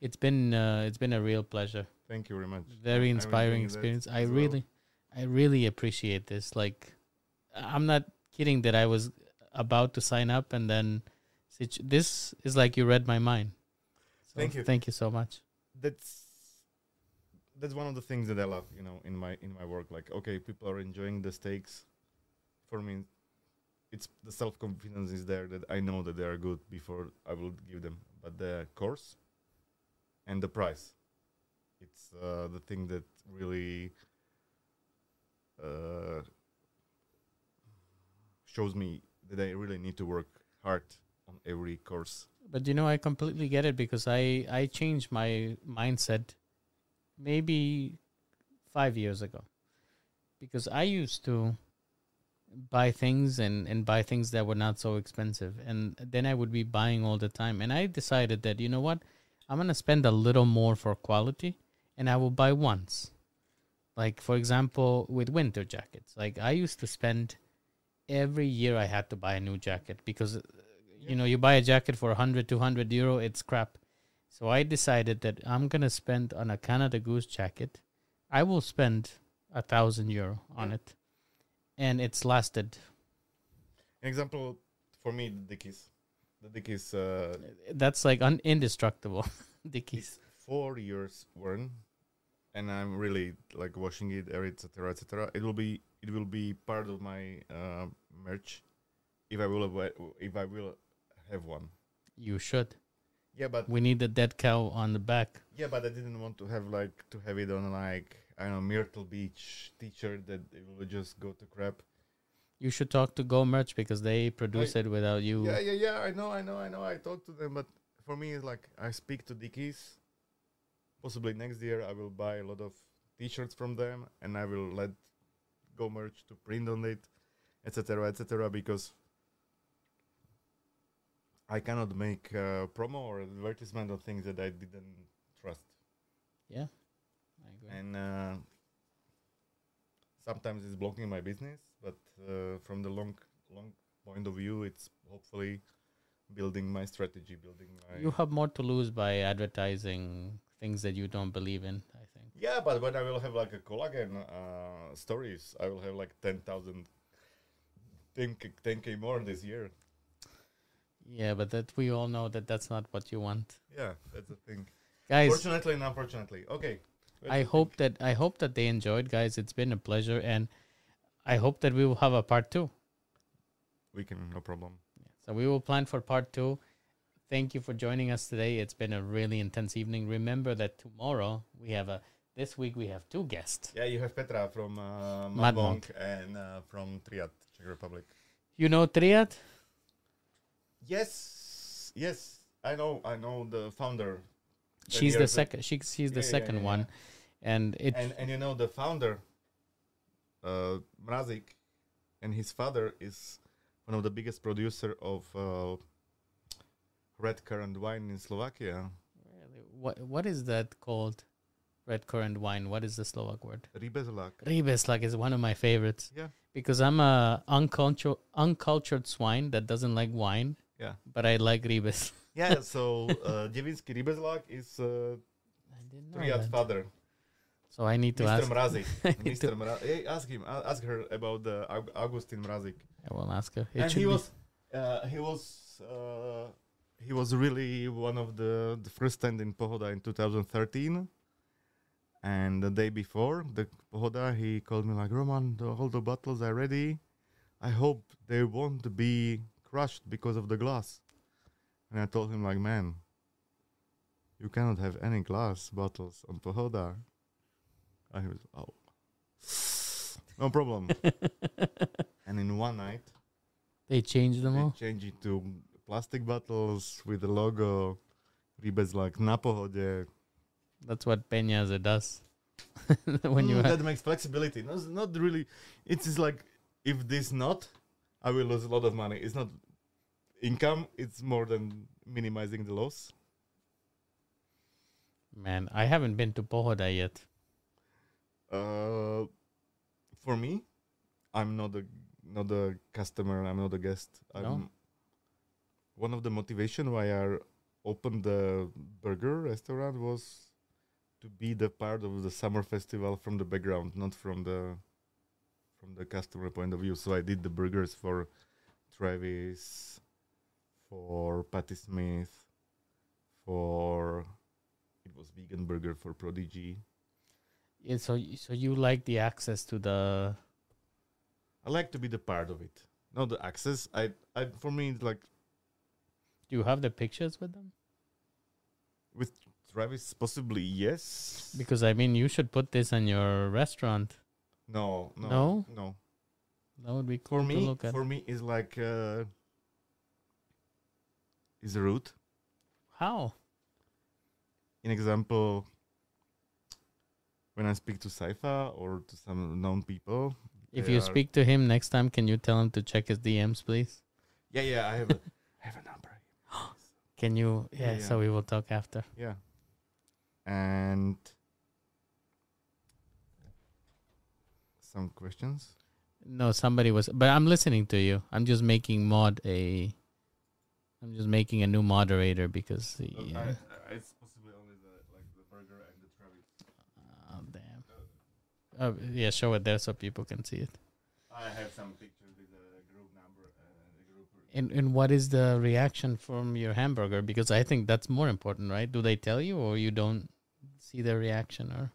It's been uh, it's been a real pleasure. Thank you very much. Very inspiring experience. I well. really, I really appreciate this. Like, I'm not kidding that I was about to sign up, and then this is like you read my mind. So Thank you. Thank you so much. that's that's one of the things that I love, you know, in my in my work. Like, okay, people are enjoying the steaks. For me, it's the self confidence is there that I know that they are good before I will give them. But the course and the price, it's uh, the thing that really uh, shows me that I really need to work hard on every course. But you know, I completely get it because I I changed my mindset maybe five years ago. Because I used to buy things and and buy things that were not so expensive. And then I would be buying all the time. And I decided that you know what? I'm gonna spend a little more for quality and I will buy once like for example with winter jackets. Like I used to spend every year I had to buy a new jacket because you know you buy a jacket for 100 200 euro it's crap. So i decided that i'm gonna spend on a canada goose jacket. I will spend a thousand euro on it. And it's lasted. An example for me, the Dickies. The Dickies uh, that's like un- indestructible. [laughs] Dickies. four years worn, and I'm really like washing it, etc., etc. It will be it will be part of my uh, merch if I will avo- if I will have one. you should Yeah, but we need the dead cow on the back yeah, but I didn't want to have like to have it on like I don't know Myrtle Beach T-shirt that it will just go to crap. you should talk to go merch because they produce it without you Yeah, yeah, yeah. I know, I know, I know. I talked to them, but for me, it's like I speak to Dickies. Possibly next year, I will buy a lot of T-shirts from them, and I will let Go Merch to print on it, etc., etc. Because I cannot make uh, promo or advertisement on things that I didn't trust, yeah I agree. and uh, sometimes it's blocking my business. But uh, from the long, long point of view, it's hopefully building my strategy, building my. you have more to lose by advertising things that you don't believe in i think yeah, but when I will have like a collagen uh, stories, I will have like 10,000, 10k, 10k more this year. yeah but that we all know that that's not what you want Yeah, that's the thing. guys Fortunately and unfortunately. Okay. I hope that I hope that they enjoyed, guys. It's been a pleasure, and I hope that we will have a part two. We can, no problem. So we will plan for part two. Thank you for joining us today. It's been a really intense evening. Remember that tomorrow we have a. This week we have two guests. Yeah, you have Petra from uh, Mad Monk and uh, from Triad, Czech Republic. You know Triad? Yes, yes. I know, I know the founder. She's the second. She, she's the Yeah, yeah, second yeah, one, and it. and and you know the founder uh Mrazik and his father is one of the biggest producer of uh, red currant wine in Slovakia Really? what what is that called? Red currant wine. What is the Slovak word? Ribeslak. Ribeslak is one of my favorites yeah because I'm a uncultured uncultured swine that doesn't like wine, yeah but I like Ribes. [laughs] yeah so uh, Devinsky Rybezlak is uh, I didn't know Triad that. father So I need to Mr. ask. Mrazik [laughs] Mr. Mra- hey, ask him a- ask her about the Aug- Augustin Mrazik I will ask her. It and he be- was uh, he was uh, he was really one of the the first stand in Pohoda in 2013 and the day before the Pohoda he called me like Roman the, all the bottles are ready. I hope they won't be crushed because of the glass. And I told him like man you cannot have any glass bottles on Pohoda. And he was oh. [sighs] No problem. [laughs] And in one night they changed them they all. change it to plastic bottles with the logo Ribes like na pohode. That's what Peñaza does. [laughs] when you Mm, have, that makes flexibility. No, it's not really. It is like if this not, I will lose a lot of money. It's not income. It's more than minimizing the loss. man, I haven't been to Pohoda yet. Uh, for me, I'm not a not a customer. I'm not a guest. I'm No? One of the motivation why I opened the burger restaurant was to be the part of the summer festival from the background, not from the from the customer point of view. So I did the burgers for Travis, for Patti Smith, for it was vegan burger for Prodigy. Yeah, so so you like the access to the I like to be the part of it, not the access. I, I for me it's like do you have the pictures with them? with Travis possibly yes. Because I mean you should put this in your restaurant. No, no, No? no. That would be For cool to me, look at. for me is like uh, is a route. How? In example, when I speak to Saifa or to some known people, If you speak to him next time, can you tell him to check his DMs, please? yeah, yeah, I have, a, [laughs] I have a number. Can you? Yeah, Yeah, so we will talk after. Yeah, and some questions. No, somebody was, but I'm listening to you. I'm just making mod a. I'm just making a new moderator because. Yeah. it's possibly only the like the burger and the Travis. Oh damn. Oh yeah, show it there so people can see it. I have some pictures with the group number and the group. And and what is the reaction from your hamburger? Because I think that's more important, right? Do they tell you, or you don't see their reaction, or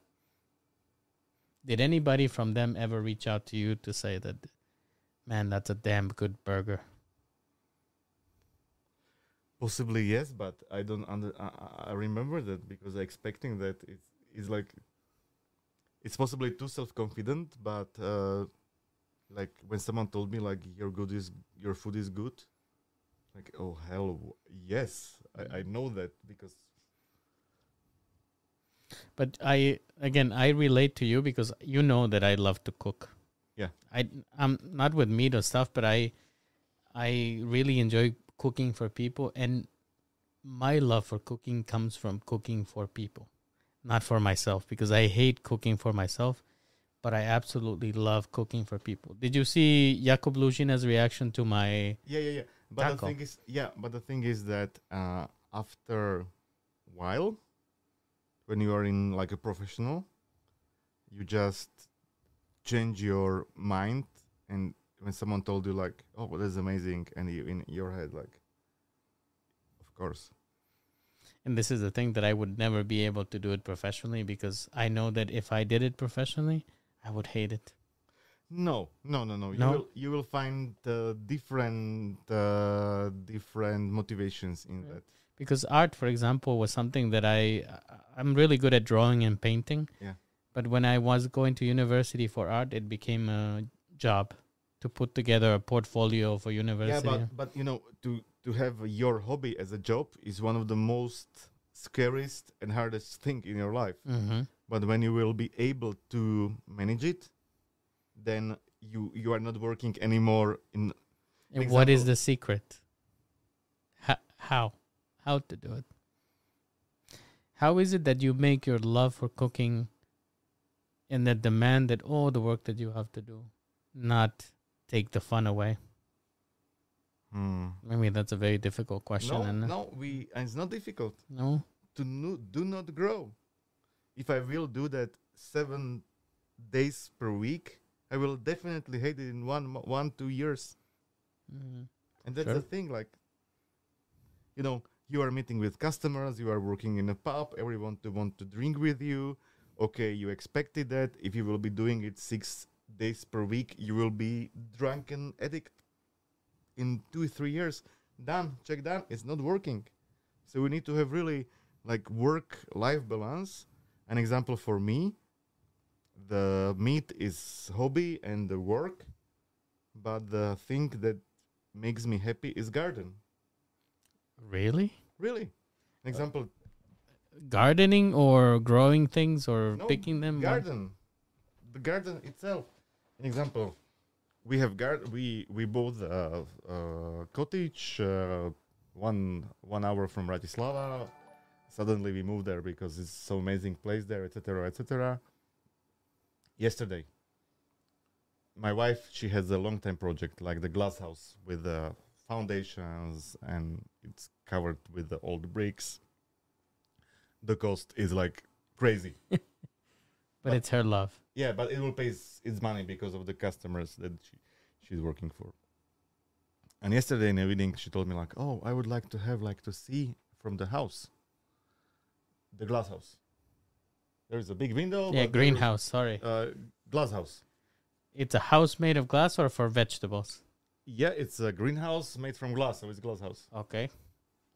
did anybody from them ever reach out to you to say that, man, that's a damn good burger? Possibly yes, but I don't under. I, I- remember that because I expecting that it's it's like it's possibly too self confident, but uh, like when someone told me like your good is your food is good, like oh hell yes, I, I mm. know that because But I again, I relate to you because you know that I love to cook. Yeah. I I'm not with meat or stuff, but I I really enjoy cooking for people and my love for cooking comes from cooking for people, not for myself because I hate cooking for myself, but I absolutely love cooking for people. Did you see Jakub Luzina's reaction to my yeah yeah yeah. But Taco. the thing is yeah, but the thing is that uh, after while when you are in like a professional, you just change your mind and when someone told you like oh well, that's amazing and you in your head like of course and this is the thing that I would never be able to do it professionally because I know that if I did it professionally, I would hate it. No no no no, you No? will you will find uh, different uh, different motivations in Yeah. that because art for example was something that i i'm really good at drawing and painting Yeah. but when i was going to university for art it became a job to put together a portfolio for university Yeah, but but you know to to have your hobby as a job is one of the most scariest and hardest thing in your life hmm but when you will be able to manage it then you you are not working anymore in what is the secret? Ho- how? How to do it? How is it that you make your love for cooking and that demand that all the work that you have to do not take the fun away? Hmm. I mean, that's a very difficult question. no and no we and it's not difficult. No, to no, do not grow. If i will do that seven days per week i will definitely hate it in one one two years. Mhm. and that's Sure. the thing like you know you are meeting with customers you are working in a pub everyone to want to drink with you. Okay you expected that. If you will be doing it six days per week you will be drunken addict in two three years. Done. Check done. It's not working. So we need to have really like work life balance. An example for me the meat is hobby and the work but the thing that makes me happy is garden. Really? really? An example. Gardening or growing things or No, picking them? garden. The garden itself. An example. We have gar- we we bought a, a cottage uh, one one hour from Bratislava. Suddenly we moved there because it's so amazing place there etc etc yesterday my wife she has a long time project like the glass house with the foundations and it's covered with the old bricks the cost is like crazy [laughs] But it's her love. yeah, but it will pay its, its money because of the customers that she, she's working for. And yesterday in the evening, she told me like, "Oh, I would like to have like to see from the house." the glass house. There is a big window. yeah, but there is, greenhouse. Sorry, Uh, glass house. it's a house made of glass or for vegetables. Yeah, it's a greenhouse made from glass, so it's glass house. Okay.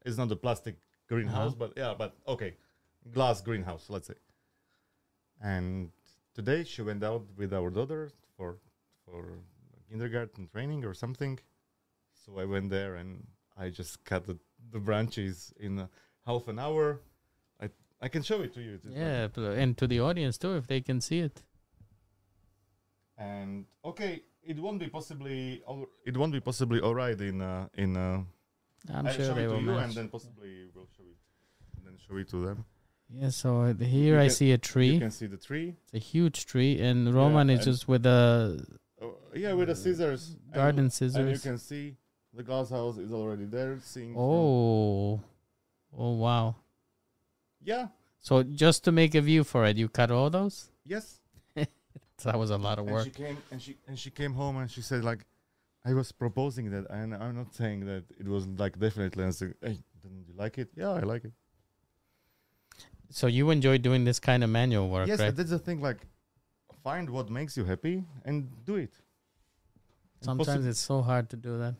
It's not a plastic greenhouse, Uh-huh. but yeah, but okay, glass greenhouse, let's say. And today she went out with our daughter for for kindergarten training or something. So I went there and I just cut the, the branches in half an hour. I can show it to you. Yeah, and to the audience too, if they can see it. And okay, it won't be possibly it won't be possibly all right in uh, in uh, I'm I'll sure show they it to will you and then possibly we'll show it and then show it to them. Yeah, so uh, here I can- see a tree. You can see the tree. It's a huge tree, and Roman is and- just with a Oh, yeah, with the scissors. and- garden And you can see the glass house is already there. Seeing. Oh, oh wow! Yeah. So just to make a view for it, you cut all those? Yes. [laughs] That was a lot of And work. she came and she and she came home and she said like, I was proposing that and I'm not saying that it was like definitely. And I said, hey, didn't you like it? Yeah, I like it. So you enjoy doing this kind of manual work, yes, right? that's the thing. Like, find what makes you happy and do it. Sometimes possi- it's so hard to do that.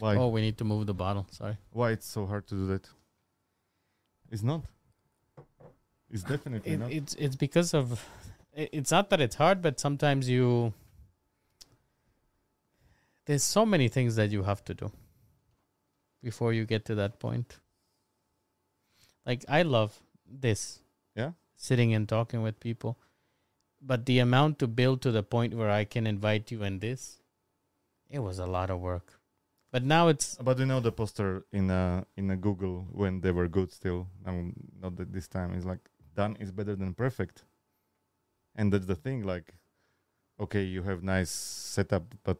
why Oh, we need to move the bottle. Sorry. why it's so hard to do that. It's not. It's definitely It, not. it's it's because of it's not that it's hard, but sometimes you there's so many things that you have to do before you get to that point. Like I love this. Yeah? Sitting and talking with people. But the amount to build to the point where I can invite you in this, it was a lot of work. But now it's But you know the poster in uh in a Google when they were good still. Now not that this time is like done is better than perfect. And that's the thing. Like, okay, you have nice setup, but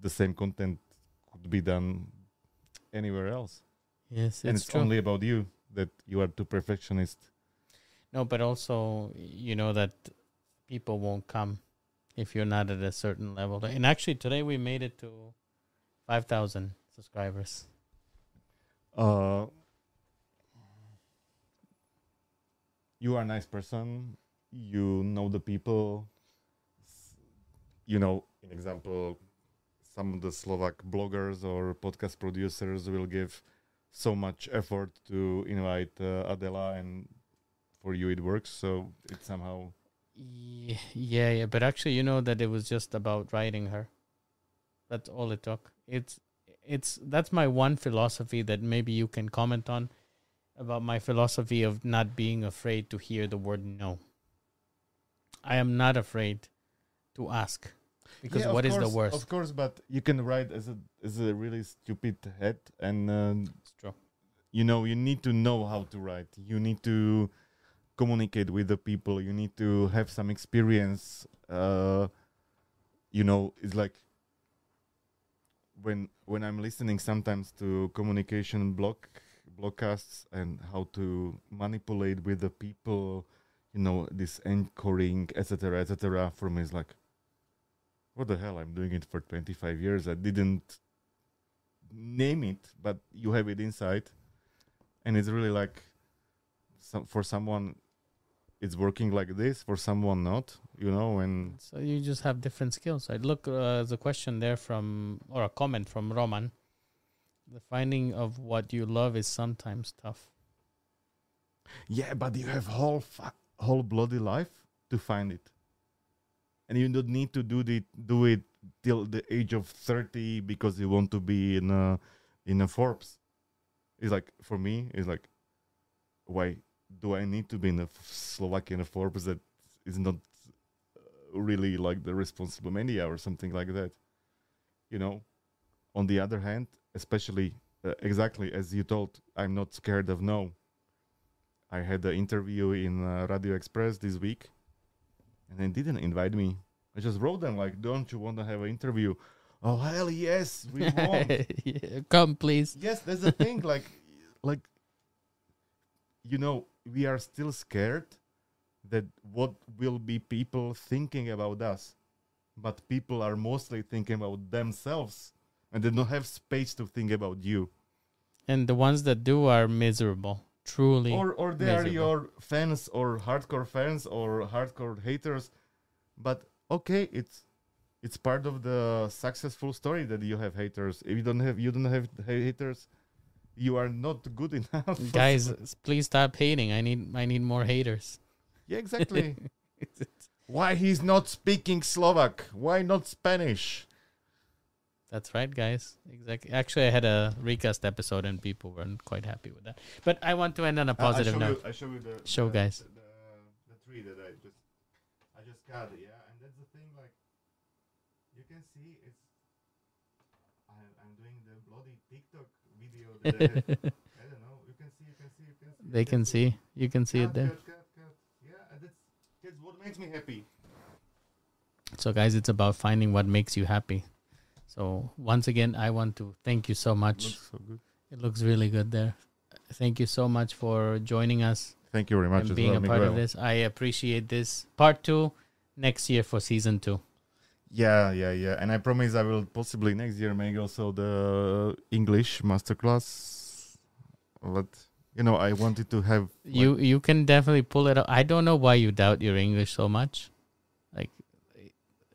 the same content could be done anywhere else. yes, and it's it's only about you that you are too perfectionist. No, but also you know that people won't come if you're not at a certain level. And actually, today we made it to five thousand subscribers. Uh, you are a nice person. You know the people. You know, in example, some of the Slovak bloggers or podcast producers will give so much effort to invite uh, Adela, and for you it works. So it somehow Ye- Yeah, yeah, but actually, you know that it was just about writing her. That's all it took. It's it's that's my one philosophy that maybe you can comment on about my philosophy of not being afraid to hear the word no. I am not afraid to ask because Yeah, what is the course- worst? Of course, but you can write as a as a really stupid head, and um, true. you know you need to know how to write. You need to communicate with the people. You need to have some experience. Uh, you know, it's like when when I'm listening sometimes to communication blog broadcasts and how to manipulate with the people. You know, this anchoring, etc., etc. For me, is like what the hell i'm doing it for 25 years i didn't name it but you have it inside and it's really like some, for someone it's working like this for someone not you know and So you just have different skills. I look uh, a question there from or a comment from Roman. The finding of what you love is sometimes tough. yeah but you have whole fu- whole bloody life to find it. And you don't need to do the do it till the age of 30 because you want to be in a in a forbes. It's like for me it's like why do i need to be in a slovakian forbes that is not uh, really like the responsible media or something like that? You know on the other hand especially uh, exactly as you told i'm not scared of no. I had an interview in uh, radio express this week and they didn't invite me. I just wrote them like don't you want to have an interview? Oh hell yes we [laughs] want. Yeah, Come please. yes that's the thing like [laughs] like you know we are still scared that what will be people thinking about us but people are mostly thinking about themselves and they don't have space to think about you. And the ones that do are miserable. truly or or they are your fans or hardcore fans or hardcore haters. But okay it's it's part of the successful story that you have haters. If you don't have you don't have haters you are not good [laughs] enough. Guys please stop hating. I need i need more haters. Yeah exactly. [laughs] Why he's not speaking slovak? Why not spanish That's right, guys. Exactly. Actually, I had a recast episode and people weren't quite happy with that. But I want to end on a Uh, positive I note. you, I show you the Show the, guys. the, the tree that I just I just cut yeah and that's the thing like you can see it's I, I'm doing the bloody TikTok video that I. [laughs] I don't know you can see you can see you can see they can see. You can see it there. cut, cut, cut. yeah and that's that's what makes me happy So, guys, it's about finding what makes you happy. So, once again, I want to thank you so much. looks so good It looks really good there. Thank you so much for joining us thank you very much and being well, a part of this. I appreciate this. Part two next year for season two. Yeah, yeah, yeah. And I promise I will possibly next year make also the English masterclass. But you know, I wanted to have like, You you can definitely pull it up. I don't know why you doubt your English so much.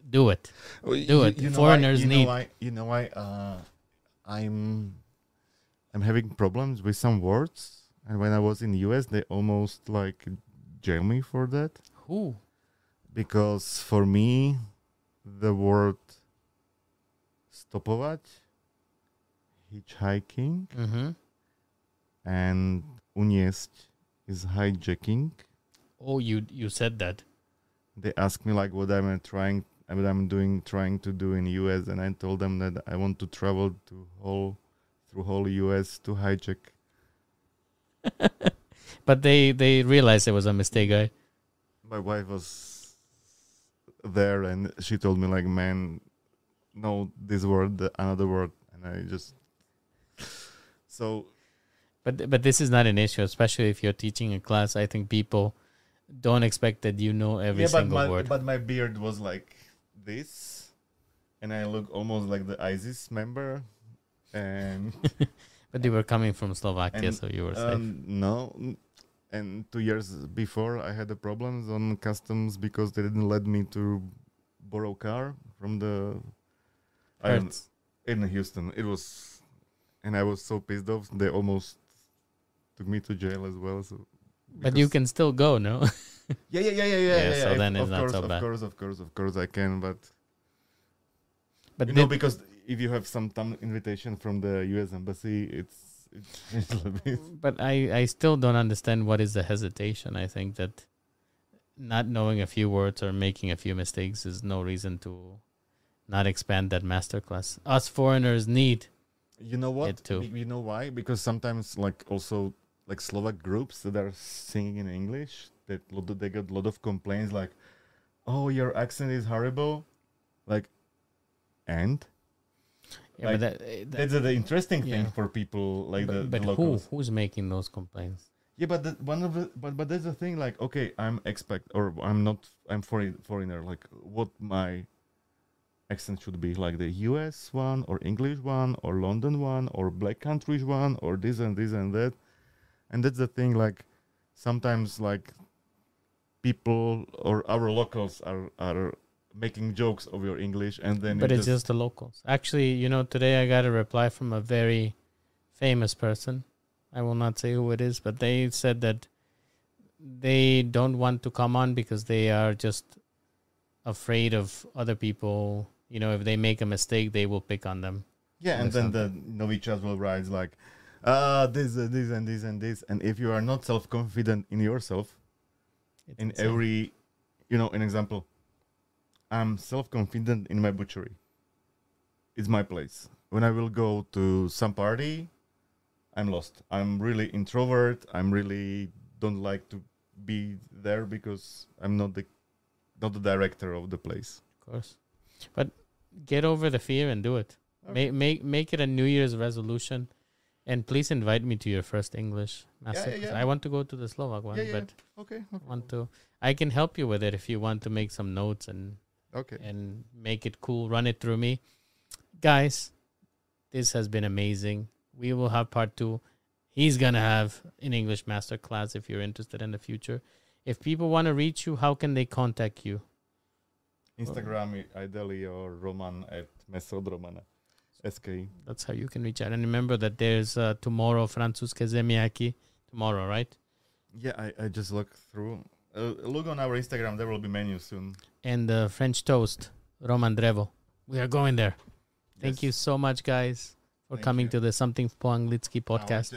Do it. Do it. know Foreigners you need- Know why, you know why? Uh, I'm I'm having problems with some words, and when I was in the US, they almost like jail me for that Who? because for me, the word stopovať, hitchhiking, Mm-hmm. and uniesť is hijacking. Oh, you you said that. They asked me like what I'm trying, what I'm doing, trying to do in US, and I told them that I want to travel to whole through whole US to hijack. [laughs] But they they realized it was a mistake, right? My wife was there, and she told me like, "Man, no, this word, another word," and I just [sighs] so But but this is not an issue, especially if you're teaching a class. I think people don't expect that you know every yeah, but single my word. but my beard was like this, and I look almost like the ISIS member, and. [laughs] But you were coming from Slovakia, And, so you were safe. Um, no, and two years before, I had the problems on customs because they didn't let me to borrow car from the. I in Houston, it was, and I was so pissed off. They almost took me to jail as well. So, But you can still go, no? [laughs] yeah, yeah, yeah, yeah, yeah. Yeah, yeah, so of- then it's of not course, so of course, of course, of course, I can. But But you know, because if you have some time invitation from the U.S. embassy, it's it's, it's [laughs] a little bit. But I, I still don't understand what is the hesitation. I think that not knowing a few words or making a few mistakes is no reason to not expand that masterclass. Us foreigners need. You know what? It too. You know why? Because sometimes, like, also like Slovak groups that are singing in English, that they get a lot of complaints, like, "Oh, your accent is horrible," like, and Yeah, but that, eh, that- that's the interesting thing Yeah. for people like but, the, but the who who's making those complaints? Yeah, but the, one of the but but that's the thing. Like, okay, I'm expect or I'm not. I'm foreign foreigner. Like, what my accent should be? Like the U.S. one or English one or London one or Black Country one or this and this and that. And that's the thing. Like, sometimes like people or our locals are are making jokes of your English, and then but it it's just the locals. Actually, you know, today I got a reply from a very famous person. I will not say who it is, but they said that they don't want to come on because they are just afraid of other people. You know, if they make a mistake, they will pick on them. Yeah, and then the Novichas will write like, uh, this, uh, this, and this, and this. And if you are not self confident in yourself, It's in insane. every, you know, an example, I'm self confident in my butchery. It's my place. When I will go to some party, I'm lost. I'm really introvert. I'm really don't like to be there because I'm not the, not the director of the place. of course. But get over the fear and do it. Make make make it a New Year's resolution, and please invite me to your first English master. yeah, yeah. I want to go to the Slovak one, Yeah, yeah, but Okay. okay. want to. I can help you with it if you want to make some notes and Okay. and make it cool. Run it through me, guys. This has been amazing. We will have part two. He's gonna have an English master class if you're interested in the future. If people want to reach you, how can they contact you? Instagram i- ideally or Roman at Maso od Romana. SK. That's how you can reach out. And remember that there's uh, tomorrow Francúzske Zemiaky. Tomorrow, right? Yeah, I, I just look through. Uh, look on our Instagram. There will be menu soon. And the French toast, Roman Drevo. We are going there. Thank you so much, guys, for Thank coming you. to the Something po Anglicky podcast.